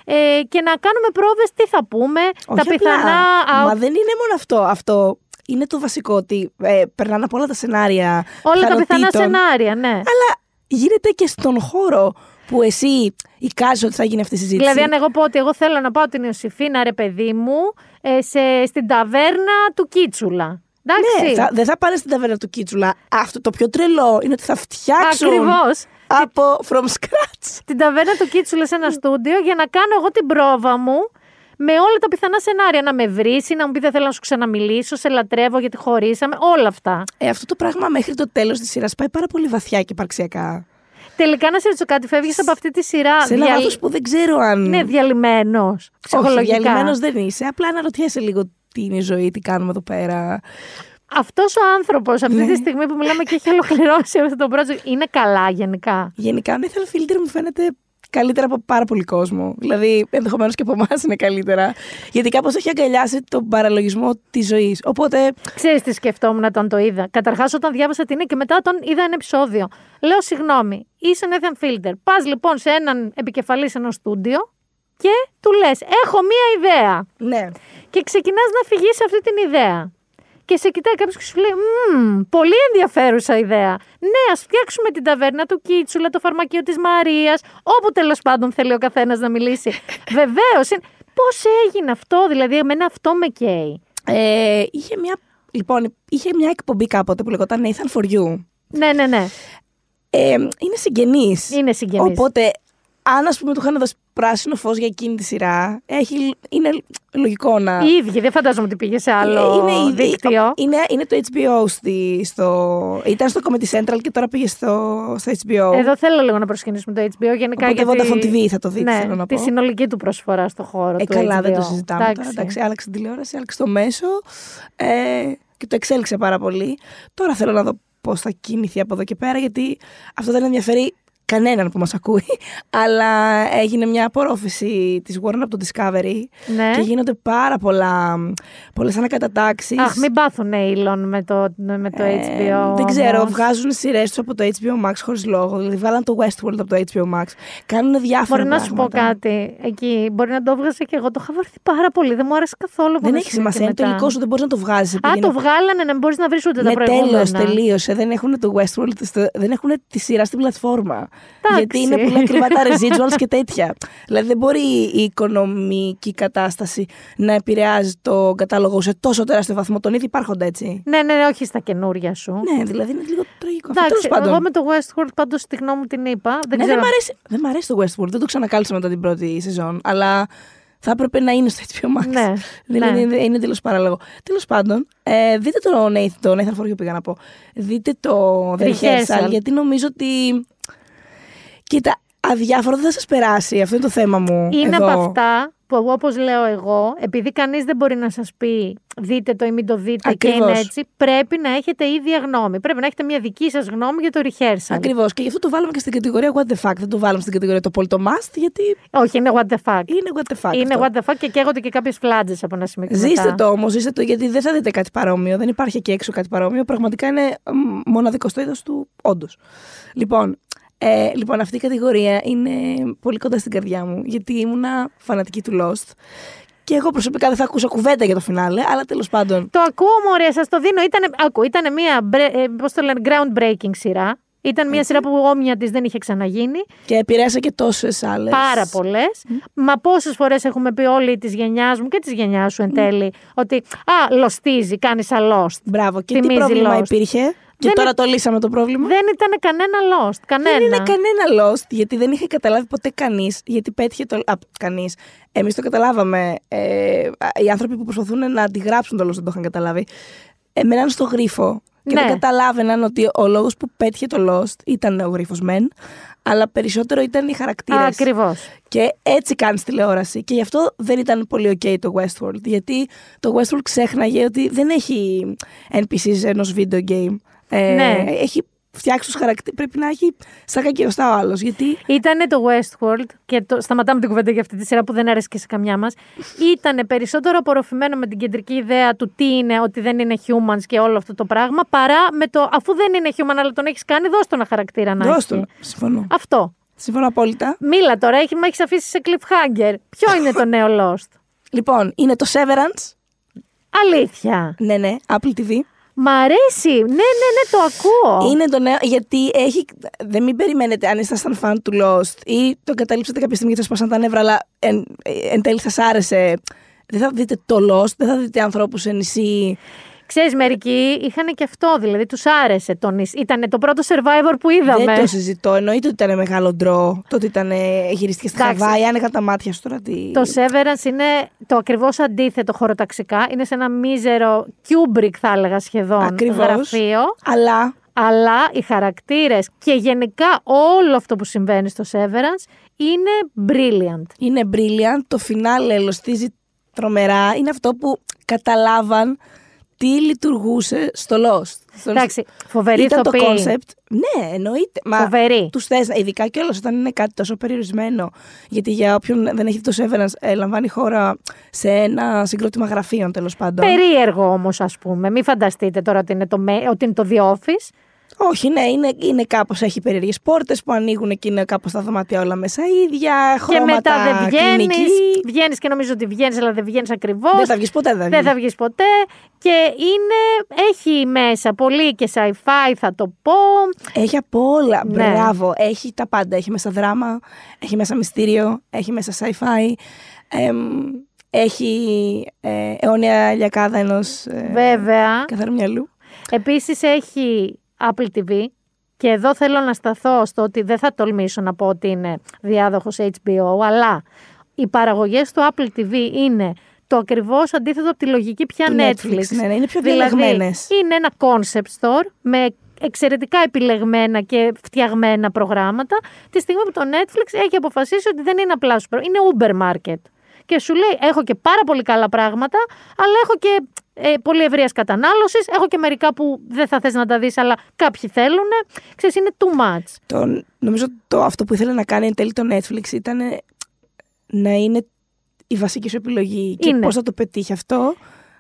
Speaker 1: ε, και να κάνουμε πρόβες τι θα πούμε, τα
Speaker 9: Όχι
Speaker 1: πιθανά
Speaker 9: απλά.
Speaker 1: out-
Speaker 9: Μα δεν είναι μόνο αυτό. Αυτό είναι το βασικό ότι ε, περνάνε από όλα τα σενάρια.
Speaker 1: όλα τα πιθανά
Speaker 9: πιθανότητων,
Speaker 1: σενάρια, ναι.
Speaker 9: Αλλά γίνεται και στον χώρο που εσύ εικάζεις ότι θα γίνει αυτή η συζήτηση.
Speaker 1: Δηλαδή, αν εγώ πω ότι εγώ θέλω να πάω την Ιωσήφίνα, ρε παιδί μου, ε, σε, στην ταβέρνα του Κίτσουλα. Εντάξει.
Speaker 9: Ναι, θα, δεν θα πάνε στην ταβέρνα του Κίτσουλα. Αυτό το πιο τρελό είναι ότι θα φτιάξουν
Speaker 1: Ακριβώς.
Speaker 9: από from scratch.
Speaker 1: Την ταβέρνα του Κίτσουλα σε ένα στούντιο για να κάνω εγώ την πρόβα μου με όλα τα πιθανά σενάρια. Να με βρεις, να μου πεις δεν θέλω να σου ξαναμιλήσω, σε λατρεύω γιατί χωρίσαμε. Όλα αυτά.
Speaker 9: Ε, αυτό το πράγμα μέχρι το τέλος της σειράς πάει πάρα πολύ βαθιά και υπαρξιακά.
Speaker 1: Τελικά να σε ρωτήσω κάτι, φεύγεις από αυτή τη σειρά.
Speaker 9: Σε ένα
Speaker 1: διαλυ-
Speaker 9: βάθος που δεν ξέρω αν...
Speaker 1: Ναι, διαλυμένος.
Speaker 9: Όχι,
Speaker 1: Ψυχολογικά.
Speaker 9: διαλυμένος δεν είσαι. Απλά αναρωτιέσαι λίγο τι είναι η ζωή, τι κάνουμε εδώ πέρα.
Speaker 1: Αυτός ο άνθρωπος, αυτή
Speaker 9: Ναι.
Speaker 1: τη στιγμή που μιλάμε και έχει ολοκληρώσει αυτό το project, είναι καλά γενικά;
Speaker 9: Γενικά ο Nathan Fielder μου φαίνεται καλύτερα από πάρα πολύ κόσμο. Δηλαδή, ενδεχομένως και από εμάς είναι καλύτερα. Γιατί κάπως έχει αγκαλιάσει τον παραλογισμό της ζωής. Οπότε.
Speaker 1: Ξέρεις τι σκεφτόμουν όταν το είδα. Καταρχάς, όταν διάβασα την και μετά τον είδα ένα επεισόδιο. Λέω συγγνώμη, είσαι Nathan Fielder. Πας λοιπόν σε έναν επικεφαλής σε ένα στούντιο και του λες: Έχω μία ιδέα.
Speaker 9: Ναι.
Speaker 1: Και ξεκινάς να φυγείς αυτή την ιδέα. Και σε κοιτάει κάποιος και σου λέει: Μμμ, πολύ ενδιαφέρουσα ιδέα. Ναι, ας φτιάξουμε την ταβέρνα του Κίτσουλα, το φαρμακείο της Μαρίας, όπου τέλος πάντων θέλει ο καθένας να μιλήσει. Βεβαίως. Πώς έγινε αυτό, δηλαδή, εμένα αυτό με καίει.
Speaker 9: Ε, είχε μια. Λοιπόν, είχε μια εκπομπή κάποτε που λεγόταν Nathan for You.
Speaker 1: Ναι, ναι, ναι.
Speaker 9: Ε, είναι συγγενής.
Speaker 1: Είναι συγγενής.
Speaker 9: Οπότε, αν ας πούμε του είχαν δώσει πράσινο φως για εκείνη τη σειρά, έχει, είναι λογικό να...
Speaker 1: Οι ίδιοι, δεν φαντάζομαι ότι πήγε σε άλλο
Speaker 9: Ε, είναι, ήδη-
Speaker 1: δίκτυο.
Speaker 9: Είναι, είναι το HBO στη, στο... Ήταν στο Comedy Central και τώρα πήγε στο, στο HBO.
Speaker 1: Εδώ θέλω λίγο να προσκυνήσουμε το HBO γενικά.
Speaker 9: Οπότε
Speaker 1: γιατί-
Speaker 9: Vodafone TV θα το δείτε,
Speaker 1: ναι,
Speaker 9: θέλω να
Speaker 1: Τη
Speaker 9: πω.
Speaker 1: συνολική του προσφορά στο χώρο
Speaker 9: Ε,
Speaker 1: του
Speaker 9: καλά,
Speaker 1: HBO.
Speaker 9: δεν το συζητάμε τώρα. Εντάξει, άλλαξε την τηλεόραση, άλλαξε το μέσο ε, και το εξέλιξε πάρα πολύ. Τώρα θέλω να δω πώς θα κινηθεί από εδώ και πέρα, γιατί αυτό δεν ενδιαφέρει κανέναν που μας ακούει, αλλά έγινε μια απορρόφηση της Warner από το Discovery
Speaker 1: Ναι.
Speaker 9: και γίνονται πάρα πολλά, πολλές ανακατατάξεις.
Speaker 1: Αχ, μην πάθουν Elon με το, με το
Speaker 9: Ε,
Speaker 1: HBO.
Speaker 9: δεν ξέρω,
Speaker 1: όμως.
Speaker 9: βγάζουν σειρές τους από το HBO Max χωρίς λόγο. Δηλαδή, βγάλαν το Westworld από το HBO Max. Κάνουν διάφορα
Speaker 1: Μπορεί να σου πω
Speaker 9: πράγματα.
Speaker 1: κάτι. Εκεί μπορεί να το έβγαζε και εγώ. Το είχα βαρθεί πάρα πολύ. Δεν μου άρεσε καθόλου. από
Speaker 9: Δεν
Speaker 1: ένα
Speaker 9: έχει
Speaker 1: σημείο και
Speaker 9: σημασία. Είναι το
Speaker 1: μετά.
Speaker 9: υλικό σου, δεν μπορείς να το βγάζει.
Speaker 1: Α, το βγάλανε να μην μπορείς να βρεις ούτε τα
Speaker 9: Ναι,
Speaker 1: προηγούμενα.
Speaker 9: τέλο, τελείωσε. Δεν έχουν το Westworld, στο- δεν έχουν τη σειρά στην πλατφόρμα.
Speaker 1: Εντάξει.
Speaker 9: Γιατί είναι πολύ ακριβά τα residuals και τέτοια. Δηλαδή δεν μπορεί η οικονομική κατάσταση να επηρεάζει το κατάλογο σε τόσο τεράστιο βαθμό. Τον ήδη υπάρχονται έτσι.
Speaker 1: Ναι, ναι, ναι, όχι στα καινούρια σου.
Speaker 9: Ναι, δηλαδή είναι λίγο τραγικό. αυτό.
Speaker 1: Εντάξει,
Speaker 9: Τέλος πάντων.
Speaker 1: εγώ με το Westworld πάντως τη γνώμη μου την είπα. Δεν
Speaker 9: Ναι,
Speaker 1: ξέρω.
Speaker 9: δεν, μ αρέσει, δεν μ' αρέσει το Westworld. Δεν το ξανακάλυψα μετά την πρώτη σεζόν. Αλλά θα έπρεπε να είναι στο HBO Max.
Speaker 1: Ναι,
Speaker 9: Δηλαδή
Speaker 1: ναι.
Speaker 9: είναι, είναι τελείω παράλογο. Τέλος πάντων, ε, δείτε το Nathan, το Nathan For You πήγα να πω. Δείτε το The
Speaker 1: Rehearsal.
Speaker 9: Rehearsal, γιατί νομίζω ότι. Κοίτα, αδιάφορο δεν θα σας περάσει. Αυτό είναι το θέμα μου.
Speaker 1: Είναι
Speaker 9: εδώ.
Speaker 1: από αυτά που εγώ, όπως λέω εγώ, επειδή κανείς δεν μπορεί να σας πει δείτε το ή μην το δείτε και
Speaker 9: Ακριβώς.
Speaker 1: είναι έτσι, πρέπει να έχετε ίδια γνώμη. Πρέπει να έχετε μια δική σας γνώμη για το rehearsal.
Speaker 9: Ακριβώς. Και γι' αυτό το βάλαμε και στην κατηγορία What the fuck. Δεν το βάλαμε στην κατηγορία το Πολ το Must, γιατί
Speaker 1: Όχι, είναι what the fuck.
Speaker 9: είναι What the fuck.
Speaker 1: είναι
Speaker 9: αυτό.
Speaker 1: what the fuck και καίγονται και κάποιες φλάτζες από ένα σημείο. και
Speaker 9: Ζήστε
Speaker 1: μετά.
Speaker 9: το όμως, ζήστε το, γιατί δεν θα δείτε κάτι παρόμοιο. Δεν υπάρχει εκεί έξω κάτι παρόμοιο. Πραγματικά είναι μ, μοναδικό στο είδος του, όντως. Λοιπόν, ε, λοιπόν, αυτή η κατηγορία είναι πολύ κοντά στην καρδιά μου, γιατί ήμουνα φανατική του Lost. Και εγώ προσωπικά δεν θα ακούσω κουβέντα για το φινάλε, αλλά τέλος πάντων.
Speaker 1: Το ακούω, μωρέ, σας το δίνω. Ήτανε, άκου, ήταν μια, μπρε- ε, πώς το λένε, groundbreaking σειρά. Ήταν μια σειρά που όμοια της δεν είχε ξαναγίνει.
Speaker 9: Και επηρέασα και τόσες άλλες.
Speaker 1: Πάρα πολλές. Μα πόσες φορές έχουμε πει όλοι της γενιάς μου και της γενιάς σου εν τέλει, ότι Α, λοστίζει, κάνεις alost.
Speaker 9: Μπράβο. Και τι
Speaker 1: Θυμίζει
Speaker 9: πρόβλημα
Speaker 1: Lost.
Speaker 9: υπήρχε; Και
Speaker 1: Δεν
Speaker 9: τώρα
Speaker 1: είναι-
Speaker 9: το λύσαμε το πρόβλημα.
Speaker 1: Δεν ήταν κανένα lost. Κανένα.
Speaker 9: Δεν είναι κανένα lost, γιατί δεν είχε καταλάβει ποτέ κανείς. Γιατί πέτυχε το. Α, κανείς. Εμείς το καταλάβαμε. Ε, οι άνθρωποι που προσπαθούν να αντιγράψουν το lost δεν το είχαν καταλάβει. Ε, μέναν στο γρίφο. Και
Speaker 1: Ναι.
Speaker 9: δεν καταλάβαιναν ότι ο λόγος που πέτυχε το lost ήταν ο γρίφος μεν, αλλά περισσότερο ήταν οι χαρακτήρες.
Speaker 1: Ακριβώς.
Speaker 9: Και έτσι κάνεις τηλεόραση. Και γι' αυτό δεν ήταν πολύ ok το Westworld. Γιατί το Westworld ξέχναγε ότι δεν έχει NPCs ενός video game. Ε,
Speaker 1: Ναι.
Speaker 9: Έχει φτιάξει τους χαρακτήρες. Πρέπει να έχει σαν κακιοστά ο άλλος. Γιατί.
Speaker 1: Ήταν το Westworld και το, σταματάμε την κουβέντα για αυτή τη σειρά που δεν άρεσε και σε καμιά μας. Ήταν περισσότερο απορροφημένο με την κεντρική ιδέα του τι είναι, ότι δεν είναι humans και όλο αυτό το πράγμα, παρά με το αφού δεν είναι human, αλλά τον έχεις κάνει, δώσ' τον ένα χαρακτήρα να
Speaker 9: Δώσ'
Speaker 1: έχει.
Speaker 9: τον. Συμφωνώ.
Speaker 1: Αυτό.
Speaker 9: Συμφωνώ απόλυτα.
Speaker 1: Μίλα τώρα, έχει, με έχεις αφήσει σε cliffhanger. Ποιο είναι το νέο Lost;
Speaker 9: Λοιπόν, είναι το Severance.
Speaker 1: Αλήθεια.
Speaker 9: Ναι, ναι, Apple TV.
Speaker 1: Μ' αρέσει. Ναι, ναι, ναι, το ακούω.
Speaker 9: Είναι το νέο, γιατί έχει. Δεν μην περιμένετε αν ήσασταν φαν του Lost ή το καταλήψατε κάποια στιγμή και σας σπάσαν τα νεύρα, αλλά εν, εν τέλει σας άρεσε. Δεν θα δείτε το Lost, δεν θα δείτε ανθρώπους σε νησί.
Speaker 1: Ξέρεις, μερικοί είχαν και αυτό, δηλαδή τους άρεσε το νησί. Ήταν το πρώτο survivor που είδαμε.
Speaker 9: Δεν το συζητώ. Εννοείται ότι ήταν μεγάλο ντρό. Το ότι ήταν ε, γυρίστηκε στη
Speaker 1: Εντάξει.
Speaker 9: Χαβάη, άνοιγα τα μάτια σου τώρα. Τι...
Speaker 1: Το Severance είναι το ακριβώς αντίθετο χωροταξικά. Είναι σε ένα μίζερο Kubrick θα έλεγα σχεδόν
Speaker 9: Ακριβώς.
Speaker 1: γραφείο.
Speaker 9: Αλλά
Speaker 1: Αλλά οι χαρακτήρες και γενικά όλο αυτό που συμβαίνει στο Severance είναι brilliant.
Speaker 9: είναι brilliant. Το φινάλε ελωστίζει τρομερά. Είναι αυτό που καταλάβαν τι λειτουργούσε στο Lost. Στο-
Speaker 1: Εντάξει, φοβερή
Speaker 9: Ήταν το
Speaker 1: ηθοποιή.
Speaker 9: concept. Ναι, εννοείται. Μα
Speaker 1: Φοβερή.
Speaker 9: Τους θες, ειδικά κιόλας όταν είναι κάτι τόσο περιορισμένο. Γιατί για όποιον δεν έχει δει το Severance, ε, λαμβάνει χώρα σε ένα συγκρότημα γραφείων τέλος πάντων.
Speaker 1: Περίεργο όμως, ας πούμε. Μην φανταστείτε τώρα ότι είναι το, με- ότι είναι το The Office.
Speaker 9: Όχι, ναι, είναι, είναι κάπως. Έχει περίεργες πόρτες που ανοίγουν και είναι κάπως τα δωμάτια όλα μέσα ίδια. Χρώματα,
Speaker 1: και μετά δεν βγαίνεις.
Speaker 9: κλινικής.
Speaker 1: Βγαίνεις και νομίζω ότι βγαίνεις, αλλά δεν βγαίνεις ακριβώς.
Speaker 9: Δεν θα βγεις ποτέ, δεν θα
Speaker 1: Δεν
Speaker 9: βγεις.
Speaker 1: θα βγει ποτέ. Και είναι, έχει μέσα πολύ και sci-fi, θα το πω.
Speaker 9: Έχει από όλα.
Speaker 1: Ναι.
Speaker 9: Μπράβο. Έχει τα πάντα. Έχει μέσα δράμα, έχει μέσα μυστήριο, έχει μέσα sci-fi. εμ, έχει ε, αιώνια λιακάδα ενός ε,
Speaker 1: Βέβαια.
Speaker 9: καθαρού μυαλού.
Speaker 1: Επίσης έχει Apple TV και εδώ θέλω να σταθώ στο ότι δεν θα τολμήσω να πω ότι είναι διάδοχος HBO, αλλά οι παραγωγές του Apple TV είναι το ακριβώς αντίθετο από τη λογική πια
Speaker 9: Του
Speaker 1: Netflix.
Speaker 9: Netflix, ναι, ναι, είναι πιο
Speaker 1: δηλαδή,
Speaker 9: διαλεγμένες.
Speaker 1: είναι ένα concept store με εξαιρετικά επιλεγμένα και φτιαγμένα προγράμματα τη στιγμή που το Netflix έχει αποφασίσει ότι δεν είναι απλά σου προ- είναι Uber Market. Και σου λέει: Έχω και πάρα πολύ καλά πράγματα, αλλά έχω και ε, πολύ ευρείας κατανάλωσης. Έχω και μερικά που δεν θα θες να τα δεις, αλλά κάποιοι θέλουν. Ξέρεις, είναι too much.
Speaker 9: Το, νομίζω το, αυτό που ήθελε να κάνει εν τέλει το Netflix ήταν να είναι η βασική σου επιλογή. Και
Speaker 1: Είναι.
Speaker 9: πώς θα το πετύχει αυτό,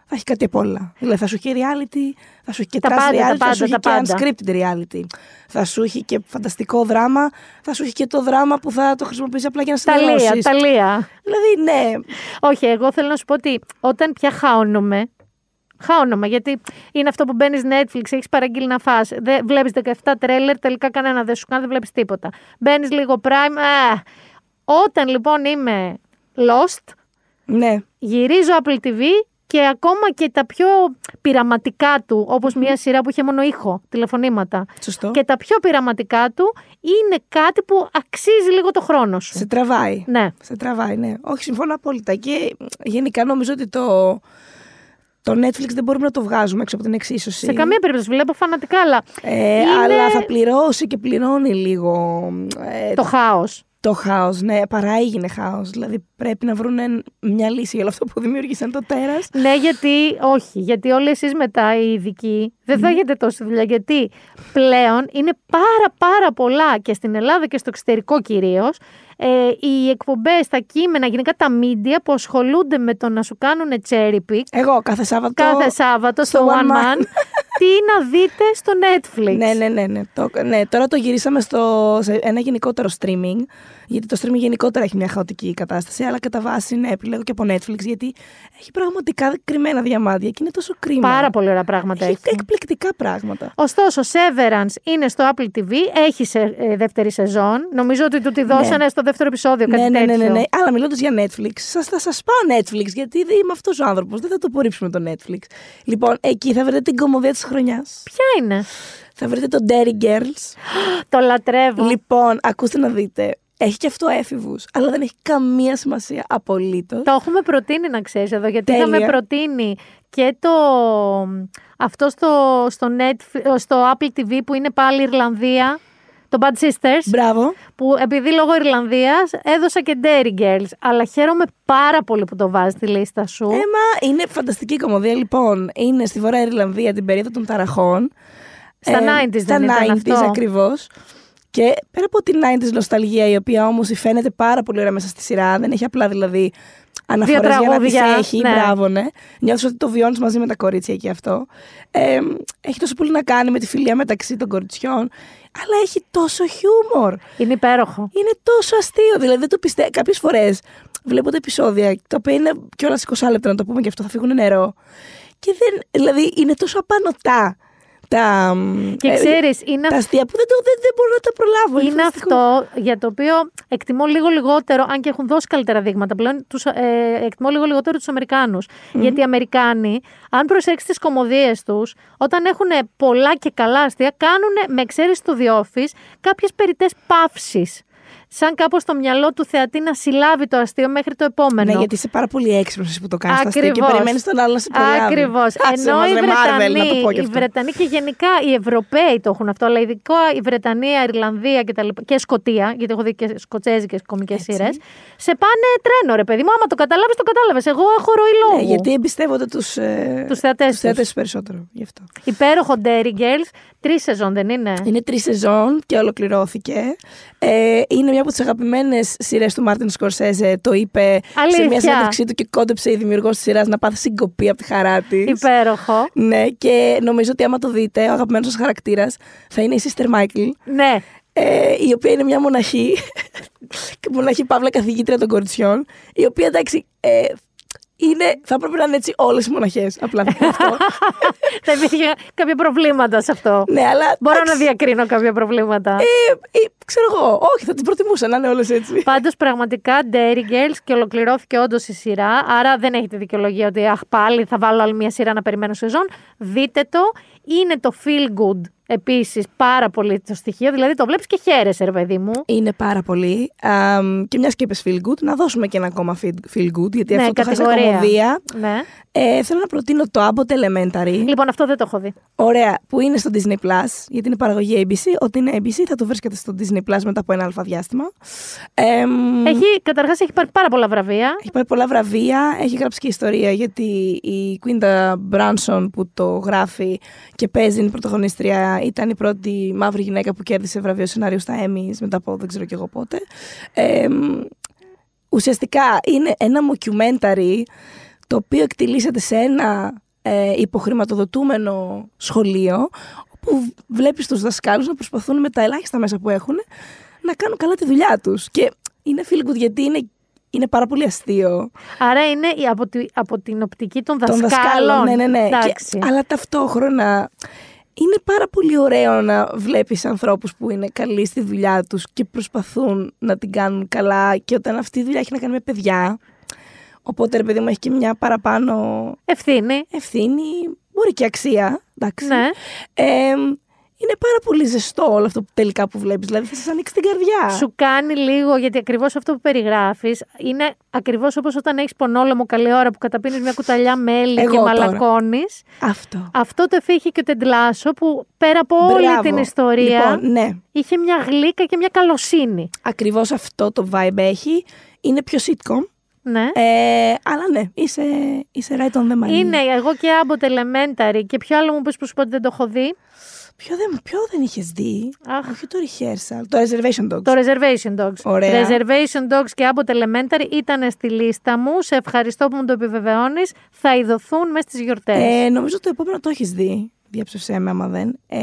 Speaker 9: θα έχει κάτι απ' όλα. Δηλαδή θα σου έχει reality, θα σου έχει και
Speaker 1: Τα
Speaker 9: trash
Speaker 1: πάντα, τα
Speaker 9: reality, θα
Speaker 1: πάντα,
Speaker 9: σου έχει
Speaker 1: τα
Speaker 9: και
Speaker 1: πάντα.
Speaker 9: unscripted reality. Θα σου έχει και φανταστικό δράμα, θα σου έχει και το δράμα που θα το χρησιμοποιήσει απλά για να
Speaker 1: Ταλία,
Speaker 9: συνενώσεις.
Speaker 1: ταλία.
Speaker 9: Δηλαδή, ναι.
Speaker 1: Όχι, εγώ θέλω να σου πω ότι όταν πια χάωνομαι. Χάωνομαι, γιατί είναι αυτό που μπαίνεις Netflix, έχεις παραγγείλει να φας. Δεν βλέπεις 17 τρέλερ, τελικά κανένα δεν σου κάνει, δεν βλέπεις τίποτα. Μπαίνεις λίγο Prime. Α, όταν λοιπόν είμαι lost,
Speaker 9: Ναι.
Speaker 1: γυρίζω Apple TV και ακόμα και τα πιο πειραματικά του, όπως μια σειρά που είχε μόνο ήχο, τηλεφωνήματα.
Speaker 9: Σωστό.
Speaker 1: Και τα πιο πειραματικά του είναι κάτι που αξίζει λίγο το χρόνο σου.
Speaker 9: Σε τραβάει.
Speaker 1: Ναι.
Speaker 9: Σε τραβάει, ναι. Όχι, συμφωνώ απόλυτα. Και γενικά νομίζω ότι το, το Netflix δεν μπορούμε να το βγάζουμε έξω από την εξίσωση.
Speaker 1: Σε καμία περίπτωση βλέπω φανατικά, αλλά
Speaker 9: Ε,
Speaker 1: είναι
Speaker 9: Αλλά θα πληρώσει και πληρώνει λίγο ε,
Speaker 1: το χάος.
Speaker 9: το χάος. Ναι, παρά έγινε χάος. Δηλαδή πρέπει να βρουν μια λύση για όλο αυτό που δημιούργησαν το τέρας.
Speaker 1: Ναι, γιατί όχι. Γιατί όλοι εσείς μετά οι ειδικοί δεν θα έχετε τόση δουλειά. Γιατί πλέον είναι πάρα πάρα πολλά και στην Ελλάδα και στο εξωτερικό κυρίως. Ε, οι εκπομπές, τα κείμενα, γενικά τα media που ασχολούνται με το να σου κάνουν cherry pick
Speaker 9: Εγώ κάθε Σάββατο.
Speaker 1: κάθε Σάββατο στο
Speaker 9: στο
Speaker 1: One
Speaker 9: One
Speaker 1: Man,
Speaker 9: Man.
Speaker 1: τι να δείτε στο Netflix.
Speaker 9: Ναι, ναι, ναι. ναι. Το, ναι. Τώρα το γυρίσαμε στο, σε ένα γενικότερο streaming. Γιατί το streaming γενικότερα έχει μια χαοτική κατάσταση. Αλλά κατά βάση είναι επιλέγω και από Netflix. Γιατί έχει πραγματικά κρυμμένα διαμάντια και είναι τόσο κρίμα.
Speaker 1: Πάρα πολύ ωραία πράγματα
Speaker 9: έχει.
Speaker 1: έχεις.
Speaker 9: εκπληκτικά πράγματα.
Speaker 1: Ωστόσο, Severance είναι στο Apple TV, έχει σε, ε, δεύτερη σεζόν. Νομίζω ότι του τη δώσανε στο δεύτερο επεισόδιο, κάτι
Speaker 9: ναι, ναι, ναι,
Speaker 1: τέτοιο.
Speaker 9: ναι, ναι. Αλλά μιλώντας για Netflix, σας, θα σας πάω Netflix, γιατί δεν είμαι αυτός ο άνθρωπος. Δεν θα το απορρίψουμε το Netflix. Λοιπόν, εκεί θα βρείτε την κομμωδία της χρονιάς.
Speaker 1: Ποια είναι;
Speaker 9: Θα βρείτε το Dairy Girls.
Speaker 1: Το λατρεύω.
Speaker 9: Λοιπόν, ακούστε να δείτε. Έχει και αυτό έφηβους, αλλά δεν έχει καμία σημασία απολύτως.
Speaker 1: Το έχουμε προτείνει να ξέρεις εδώ, γιατί
Speaker 9: Τέλεια.
Speaker 1: είχαμε προτείνει και το αυτό στο, στο, Netflix, στο Apple TV που είναι πάλι Ιρλανδία, το Bad Sisters,
Speaker 9: Μπράβο.
Speaker 1: που επειδή λόγω Ιρλανδίας έδωσα και Dairy Girls, αλλά χαίρομαι πάρα πολύ που το βάζεις στη λίστα σου.
Speaker 9: Έμα, είναι φανταστική κομμωδία. Λοιπόν, είναι στη Βόρεια Ιρλανδία την περίοδο των ταραχών.
Speaker 1: Στα 90s δεν
Speaker 9: Στα
Speaker 1: ήταν
Speaker 9: 90s
Speaker 1: αυτό.
Speaker 9: ακριβώς. Και πέρα από την 90s νοσταλγία, η οποία όμως φαίνεται πάρα πολύ ωραία μέσα στη σειρά, δεν έχει απλά δηλαδή αναφορές για να τις
Speaker 1: τραγούδια,
Speaker 9: έχει,
Speaker 1: ναι.
Speaker 9: μπράβο, ναι. Νιώθεις ότι το βιώνεις μαζί με τα κορίτσια εκεί αυτό. Ε, έχει τόσο πολύ να κάνει με τη φιλία μεταξύ των κοριτσιών, αλλά έχει τόσο χιούμορ.
Speaker 1: Είναι υπέροχο.
Speaker 9: Είναι τόσο αστείο. Δηλαδή δεν το πιστεύω. Κάποιες φορές βλέπω τα επεισόδια, τα οποία είναι κιόλας 20 λεπτά να το πούμε και αυτό, θα φύγουν νερό. Και δεν. Δηλαδή είναι τόσο απανοτά τα.
Speaker 1: Και
Speaker 9: ε,
Speaker 1: ξέρεις, είναι
Speaker 9: Τα αστεία που δεν, το, δεν, δεν μπορώ να τα προλάβω.
Speaker 1: Είναι
Speaker 9: φανταστικό.
Speaker 1: αυτό για το οποίο εκτιμώ λίγο λιγότερο, αν και έχουν δώσει καλύτερα δείγματα πλέον, τους, ε, εκτιμώ λίγο λιγότερο τους Αμερικάνους. Γιατί οι Αμερικάνοι, αν προσέξεις τις κομμωδίες τους, όταν έχουν πολλά και καλά αστεία, κάνουν με εξαίρεση το The Office κάποιες περιττές παύσεις. Σαν κάπως στο μυαλό του θεατή να συλλάβει το αστείο μέχρι το επόμενο.
Speaker 9: Ναι, γιατί είσαι πάρα πολύ έξυπνος που το κάνεις αυτό και
Speaker 1: Ακριβώς.
Speaker 9: περιμένεις τον άλλο να σε προλάβει.
Speaker 1: Ακριβώς.
Speaker 9: Άσε
Speaker 1: Ενώ
Speaker 9: μας,
Speaker 1: οι
Speaker 9: ρε, Marvel,
Speaker 1: Βρετανοί,
Speaker 9: να το πω και
Speaker 1: οι
Speaker 9: αυτό.
Speaker 1: Βρετανοί και γενικά οι Ευρωπαίοι το έχουν αυτό, αλλά ειδικά η Βρετανία, η Ιρλανδία και, τα λοιπά, και Σκοτία, γιατί έχω δει και σκοτσέζικες κωμικές σειρές, σε πάνε τρένο, ρε παιδί μου. Άμα το κατάλαβες, το κατάλαβες. Εγώ έχω ροή λόγου.
Speaker 9: Ναι, γιατί εμπιστεύονται τους ε,
Speaker 1: Τους θεατές τους.
Speaker 9: θεατές περισσότερο. Γι' αυτό.
Speaker 1: Υπέροχο Derry Girls. Τρεις σεζόν δεν είναι;
Speaker 9: Είναι τρεις σεζόν και ολοκληρώθηκε. Ε, είναι μια από τις αγαπημένες σειρές του Μάρτιν Σκορσέζε. Το είπε σε
Speaker 1: Αλήθεια.
Speaker 9: μια συνέντευξή του και κόντεψε η δημιουργός της σειράς να πάθει συγκοπή από τη χαρά της.
Speaker 1: Υπέροχο.
Speaker 9: Ναι, και νομίζω ότι άμα το δείτε, ο αγαπημένος σας χαρακτήρας θα είναι η Sister Michael.
Speaker 1: Ναι.
Speaker 9: ε, η οποία είναι μια μοναχή, μοναχή παύλα καθηγήτρια των κοριτσιών, η οποία εντάξει, ε, είναι, θα έπρεπε να είναι έτσι όλες οι μοναχές, απλά θα πω αυτό.
Speaker 1: Θα υπήρχε κάποια προβλήματα σε αυτό.
Speaker 9: ναι, αλλά
Speaker 1: Μπορώ να
Speaker 9: εντάξει,
Speaker 1: διακρίνω κάποια προβλήματα.
Speaker 9: ε, ε, ξέρω εγώ, όχι, θα την προτιμούσα να είναι όλες έτσι.
Speaker 1: Πάντως, πραγματικά Dairy Girls και ολοκληρώθηκε όντως η σειρά. Άρα δεν έχετε δικαιολογία ότι αχ, πάλι θα βάλω άλλη μια σειρά να περιμένω σεζόν. Δείτε το. Είναι το feel good επίσης πάρα πολύ το στοιχείο. Δηλαδή το βλέπεις και χαίρεσαι, ρε παιδί μου.
Speaker 9: Είναι πάρα πολύ. Αμ, και μιας και είπες feel good, να δώσουμε και ένα ακόμα feel- feel good, γιατί αυτό το χάσα
Speaker 1: κατηγορία.
Speaker 9: κομμωδία.
Speaker 1: Ναι.
Speaker 9: Ε, θέλω να προτείνω το Abbott Elementary.
Speaker 1: Λοιπόν, αυτό δεν το έχω δει.
Speaker 9: Ωραία, που είναι στο Disney Plus, γιατί είναι παραγωγή ABC. Ότι είναι ABC θα το βρίσκεται στο Disney Plus μετά από ένα αλφα διάστημα. Εμ,
Speaker 1: Έχει, καταρχάς έχει πάρει πάρα πολλά βραβεία.
Speaker 9: έχει πάρει πολλά βραβεία, έχει γράψει και ιστορία γιατί η Quinta Branson που το γράφει και παίζει είναι η πρωταγωνίστρια ήταν η πρώτη μαύρη γυναίκα που κέρδισε βραβείο σενάριου στα Emmys μετά από δεν ξέρω και εγώ πότε. Εμ, ουσιαστικά είναι ένα mockumentary το οποίο εκτιλήσεται σε ένα ε, υποχρηματοδοτούμενο σχολείο όπου βλέπεις τους δασκάλους να προσπαθούν με τα ελάχιστα μέσα που έχουν να κάνουν καλά τη δουλειά τους. Και είναι feel good γιατί είναι, είναι πάρα πολύ αστείο.
Speaker 1: Άρα είναι η- από, τη- από την οπτική των
Speaker 9: Των
Speaker 1: δασκάλων.
Speaker 9: Ναι, ναι, ναι.
Speaker 1: Εντάξει.
Speaker 9: Και, αλλά ταυτόχρονα είναι πάρα πολύ ωραίο να βλέπεις ανθρώπους που είναι καλοί στη δουλειά τους και προσπαθούν να την κάνουν καλά και όταν αυτή η δουλειά έχει να κάνει με παιδιά οπότε ρε παιδί μου έχει και μια παραπάνω
Speaker 1: Ευθύνη.
Speaker 9: ευθύνη, μπορεί και αξία, εντάξει.
Speaker 1: Ναι.
Speaker 9: Ε, είναι πάρα πολύ ζεστό όλο αυτό που τελικά που βλέπεις, δηλαδή θα σας ανοίξει την καρδιά.
Speaker 1: Σου κάνει λίγο, γιατί ακριβώς αυτό που περιγράφεις είναι ακριβώς όπως όταν έχεις πονόλεμο καλή ώρα που καταπίνεις μια κουταλιά μέλι
Speaker 9: Εγώ
Speaker 1: και
Speaker 9: τώρα.
Speaker 1: μαλακώνεις.
Speaker 9: Αυτό.
Speaker 1: Αυτό το εφήχε και ο Τεντλάσο που πέρα από όλη
Speaker 9: Μπράβο.
Speaker 1: την ιστορία
Speaker 9: Λοιπόν, ναι,
Speaker 1: είχε μια γλύκα και μια καλοσύνη.
Speaker 9: ακριβώς αυτό το vibe έχει. Είναι πιο sitcom.
Speaker 1: Ναι.
Speaker 9: Ε, αλλά ναι, είσαι, είσαι right on the money.
Speaker 1: Είναι εγώ και Abbott Elementary και ποιο άλλο μου πες που σου πω ότι δεν το έχω δει;
Speaker 9: Ποιο δεν, ποιο δεν είχες δει;
Speaker 1: Αχ.
Speaker 9: Όχι το rehearsal. Το reservation dogs.
Speaker 1: Το Reservation Dogs.
Speaker 9: Ωραία.
Speaker 1: Reservation Dogs και Abbott Elementary ήταν στη λίστα μου. Σε ευχαριστώ που μου το επιβεβαιώνεις. Θα ειδωθούν μέσα στις γιορτές.
Speaker 9: Ε, νομίζω το επόμενο το έχεις δει. Διάψευσέ με άμα δεν. Ε,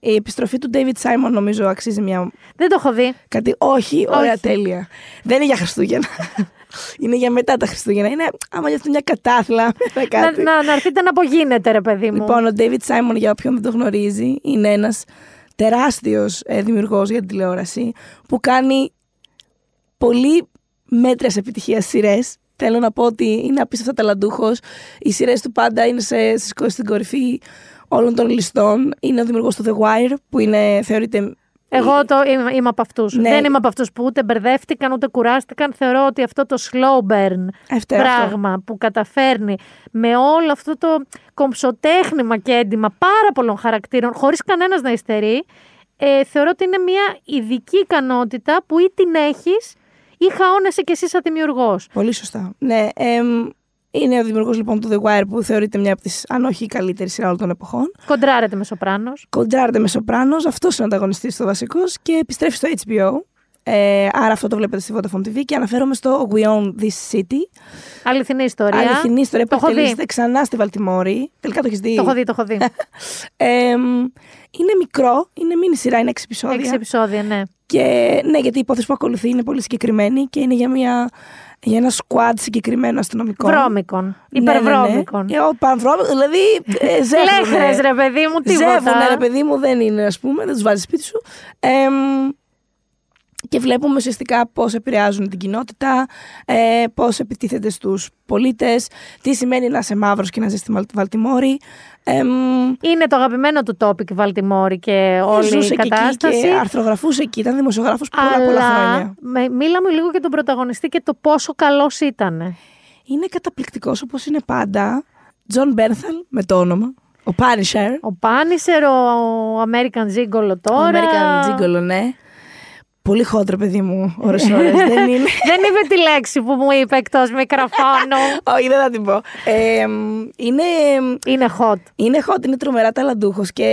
Speaker 9: η επιστροφή του David Simon νομίζω αξίζει μια
Speaker 1: Δεν το έχω δει.
Speaker 9: Κάτι, όχι, ωραία,
Speaker 1: Όχι.
Speaker 9: τέλεια. Δεν είναι για Χριστούγεννα. είναι για μετά τα Χριστούγεννα. Είναι άμα νιώθετε μια κατάθλα. με
Speaker 1: Να,
Speaker 9: κάτι.
Speaker 1: να, να έρθετε να απογίνετε, ρε παιδί μου.
Speaker 9: Λοιπόν, ο David Simon, για όποιον δεν το γνωρίζει, είναι ένας τεράστιος ε, δημιουργός για την τηλεόραση που κάνει πολύ μέτριας επιτυχίας σειρές. Θέλω να πω ότι είναι απίστευτα ταλαντούχος. Οι σειρές του πάντα είναι σε, στις- στην κορυφή όλων των ληστών. Είναι ο δημιουργός του The Wire, που είναι, θεωρείται
Speaker 1: Εγώ το είμαι, είμαι από αυτούς.
Speaker 9: Ναι.
Speaker 1: Δεν είμαι από αυτούς που ούτε μπερδεύτηκαν ούτε κουράστηκαν. Θεωρώ ότι αυτό το slow burn
Speaker 9: Αυτό,
Speaker 1: πράγμα που καταφέρνει με όλο αυτό το κομψοτέχνημα και έντοιμα πάρα πολλών χαρακτήρων, χωρίς κανένας να υστερεί, ε, θεωρώ ότι είναι μια ειδική ικανότητα που ή την έχεις ή χαώνεσαι κι εσύ σαν δημιουργός.
Speaker 9: Πολύ σωστά. Ναι, εμ, είναι ο δημιουργός λοιπόν του The Wire που θεωρείται μια από τις, αν όχι η καλύτερη σειρά όλων των εποχών.
Speaker 1: Κοντράρεται με Σοπράνο.
Speaker 9: Κοντράρεται με Σοπράνος, αυτός είναι ο ανταγωνιστής του βασικός και επιστρέφει στο HBO. Ε, άρα αυτό το βλέπετε στη Vodafone TV και αναφέρομαι στο We Own This City.
Speaker 1: Αληθινή ιστορία.
Speaker 9: Αληθινή ιστορία
Speaker 1: Το
Speaker 9: που
Speaker 1: έχω δει.
Speaker 9: εκτελήσεται ξανά στη Βαλτιμόρη. Τελικά το έχεις δει.
Speaker 1: Το έχω δει, το έχω δει.
Speaker 9: Εμ, είναι μικρό, είναι μίνι σειρά, είναι έξι επεισόδια.
Speaker 1: Έξι επεισόδια, ναι.
Speaker 9: Και ναι, γιατί η υπόθεση που ακολουθεί είναι πολύ συγκεκριμένη και είναι για, μια, για ένα squad συγκεκριμένο αστυνομικό.
Speaker 1: Βρώμικων.
Speaker 9: Ναι, ναι, ναι.
Speaker 1: Υπερβρώμικων.
Speaker 9: Ε, ο πανβρώμικο, δηλαδή ε, ζεύγουνε.
Speaker 1: Λέχρες, ρε παιδί μου, τίποτα.
Speaker 9: Ζεύγουνε, ρε παιδί μου, δεν είναι, ας πούμε, δεν τους βάζει σπίτι σου. Εμ, και βλέπουμε ουσιαστικά πώς επηρεάζουν την κοινότητα, ε, πώς επιτίθεται στους πολίτες, τι σημαίνει να είσαι μαύρος και να ζεις στη Βαλτιμόρη.
Speaker 1: Είναι το αγαπημένο του topic η Βαλτιμόρη και όλη η κατάσταση.
Speaker 9: Και, και αρθρογραφούσε εκεί, ήταν δημοσιογράφος πολλά πολλά χρόνια.
Speaker 1: Μίλα με λίγο για τον πρωταγωνιστή και το πόσο καλός ήταν.
Speaker 9: Είναι καταπληκτικός όπως είναι πάντα. Τζον Μπέρνθαλ με το όνομα. Ο Punisher.
Speaker 1: Ο Punisher, ο American Gigolo τώρα.
Speaker 9: Ο American Gigolo, ναι. Πολύ χόντρο, παιδί μου, ώρες ώρες. δεν είναι.
Speaker 1: δεν είπε τη λέξη που μου είπε εκτός μικροφώνου.
Speaker 9: Όχι, δεν θα την πω. Ε, είναι...
Speaker 1: Είναι hot.
Speaker 9: Είναι hot, είναι τρομερά ταλαντούχος και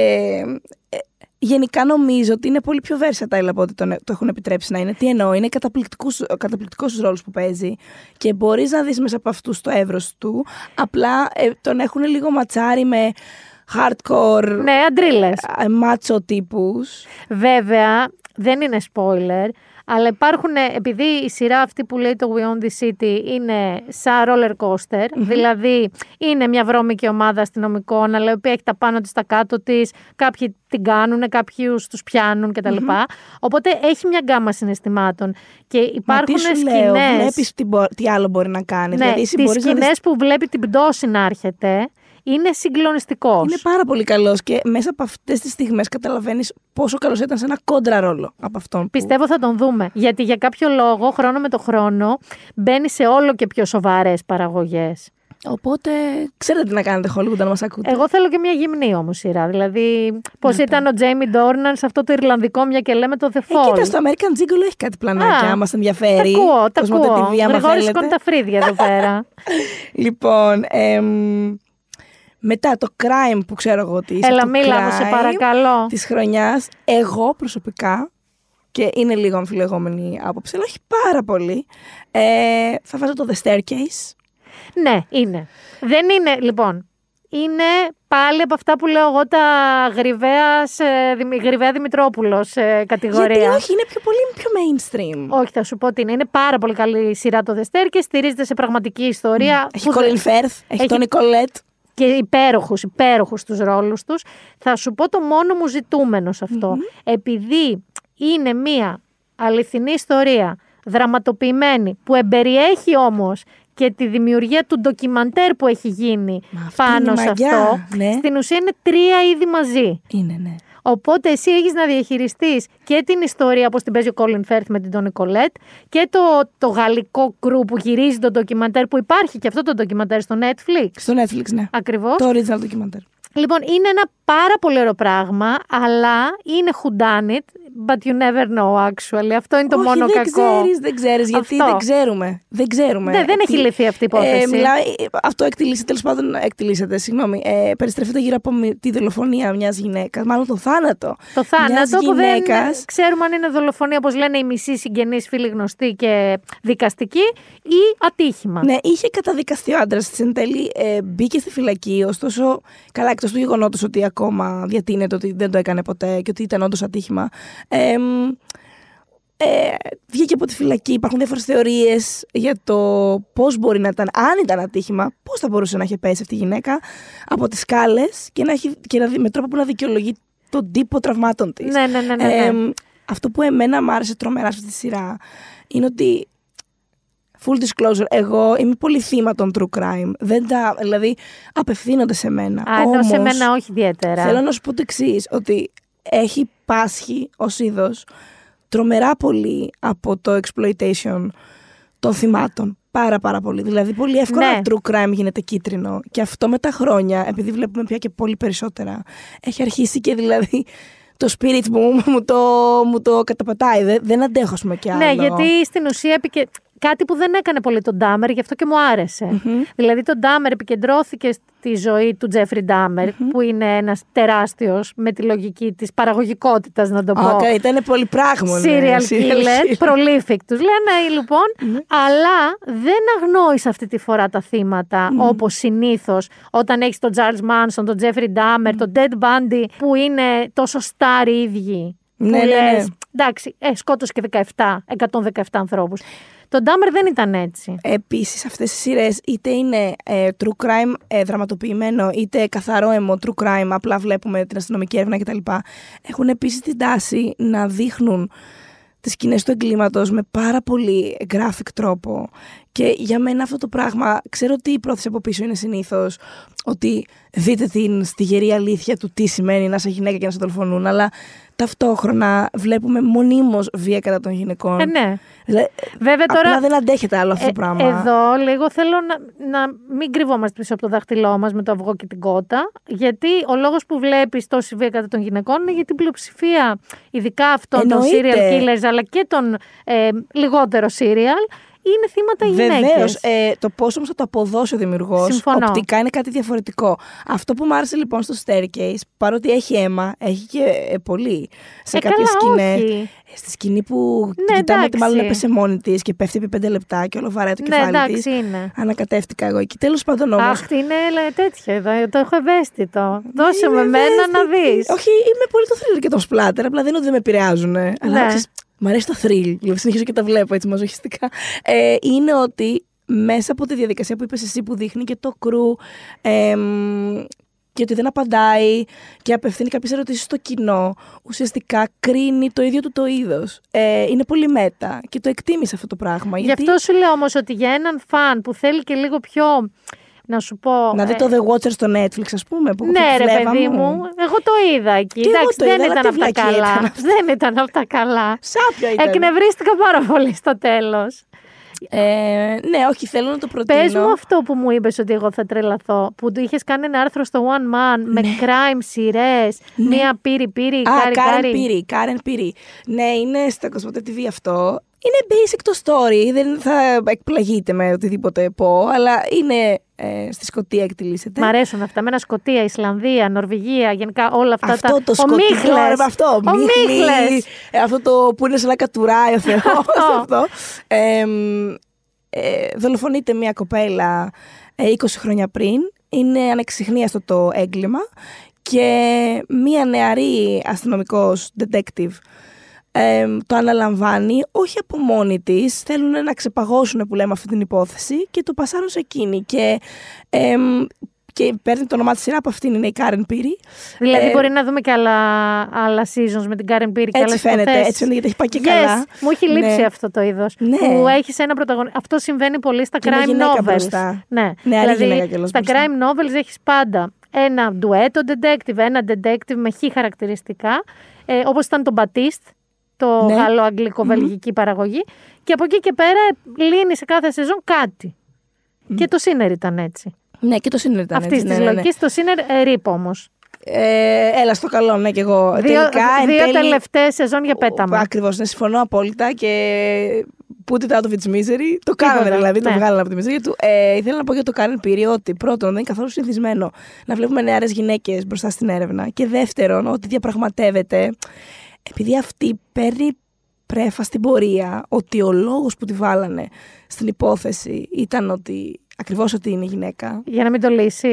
Speaker 9: ε, γενικά νομίζω ότι είναι πολύ πιο versatile από ό,τι το έχουν επιτρέψει να είναι. Τι εννοώ, είναι καταπληκτικό στους ρόλους που παίζει και μπορείς να δεις μέσα από αυτούς το εύρος του. Απλά ε, τον έχουν λίγο ματσάρι με hardcore.
Speaker 1: Ναι, αντρίλες.
Speaker 9: Μάτσο τύπους.
Speaker 1: Βέβαια, δεν είναι spoiler, αλλά υπάρχουν, επειδή η σειρά αυτή που λέει το We Own the City είναι σαν roller coaster, δηλαδή είναι μια βρώμικη ομάδα αστυνομικών, αλλά η οποία έχει τα πάνω της, τα κάτω της, κάποιοι την κάνουν, κάποιοι τους πιάνουν κτλ. Οπότε έχει μια γκάμα συναισθημάτων και υπάρχουν σκηνές... Λέω,
Speaker 9: βλέπεις τι, τι άλλο μπορεί να κάνεις.
Speaker 1: Ναι, δηλαδή, τις σκηνές που βλέπει την πτώση να έρχεται, είναι συγκλονιστικός.
Speaker 9: Είναι πάρα πολύ καλός και μέσα από αυτές τις στιγμές καταλαβαίνεις πόσο καλός ήταν σε ένα κόντρα ρόλο από αυτόν. Που...
Speaker 1: Πιστεύω θα τον δούμε. Γιατί για κάποιο λόγο, χρόνο με το χρόνο, μπαίνει σε όλο και πιο σοβαρές παραγωγές.
Speaker 9: Οπότε ξέρετε τι να κάνετε Hollywood να μας ακούτε.
Speaker 1: Εγώ θέλω και μια γυμνή όμως σειρά. Δηλαδή, πώς ήταν ο Τζέιμι Ντόρναν σε αυτό το Ιρλανδικό, μια και λέμε το The Fall.
Speaker 9: Ε, κοίτα, στο American Gigolo έχει κάτι πλανάκια, άμα σα ενδιαφέρει.
Speaker 1: Τα ακούω, τα ακούω. Γρηγόρη τα φρύδια εδώ πέρα.
Speaker 9: λοιπόν, εμ, μετά το crime που ξέρω εγώ ότι είσαι
Speaker 1: Έλα, μίλα μου, σε παρακαλώ.
Speaker 9: Της χρονιάς, εγώ προσωπικά, και είναι λίγο αμφιλεγόμενη άποψη, αλλά όχι πάρα πολύ, ε, θα βάζω το The Staircase.
Speaker 1: Ναι, είναι. Δεν είναι, λοιπόν, είναι πάλι από αυτά που λέω εγώ τα γρυβαία, γρυβαία Δημητρόπουλος ε, κατηγορία.
Speaker 9: Γιατί όχι, είναι πιο πολύ πιο mainstream.
Speaker 1: Όχι, θα σου πω ότι είναι. Είναι πάρα πολύ καλή σειρά το The Staircase, στηρίζεται σε πραγματική ιστορία.
Speaker 9: Έχει Colin Firth, έχει, τον Νικολέτ
Speaker 1: και υπέροχους, υπέροχους τους ρόλους τους. Θα σου πω το μόνο μου ζητούμενο σε αυτο Επειδή είναι μία αληθινή ιστορία, δραματοποιημένη, που εμπεριέχει όμως και τη δημιουργία του ντοκιμαντέρ που έχει γίνει πάνω σε αυτό,
Speaker 9: ναι.
Speaker 1: στην ουσία είναι τρία είδη μαζί.
Speaker 9: Είναι, ναι.
Speaker 1: Οπότε εσύ έχεις να διαχειριστείς και την ιστορία όπω την παίζει ο Colin Firth με την Τόνι Κολέτ και το, το γαλλικό κρού που γυρίζει το ντοκιμαντέρ που υπάρχει και αυτό το ντοκιμαντέρ στο Netflix.
Speaker 9: Στο Netflix, ναι.
Speaker 1: Ακριβώς.
Speaker 9: Το original ντοκιμαντέρ.
Speaker 1: Λοιπόν, είναι ένα πάρα πολύ ωραίο πράγμα, αλλά είναι who done it, but you never know actually. Αυτό είναι το
Speaker 9: Όχι,
Speaker 1: μόνο
Speaker 9: δεν
Speaker 1: κακό.
Speaker 9: Ξέρεις, δεν ξέρεις, γιατί δεν ξέρουμε. Δεν ξέρουμε.
Speaker 1: Ναι, δεν έχει λυθεί αυτή η υπόθεση.
Speaker 9: Ε, μιλάει, αυτό εκτελήσεται, τέλος πάντων εκτελήσεται, συγγνώμη. Ε, περιστρέφεται γύρω από τη δολοφονία μιας γυναίκας, μάλλον το θάνατο.
Speaker 1: Το θάνατο που δεν ξέρουμε αν είναι δολοφονία, όπως λένε οι μισοί συγγενείς, φίλοι γνωστοί και δικαστικοί, ή ατύχημα.
Speaker 9: Ναι, είχε καταδικαστεί ο άντρας της εν τέλει, ε, μπήκε στη φυλακή, ωστόσο, καλά, εκτός του γεγονότος ότι ακόμα διατείνεται ότι δεν το έκανε ποτέ και ότι ήταν όντως ατύχημα. Ε, ε, βγήκε από τη φυλακή. Υπάρχουν διάφορες θεωρίες για το πώς μπορεί να ήταν, αν ήταν ατύχημα, πώς θα μπορούσε να έχει πέσει αυτή η γυναίκα από τις σκάλες και, να έχει, και να, με τρόπο που να δικαιολογεί τον τύπο τραυμάτων της.
Speaker 1: Ναι, ναι, ναι, ναι, ναι.
Speaker 9: αυτό που εμένα μου άρεσε τρομερά σε αυτή τη σειρά είναι ότι full disclosure, εγώ είμαι πολύ θύμα των true crime. Δεν τα, δηλαδή, απευθύνονται σε μένα.
Speaker 1: Α, Όμως, σε μένα όχι ιδιαίτερα.
Speaker 9: Θέλω να σου πω το εξής, ότι έχει πάσχει ως είδος τρομερά πολύ από το exploitation των θυμάτων. Πάρα πάρα πολύ. Δηλαδή πολύ εύκολα
Speaker 1: Ναι.
Speaker 9: true crime γίνεται κίτρινο. Και αυτό με τα χρόνια, επειδή βλέπουμε πια και πολύ περισσότερα, έχει αρχίσει και δηλαδή το spirit μου μου το, μου το καταπατάει. Δεν, δεν αντέχω ας πούμε κι άλλο.
Speaker 1: Ναι, γιατί στην ουσία επικε... κάτι που δεν έκανε πολύ τον Ντάμερ, γι' αυτό και μου αρεσε Δηλαδή, τον Ντάμερ επικεντρώθηκε στη ζωή του Τζέφρι Ντάμερ, που είναι ένας τεράστιος με τη λογική της παραγωγικότητας, να το πω.
Speaker 9: Okay, ήταν πολύ πράγμα.
Speaker 1: Serial killer, prolific τους λένε λοιπόν, αλλά δεν αγνόησε αυτή τη φορά τα θύματα όπως συνήθως όταν έχεις τον Charles Manson, τον Jeffrey Dahmer, τον Ted Bundy που είναι τόσο star οι ίδιοι.
Speaker 9: Ναι,
Speaker 1: που
Speaker 9: ναι, ναι.
Speaker 1: λες, εντάξει, ε, σκότωσε και 17, 117 ανθρώπους. Το Dahmer δεν ήταν έτσι.
Speaker 9: Επίσης, αυτές οι σειρές είτε είναι ε, true crime ε, δραματοποιημένο, είτε καθαρό αιμο true crime, απλά βλέπουμε την αστυνομική έρευνα κτλ. Έχουν επίσης την τάση να δείχνουν τις σκηνές του εγκλήματος με πάρα πολύ graphic τρόπο και για μένα αυτό το πράγμα, ξέρω ότι η πρόθεση από πίσω είναι συνήθως ότι δείτε την στη γερή αλήθεια του τι σημαίνει να είσαι γυναίκα και να σε δολοφονούν, αλλά ταυτόχρονα βλέπουμε μονίμως βία κατά των γυναικών.
Speaker 1: Ε, ναι.
Speaker 9: Δηλαδή,
Speaker 1: Βέβαια τώρα.
Speaker 9: Απλά δεν αντέχεται άλλο αυτό το
Speaker 1: Ε,
Speaker 9: πράγμα.
Speaker 1: Εδώ λίγο θέλω να, να μην κρυβόμαστε πίσω από το δάχτυλό μας με το αυγό και την κότα. Γιατί ο λόγος που βλέπεις τόση βία κατά των γυναικών είναι γιατί η πλειοψηφία, ειδικά αυτών των
Speaker 9: Εννοείται.
Speaker 1: serial killers, αλλά και των ε, λιγότερο serial, είναι θύματα οι γυναίκες.
Speaker 9: Βεβαίως. Ε, το πόσο όμως θα το αποδώσει ο δημιουργός
Speaker 1: Συμφωνώ.
Speaker 9: οπτικά είναι κάτι διαφορετικό. Αυτό που μου άρεσε λοιπόν στο Staircase, παρότι έχει αίμα, έχει και ε, πολύ σε
Speaker 1: Ε,
Speaker 9: κάποιες
Speaker 1: καλά,
Speaker 9: σκηνές.
Speaker 1: όχι.
Speaker 9: Στη σκηνή που
Speaker 1: Ναι,
Speaker 9: κοιτάμε ότι
Speaker 1: εντάξει.
Speaker 9: μάλλον έπεσε μόνη της και πέφτει επί πέντε λεπτά και όλο βαράει το
Speaker 1: Ναι,
Speaker 9: κεφάλι
Speaker 1: εντάξει,
Speaker 9: της.
Speaker 1: είναι.
Speaker 9: Ανακατεύτηκα εγώ εκεί. Τέλος πάντων όμω.
Speaker 1: Αχ, τι είναι λέ, τέτοιο εδώ. Το έχω ευαίσθητο. Δώσε με μένα να δεις.
Speaker 9: Όχι, είμαι πολύ το θρύλ και το σπλάτερ. Απλά δεν είναι ότι δεν με επηρεάζουν. Αλλά
Speaker 1: Ναι.
Speaker 9: ξέρεις, μ' αρέσει το θρύλ. Δηλαδή συνεχίζω και τα βλέπω έτσι μαζοχιστικά. Ε, είναι ότι μέσα από τη διαδικασία που είπες εσύ που δείχνει και το κρου εμ, και ότι δεν απαντάει και απευθύνει κάποιες ερωτήσεις στο κοινό, ουσιαστικά κρίνει το ίδιο του το είδος. Ε, είναι πολύ μέτα και το εκτίμησε αυτό το πράγμα.
Speaker 1: Γι'
Speaker 9: γιατί
Speaker 1: αυτό σου λέω όμως ότι για έναν φαν που θέλει και λίγο πιο. Να σου πω.
Speaker 9: Να δει
Speaker 1: ε,
Speaker 9: το The Watcher στο Netflix, ας πούμε. Που
Speaker 1: Ναι,
Speaker 9: που
Speaker 1: ρε
Speaker 9: φλέβα
Speaker 1: παιδί μου, εγώ το είδα εκεί.
Speaker 9: Και εγώ
Speaker 1: Εντάξει,
Speaker 9: το
Speaker 1: δεν
Speaker 9: είδα, αλλά
Speaker 1: ήταν
Speaker 9: τι
Speaker 1: αυτά
Speaker 9: βλακεία
Speaker 1: καλά.
Speaker 9: ήταν αυτή.
Speaker 1: Δεν ήταν αυτά καλά.
Speaker 9: Σάπια ήταν.
Speaker 1: Εκνευρίστηκα πάρα πολύ στο τέλος.
Speaker 9: Ε, ναι, όχι, θέλω να το προτείνω.
Speaker 1: Πες μου αυτό που μου είπες ότι εγώ θα τρελαθώ. Που του είχες κάνει ένα άρθρο στο One Man με crime σειρές. Μία πύρη πύρη,
Speaker 9: Ναι. Α,
Speaker 1: κάρι
Speaker 9: Κάρεν
Speaker 1: κάρι.
Speaker 9: Πύρη, Κάρεν Πύρη. Ναι, είναι στα Κοσμοτέ TV αυτό. Είναι basic το story, δεν θα εκπλαγείτε με οτιδήποτε πω, αλλά είναι ε, στη Σκωτία εκτελήσεται.
Speaker 1: Μ' αρέσουν αυτά. Μένα Σκοτία, Ισλανδία, Νορβηγία, γενικά όλα αυτά
Speaker 9: Αυτό
Speaker 1: τα.
Speaker 9: το
Speaker 1: Ο
Speaker 9: σκοτεινό,
Speaker 1: Μίχλες.
Speaker 9: ρε, με αυτό.
Speaker 1: Ο Μίχλες.
Speaker 9: Ε, αυτό το που είναι σαν να κατουράει ο Θεός.
Speaker 1: Αυτό.
Speaker 9: αυτό. Ε, μ, ε, δολοφονείται μια κοπέλα ε, 20 χρόνια πριν. Είναι ανεξιχνίαστο το έγκλημα. Και μια νεαρή αστυνομικός detective ε, το αναλαμβάνει όχι από μόνη της. Θέλουν να ξεπαγώσουν που λέμε αυτή την υπόθεση και το πασάρουν σε εκείνη. Και, ε, και παίρνει το όνομά της σειρά από αυτήν είναι η Κάρεν Πύρη.
Speaker 1: Δηλαδή
Speaker 9: Ε,
Speaker 1: μπορεί να δούμε και άλλα, άλλα seasons με την Karen Πύρη και
Speaker 9: Έτσι
Speaker 1: άλλες
Speaker 9: φαίνεται,
Speaker 1: υποθέσεις.
Speaker 9: έτσι φαίνεται γιατί έχει πάει και
Speaker 1: yes,
Speaker 9: καλά.
Speaker 1: Μου έχει λείψει
Speaker 9: Ναι.
Speaker 1: αυτό το είδος.
Speaker 9: Ναι.
Speaker 1: Που έχει ένα πρωταγωνιστή. Αυτό συμβαίνει πολύ στα
Speaker 9: Και μια
Speaker 1: crime
Speaker 9: γυναίκα
Speaker 1: novels.
Speaker 9: μπροστά.
Speaker 1: Ναι,
Speaker 9: Νεαρή
Speaker 1: δηλαδή
Speaker 9: γυναίκα κιόλας
Speaker 1: στα
Speaker 9: μπροστά.
Speaker 1: crime novels έχεις πάντα ένα ντουέτο detective, ένα detective με χι χαρακτηριστικά, ε, όπως ήταν το Batiste, το
Speaker 9: Ναι.
Speaker 1: γαλλο-αγγλικο-βελγική παραγωγή. Και από εκεί και πέρα λύνει σε κάθε σεζόν κάτι. Και το Σίνερ ήταν έτσι.
Speaker 9: Ναι, και το σύνολο ήταν
Speaker 1: Αυτής
Speaker 9: έτσι.
Speaker 1: της
Speaker 9: ναι, ναι, ναι.
Speaker 1: λογικής, το Σίνερ ε, ρίπ όμως.
Speaker 9: Ε, έλα στο καλό, ναι, και εγώ.
Speaker 1: Δύο,
Speaker 9: Τελικά, εν
Speaker 1: δύο
Speaker 9: τέλει,
Speaker 1: τελευταίες σεζόν για πέταμα.
Speaker 9: Ακριβώς, ναι, συμφωνώ απόλυτα και put it out of its misery. Το κάνανε
Speaker 1: Τίποτα,
Speaker 9: δηλαδή, το
Speaker 1: ναι.
Speaker 9: βγάλανε από τη misery του. Ε, ήθελα να πω για το Karen Πύρη ότι πρώτον δεν είναι καθόλου συνηθισμένο να βλέπουμε νεαρές γυναίκες μπροστά στην έρευνα. Και δεύτερον, ότι διαπραγματεύεται επειδή αυτή παίρνει πρέφα στην πορεία ότι ο λόγος που τη βάλανε στην υπόθεση ήταν ότι ακριβώς ότι είναι γυναίκα.
Speaker 1: Για να μην το λύσει.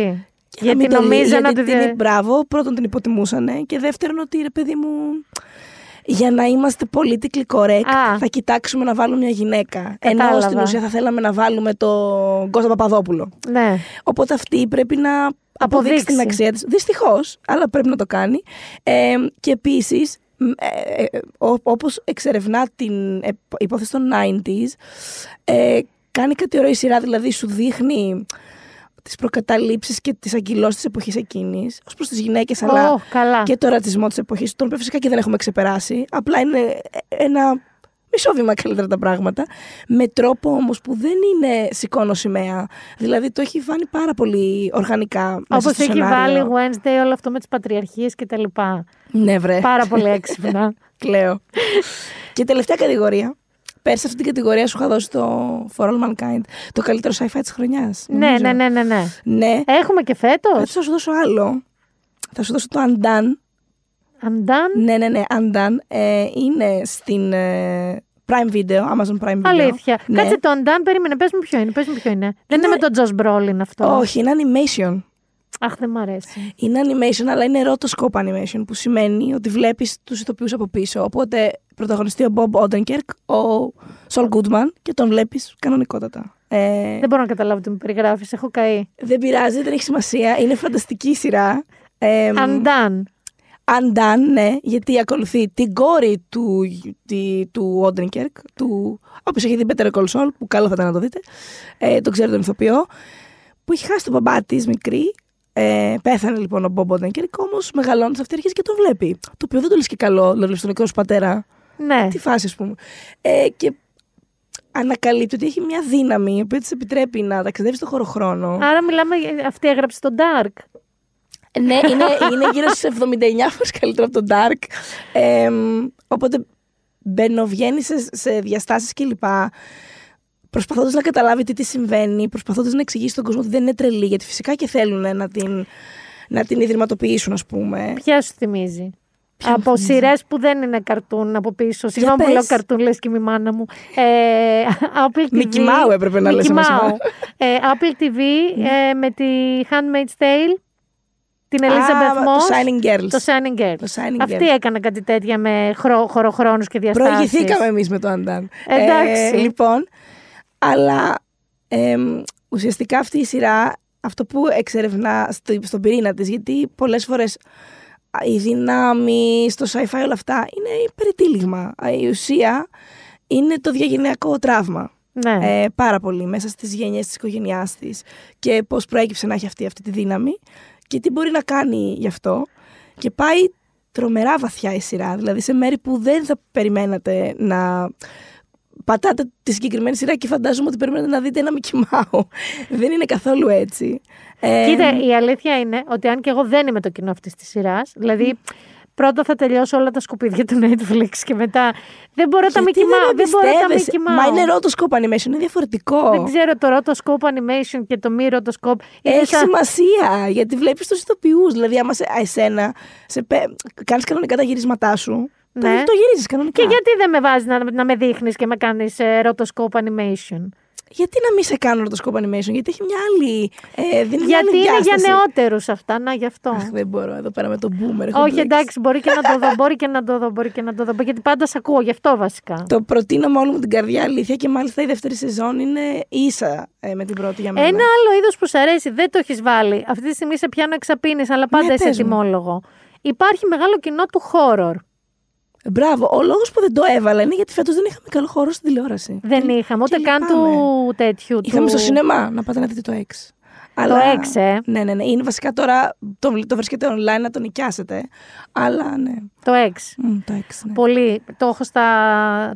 Speaker 9: Για να
Speaker 1: Γιατί
Speaker 9: μην το λύει,
Speaker 1: νομίζανε
Speaker 9: γιατί
Speaker 1: ότι.
Speaker 9: την, μπράβο, πρώτον την υποτιμούσανε και δεύτερον ότι ρε παιδί μου για να είμαστε politically correct
Speaker 1: Α.
Speaker 9: θα κοιτάξουμε να βάλουμε μια γυναίκα. Ενώ
Speaker 1: Κατάλαβα.
Speaker 9: στην ουσία θα θέλαμε να βάλουμε τον Κώστα Παπαδόπουλο.
Speaker 1: Ναι.
Speaker 9: Οπότε αυτή πρέπει να αποδείξει
Speaker 1: Αποδείξει.
Speaker 9: την αξία της. Δυστυχώς, αλλά πρέπει να το κάνει. Ε, και επίσης, μ, ε, ε, ό- όπως εξερευνά την ε, υπόθεση των 90s, ε, κάνει κάτι ωραίο η σειρά, δηλαδή σου δείχνει τις προκαταλήψεις και τις αγκυλώσεις της εποχής εκείνης, ως προς τις γυναίκες, αλλά
Speaker 1: Ω, καλά.
Speaker 9: και το ρατσισμό της εποχής, τον οποίο φυσικά και δεν έχουμε ξεπεράσει. Απλά είναι ένα μισό βήμα καλύτερα τα πράγματα. Με τρόπο όμως που δεν είναι σηκώνω σημαία. Δηλαδή το έχει βάλει πάρα πολύ οργανικά μέσα
Speaker 1: Όπως
Speaker 9: στο
Speaker 1: έχει
Speaker 9: σενάριο.
Speaker 1: βάλει Wednesday όλο αυτό με τις πατριαρχίες και τα λοιπά.
Speaker 9: Ναι βρε.
Speaker 1: Πάρα πολύ έξυπνα.
Speaker 9: Κλαίω. και τελευταία κατηγορία. Πέρσι αυτή την κατηγορία σου είχα δώσει το For All Mankind. Το καλύτερο sci-fi της χρονιάς.
Speaker 1: ναι,
Speaker 9: νομίζω.
Speaker 1: ναι, ναι, ναι, ναι.
Speaker 9: Ναι.
Speaker 1: Έχουμε και φέτος;
Speaker 9: Φέτος θα σου δώσω άλλο. Θα σου δώσω το Undone.
Speaker 1: Undone.
Speaker 9: Ναι, ναι, ναι, Undone. Ε, είναι στην ε, Prime Video, Amazon Prime Video.
Speaker 1: Αλήθεια.
Speaker 9: Ναι.
Speaker 1: Κάτσε το Undone, περίμενε. Πες μου ποιο είναι. Πες μου ποιο είναι. Δεν είναι με τον Josh Brolin αυτό.
Speaker 9: Όχι, είναι animation.
Speaker 1: Αχ, δεν μ' αρέσει.
Speaker 9: Είναι animation, αλλά είναι rotoscope animation, που σημαίνει ότι βλέπεις τους ηθοποιούς από πίσω. Οπότε πρωταγωνιστεί ο Bob Odenkirk, ο Saul Goodman και τον βλέπεις κανονικότατα. Ε,
Speaker 1: Δεν μπορώ να καταλάβω τι μου περιγράφεις. Έχω καεί.
Speaker 9: δεν πειράζει, δεν έχει σημασία. Είναι φανταστική η σειρά. Ε,
Speaker 1: Undone.
Speaker 9: Undone, ναι, γιατί ακολουθεί την κόρη του, τη, του Όντρινκερκ, του, όπως έχει δει Better Call Saul, που καλό θα ήταν να το δείτε, ε, το ξέρω τον ηθοποιό, που έχει χάσει τον μπαμπά της μικρή, ε, πέθανε λοιπόν ο Μπομπ Όντρινκερκ, όμως μεγαλώνει αυτή αρχίζει και το βλέπει. Το οποίο δεν το λες και καλό, δηλαδή στον δικό σου πατέρα.
Speaker 1: Ναι.
Speaker 9: Τι φάση, ας πούμε. Ε, και ανακαλύπτει ότι έχει μια δύναμη η οποία της επιτρέπει να ταξιδεύει στον χωροχρόνο.
Speaker 1: Άρα μιλάμε, για- αυτή έγραψε το Dark.
Speaker 9: Ναι, είναι, είναι γύρω στι 79 φορές καλύτερο από το Dark. Ε, οπότε μπαινοβγαίνει σε, σε διαστάσεις κλπ. Προσπαθώντας να καταλάβει τι τη συμβαίνει, προσπαθώντας να εξηγήσει στον κόσμο ότι δεν είναι τρελή, γιατί φυσικά και θέλουν να την, να την ιδρυματοποιήσουν, ας πούμε.
Speaker 1: Ποια σου θυμίζει;
Speaker 9: Ποια μου
Speaker 1: από
Speaker 9: θυμίζει;
Speaker 1: σειρές που δεν είναι καρτούν από πίσω. Συγγνώμη που
Speaker 9: πες.
Speaker 1: λέω καρτούν, λες και η μάνα μου. Ε, Apple TV.
Speaker 9: Mickey Mouse έπρεπε να λες
Speaker 1: Mickey
Speaker 9: εμείς,
Speaker 1: Mouse. ε, Apple TV ε, με τη Handmaid's Tale. Την Elizabeth
Speaker 9: Α,
Speaker 1: Moss.
Speaker 9: το Shining Girls.
Speaker 1: Το Shining Girls.
Speaker 9: Το Shining
Speaker 1: Αυτή
Speaker 9: Girls.
Speaker 1: έκανε κάτι τέτοια με χρο, χωροχρόνους και διαστάσεις.
Speaker 9: Προηγηθήκαμε εμείς με το Undone.
Speaker 1: Εντάξει.
Speaker 9: Ε, λοιπόν, αλλά εμ, ουσιαστικά αυτή η σειρά, αυτό που εξερευνά στο, στον πυρήνα της, γιατί πολλές φορές α, οι δυνάμεις, το sci-fi όλα αυτά είναι περιτύλιγμα. Α, Η ουσία είναι το διαγενειακό τραύμα.
Speaker 1: Ναι.
Speaker 9: Ε, πάρα πολύ μέσα στις γενιές της οικογένειάς της και πώς προέκυψε να έχει αυτή, αυτή τη δύναμη και τι μπορεί να κάνει γι' αυτό. Και πάει τρομερά βαθιά η σειρά, δηλαδή σε μέρη που δεν θα περιμένατε να πατάτε τη συγκεκριμένη σειρά και φαντάζομαι ότι περιμένετε να δείτε ένα Μικημάου. δεν είναι καθόλου έτσι. Ε,
Speaker 1: Κοίτα, η αλήθεια είναι ότι αν και εγώ δεν είμαι το κοινό αυτής της σειράς, δηλαδή πρώτα θα τελειώσω όλα τα σκουπίδια του Netflix και μετά δεν μπορώ τα
Speaker 9: γιατί
Speaker 1: Mickey Mouse. Δεν μπορώ τα
Speaker 9: εμπιστεύεσαι;
Speaker 1: Mickey Mouse.
Speaker 9: Μα είναι rotoscope animation, είναι διαφορετικό.
Speaker 1: Δεν ξέρω το rotoscope animation και το μη rotoscope. είναι
Speaker 9: Έχει
Speaker 1: σαν-
Speaker 9: σημασία γιατί βλέπεις τους ηθοποιούς. Δηλαδή, άμα σε, εσένα σε, κάνεις κανονικά τα γυρίσματά σου, το,
Speaker 1: Ναι.
Speaker 9: το γυρίζεις κανονικά.
Speaker 1: Και γιατί δεν με βάζεις να, να με δείχνεις και με κάνεις rotoscope animation;
Speaker 9: Γιατί να μην σε κάνω rotoscope animation, γιατί έχει μια άλλη. Ε, δίνει μια
Speaker 1: Γιατί
Speaker 9: άλλη
Speaker 1: είναι για
Speaker 9: διάσταση.
Speaker 1: νεότερους αυτά, να γι' αυτό.
Speaker 9: Αχ, δεν μπορώ εδώ πέρα με τον boomer. έχω
Speaker 1: Όχι,
Speaker 9: μπλέξει.
Speaker 1: εντάξει, μπορεί και να το δω, μπορεί και να το δω, μπορεί και να το δω. Γιατί πάντα σε ακούω, γι' αυτό βασικά.
Speaker 9: Το προτείνω με όλη μου την καρδιά αλήθεια και μάλιστα η δεύτερη σεζόν είναι ίσα ε, με την πρώτη για μένα.
Speaker 1: Ένα άλλο είδος που σου αρέσει, δεν το έχεις βάλει. Αυτή τη στιγμή σε πιάνω εξαπίνει, αλλά πάντα
Speaker 9: Ναι,
Speaker 1: είσαι
Speaker 9: πες μου.
Speaker 1: τιμόλογο. Υπάρχει μεγάλο κοινό του horror.
Speaker 9: Μπράβο. Ο λόγος που δεν το έβαλα είναι γιατί φέτος δεν είχαμε καλό χώρο στην τηλεόραση.
Speaker 1: Δεν είχαμε ούτε
Speaker 9: και
Speaker 1: καν
Speaker 9: λυπάμαι.
Speaker 1: του τέτοιου.
Speaker 9: Είχαμε
Speaker 1: του...
Speaker 9: στο σινεμά να πάτε να δείτε το 6.
Speaker 1: Το X, ε.
Speaker 9: Ναι, ναι, ναι. Είναι βασικά τώρα το, το βρίσκεται online να το νοικιάσετε. Αλλά ναι.
Speaker 1: Το X.
Speaker 9: Μ, το 6, ναι.
Speaker 1: Πολύ. Το έχω στα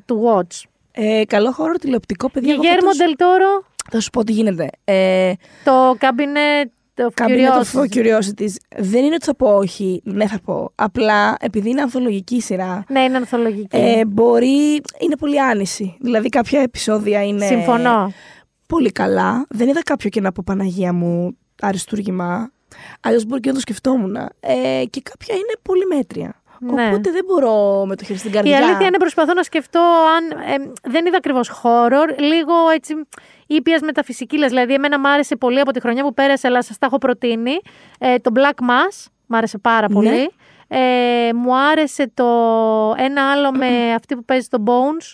Speaker 1: του Watch.
Speaker 9: Ε, καλό χώρο τηλεοπτικό, παιδιά. εγώ
Speaker 1: Γιγέρμο
Speaker 9: φέτος-
Speaker 1: Ντελτόρο,
Speaker 9: Θα σου πω τι γίνεται. Ε,
Speaker 1: το Cabinet of
Speaker 9: Cabinet of
Speaker 1: Curiosities.
Speaker 9: Curiosities. Δεν είναι ότι θα πω όχι, ναι θα πω. Απλά επειδή είναι ανθολογική σειρά,
Speaker 1: Ναι, είναι ανθολογική.
Speaker 9: ε, μπορεί. είναι πολύ άνηση. Δηλαδή κάποια επεισόδια είναι.
Speaker 1: Συμφωνώ.
Speaker 9: Πολύ καλά. Δεν είδα κάποιο και να πω Παναγία μου αριστούργημα. Αλλιώς μπορεί και να το σκεφτόμουν. Ε, και κάποια είναι πολύ μέτρια.
Speaker 1: Ναι.
Speaker 9: Οπότε δεν μπορώ με το χέρι στην
Speaker 1: Η
Speaker 9: καρδιά.
Speaker 1: αλήθεια είναι προσπαθώ να σκεφτώ αν. ε, δεν είδα ακριβώς horror, λίγο έτσι ήπια μεταφυσική. λες. Δηλαδή, εμένα μου άρεσε πολύ από τη χρονιά που πέρασε, αλλά σας τα έχω προτείνει. Ε, το Black Mass μου άρεσε πάρα
Speaker 9: Ναι.
Speaker 1: πολύ. Ε, μου άρεσε το ένα άλλο με αυτή που παίζει το Bones.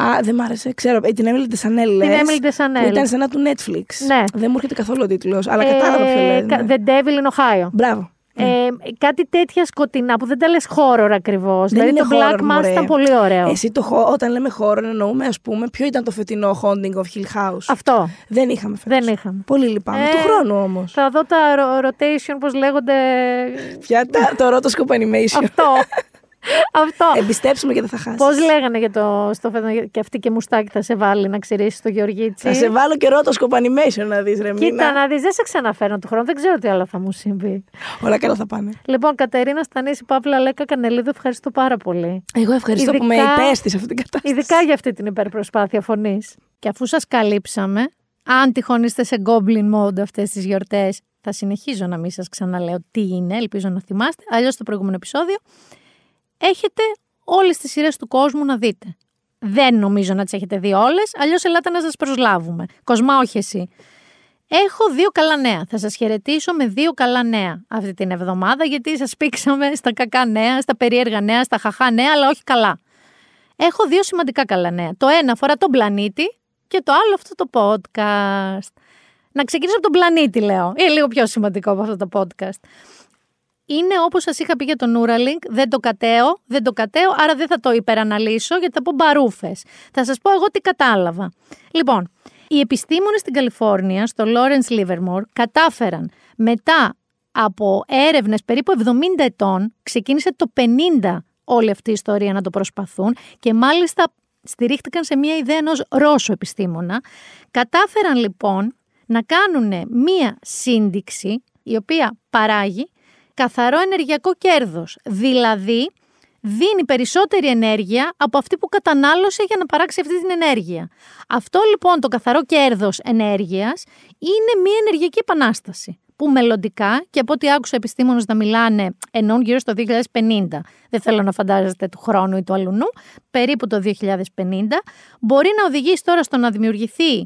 Speaker 9: Α, δεν μ' άρεσε. Ξέρω, ε, την Emily DeSanel
Speaker 1: Την
Speaker 9: λες,
Speaker 1: Emily DeSanel.
Speaker 9: Που ήταν σε ένα του Netflix.
Speaker 1: Ναι.
Speaker 9: Δεν μου έρχεται καθόλου ο τίτλος, αλλά κατάλαβα ποιο λέει. ναι.
Speaker 1: κα- The Devil in Ohio.
Speaker 9: Μπράβο.
Speaker 1: Ε, κάτι τέτοια σκοτεινά που δεν τα λες horror ακριβώς.
Speaker 9: Δεν
Speaker 1: Δηλαδή
Speaker 9: είναι
Speaker 1: το Black
Speaker 9: horror,
Speaker 1: Mass
Speaker 9: μωρέ.
Speaker 1: ήταν πολύ ωραίο.
Speaker 9: Εσύ το, χω- όταν λέμε χώρο εννοούμε, ας πούμε, ποιο ήταν το φετινό Haunting of Hill House;
Speaker 1: Αυτό.
Speaker 9: Δεν είχαμε φέτος.
Speaker 1: Δεν είχαμε.
Speaker 9: Πολύ λυπάμαι.
Speaker 1: Ε,
Speaker 9: Του χρόνου όμως.
Speaker 1: Θα δω τα ro- rotation, πώς λέγονται.
Speaker 9: Πια τα- το rotoscope animation.
Speaker 1: Αυτό. Αυτό.
Speaker 9: Εμπιστέψουμε και δεν θα χάσεις.
Speaker 1: Πώς λέγανε για το στο φέτος, και αυτή και μουστάκι θα σε βάλει να ξηρίσει το Γεωργίτσι;
Speaker 9: Θα σε βάλω και rotoscope animation να δεις, ρε
Speaker 1: Κοίτα
Speaker 9: Μίνα.
Speaker 1: να δεις, δεν σε ξαναφέρω του χρόνου. Δεν ξέρω τι άλλο θα μου συμβεί.
Speaker 9: Όλα καλά θα πάνε.
Speaker 1: Λοιπόν, Κατερίνα Στανίση, Παύλα Λέκα Κανελίδου, ευχαριστώ πάρα πολύ.
Speaker 9: Εγώ ευχαριστώ που με
Speaker 1: Ειδικά-
Speaker 9: υπέστη σε αυτή την κατάσταση.
Speaker 1: Ειδικά για αυτή την υπερπροσπάθεια φωνής. Και αφού σας καλύψαμε, αν τυχόν είστε σε goblin mode αυτές τις γιορτές, θα συνεχίζω να μην σας ξαναλέω τι είναι, ελπίζω να θυμάστε. Αλλιώς στο προηγούμενο επεισόδιο, έχετε όλες τις σειρές του κόσμου να δείτε. Δεν νομίζω να τις έχετε δει όλες, αλλιώς ελάτε να σας προσλάβουμε. Κοσμά, όχι εσύ. Έχω δύο καλά νέα. Θα σας χαιρετήσω με δύο καλά νέα αυτή την εβδομάδα, γιατί σας πήξαμε στα κακά νέα, στα περίεργα νέα, στα χαχά νέα, αλλά όχι καλά. Έχω δύο σημαντικά καλά νέα. Το ένα αφορά τον πλανήτη και το άλλο αυτό το podcast. Να ξεκινήσω από τον πλανήτη, λέω. Είναι λίγο πιο σημαντικό από αυτό το podcast. Είναι όπως σας είχα πει για τον Neuralink, δεν το κατέω, δεν το κατέω, άρα δεν θα το υπεραναλύσω γιατί θα πω μπαρούφες. Θα σας πω εγώ τι κατάλαβα. Λοιπόν, οι επιστήμονες στην Καλιφόρνια, στο Lawrence Livermore, κατάφεραν μετά από έρευνες περίπου 70 ετών, ξεκίνησε το 50 όλη αυτή η ιστορία να το προσπαθούν και μάλιστα στηρίχτηκαν σε μια ιδέα ενός Ρώσου επιστήμονα. Κατάφεραν λοιπόν να κάνουν μία σύνδεξη η οποία παράγει καθαρό ενεργειακό κέρδος. Δηλαδή, δίνει περισσότερη ενέργεια από αυτή που κατανάλωσε για να παράξει αυτή την ενέργεια. Αυτό λοιπόν το καθαρό κέρδος ενέργειας είναι μια ενεργειακή επανάσταση που μελλοντικά και από ό,τι άκουσα επιστήμονες να μιλάνε ενώ γύρω στο 2050, δεν θέλω να φαντάζεστε του χρόνου ή του αλουνού, περίπου το 2050, μπορεί να οδηγήσει τώρα στο να δημιουργηθεί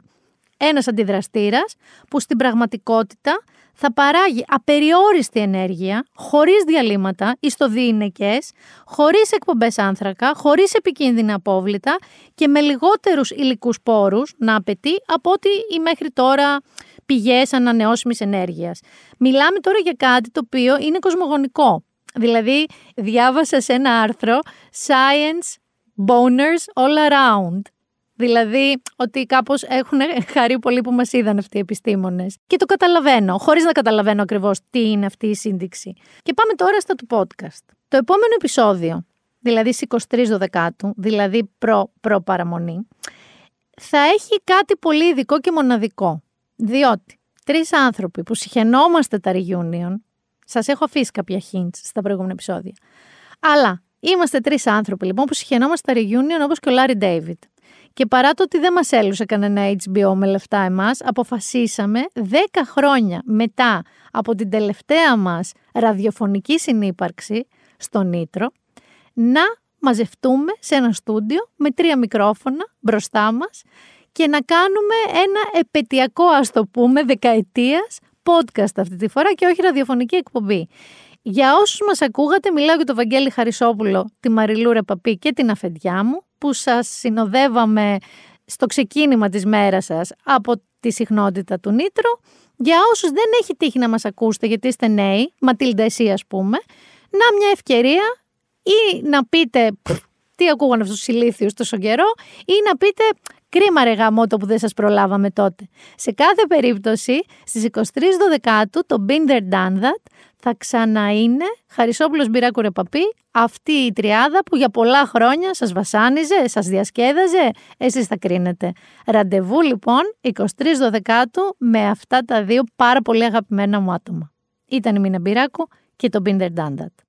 Speaker 1: ένας αντιδραστήρας που στην πραγματικότητα θα παράγει απεριόριστη ενέργεια, χωρίς διαλύματα, ιστοδιειναικές, χωρίς εκπομπές άνθρακα, χωρίς επικίνδυνα απόβλητα και με λιγότερους υλικούς πόρους να απαιτεί από ό,τι η μέχρι τώρα πηγές ανανεώσιμης ενέργειας. Μιλάμε τώρα για κάτι το οποίο είναι κοσμογονικό. Δηλαδή, διάβασα σε ένα άρθρο Science Boners All Around Δηλαδή ότι κάπως έχουν χαρεί πολύ που μας είδαν αυτοί οι επιστήμονες. Και το καταλαβαίνω, χωρίς να καταλαβαίνω ακριβώς τι είναι αυτή η σύνδεξη. Και πάμε τώρα στα του podcast. Το επόμενο επεισόδιο, δηλαδή στις 23 Δεκάτου, δηλαδή προ-παραμονή, θα έχει κάτι πολύ ειδικό και μοναδικό. Διότι τρεις άνθρωποι που συχαινόμαστε τα reunion, σας έχω αφήσει κάποια hints στα προηγούμενα επεισόδια. Αλλά είμαστε τρεις άνθρωποι λοιπόν που συχαινόμαστε τα reunion όπως και ο Λάρι Ντέιβιτ. Και παρά το ότι δεν μας έλουσε κανένα HBO με λεφτά εμάς, αποφασίσαμε 10 χρόνια μετά από την τελευταία μας ραδιοφωνική συνύπαρξη στο Νίτρο, να μαζευτούμε σε ένα στούντιο με τρία μικρόφωνα μπροστά μας και να κάνουμε ένα επαιτειακό, ας το πούμε, δεκαετίας podcast αυτή τη φορά και όχι ραδιοφωνική εκπομπή. Για όσους μας ακούγατε, μιλάω για τον Βαγγέλη Χαρισόπουλο, τη Μαριλού Ρεπαπή και την αφεντιά μου, που σας συνοδεύαμε στο ξεκίνημα της μέρας σας από τη συχνότητα του Νίτρο. Για όσους δεν έχει τύχει να μας ακούσετε γιατί είστε νέοι, Ματίλντα εσύ ας πούμε, να μια ευκαιρία ή να πείτε τι ακούγαν αυτούς τους ηλίθιους τόσο καιρό ή να πείτε κρίμα ρε γαμότο που δεν σας προλάβαμε τότε. Σε κάθε περίπτωση στις 23 Δεκάτου το Binder Done That θα ξαναείνε Χαρισόπουλος Μπυράκου Ρεπαπή, αυτή η τριάδα που για πολλά χρόνια σας βασάνιζε, σας διασκέδαζε, εσείς θα κρίνετε. Ραντεβού λοιπόν 23 Δεκάτου με αυτά τα δύο πάρα πολύ αγαπημένα μου άτομα. Ήταν η Μίνα Μπυράκου και το Binder Dandat.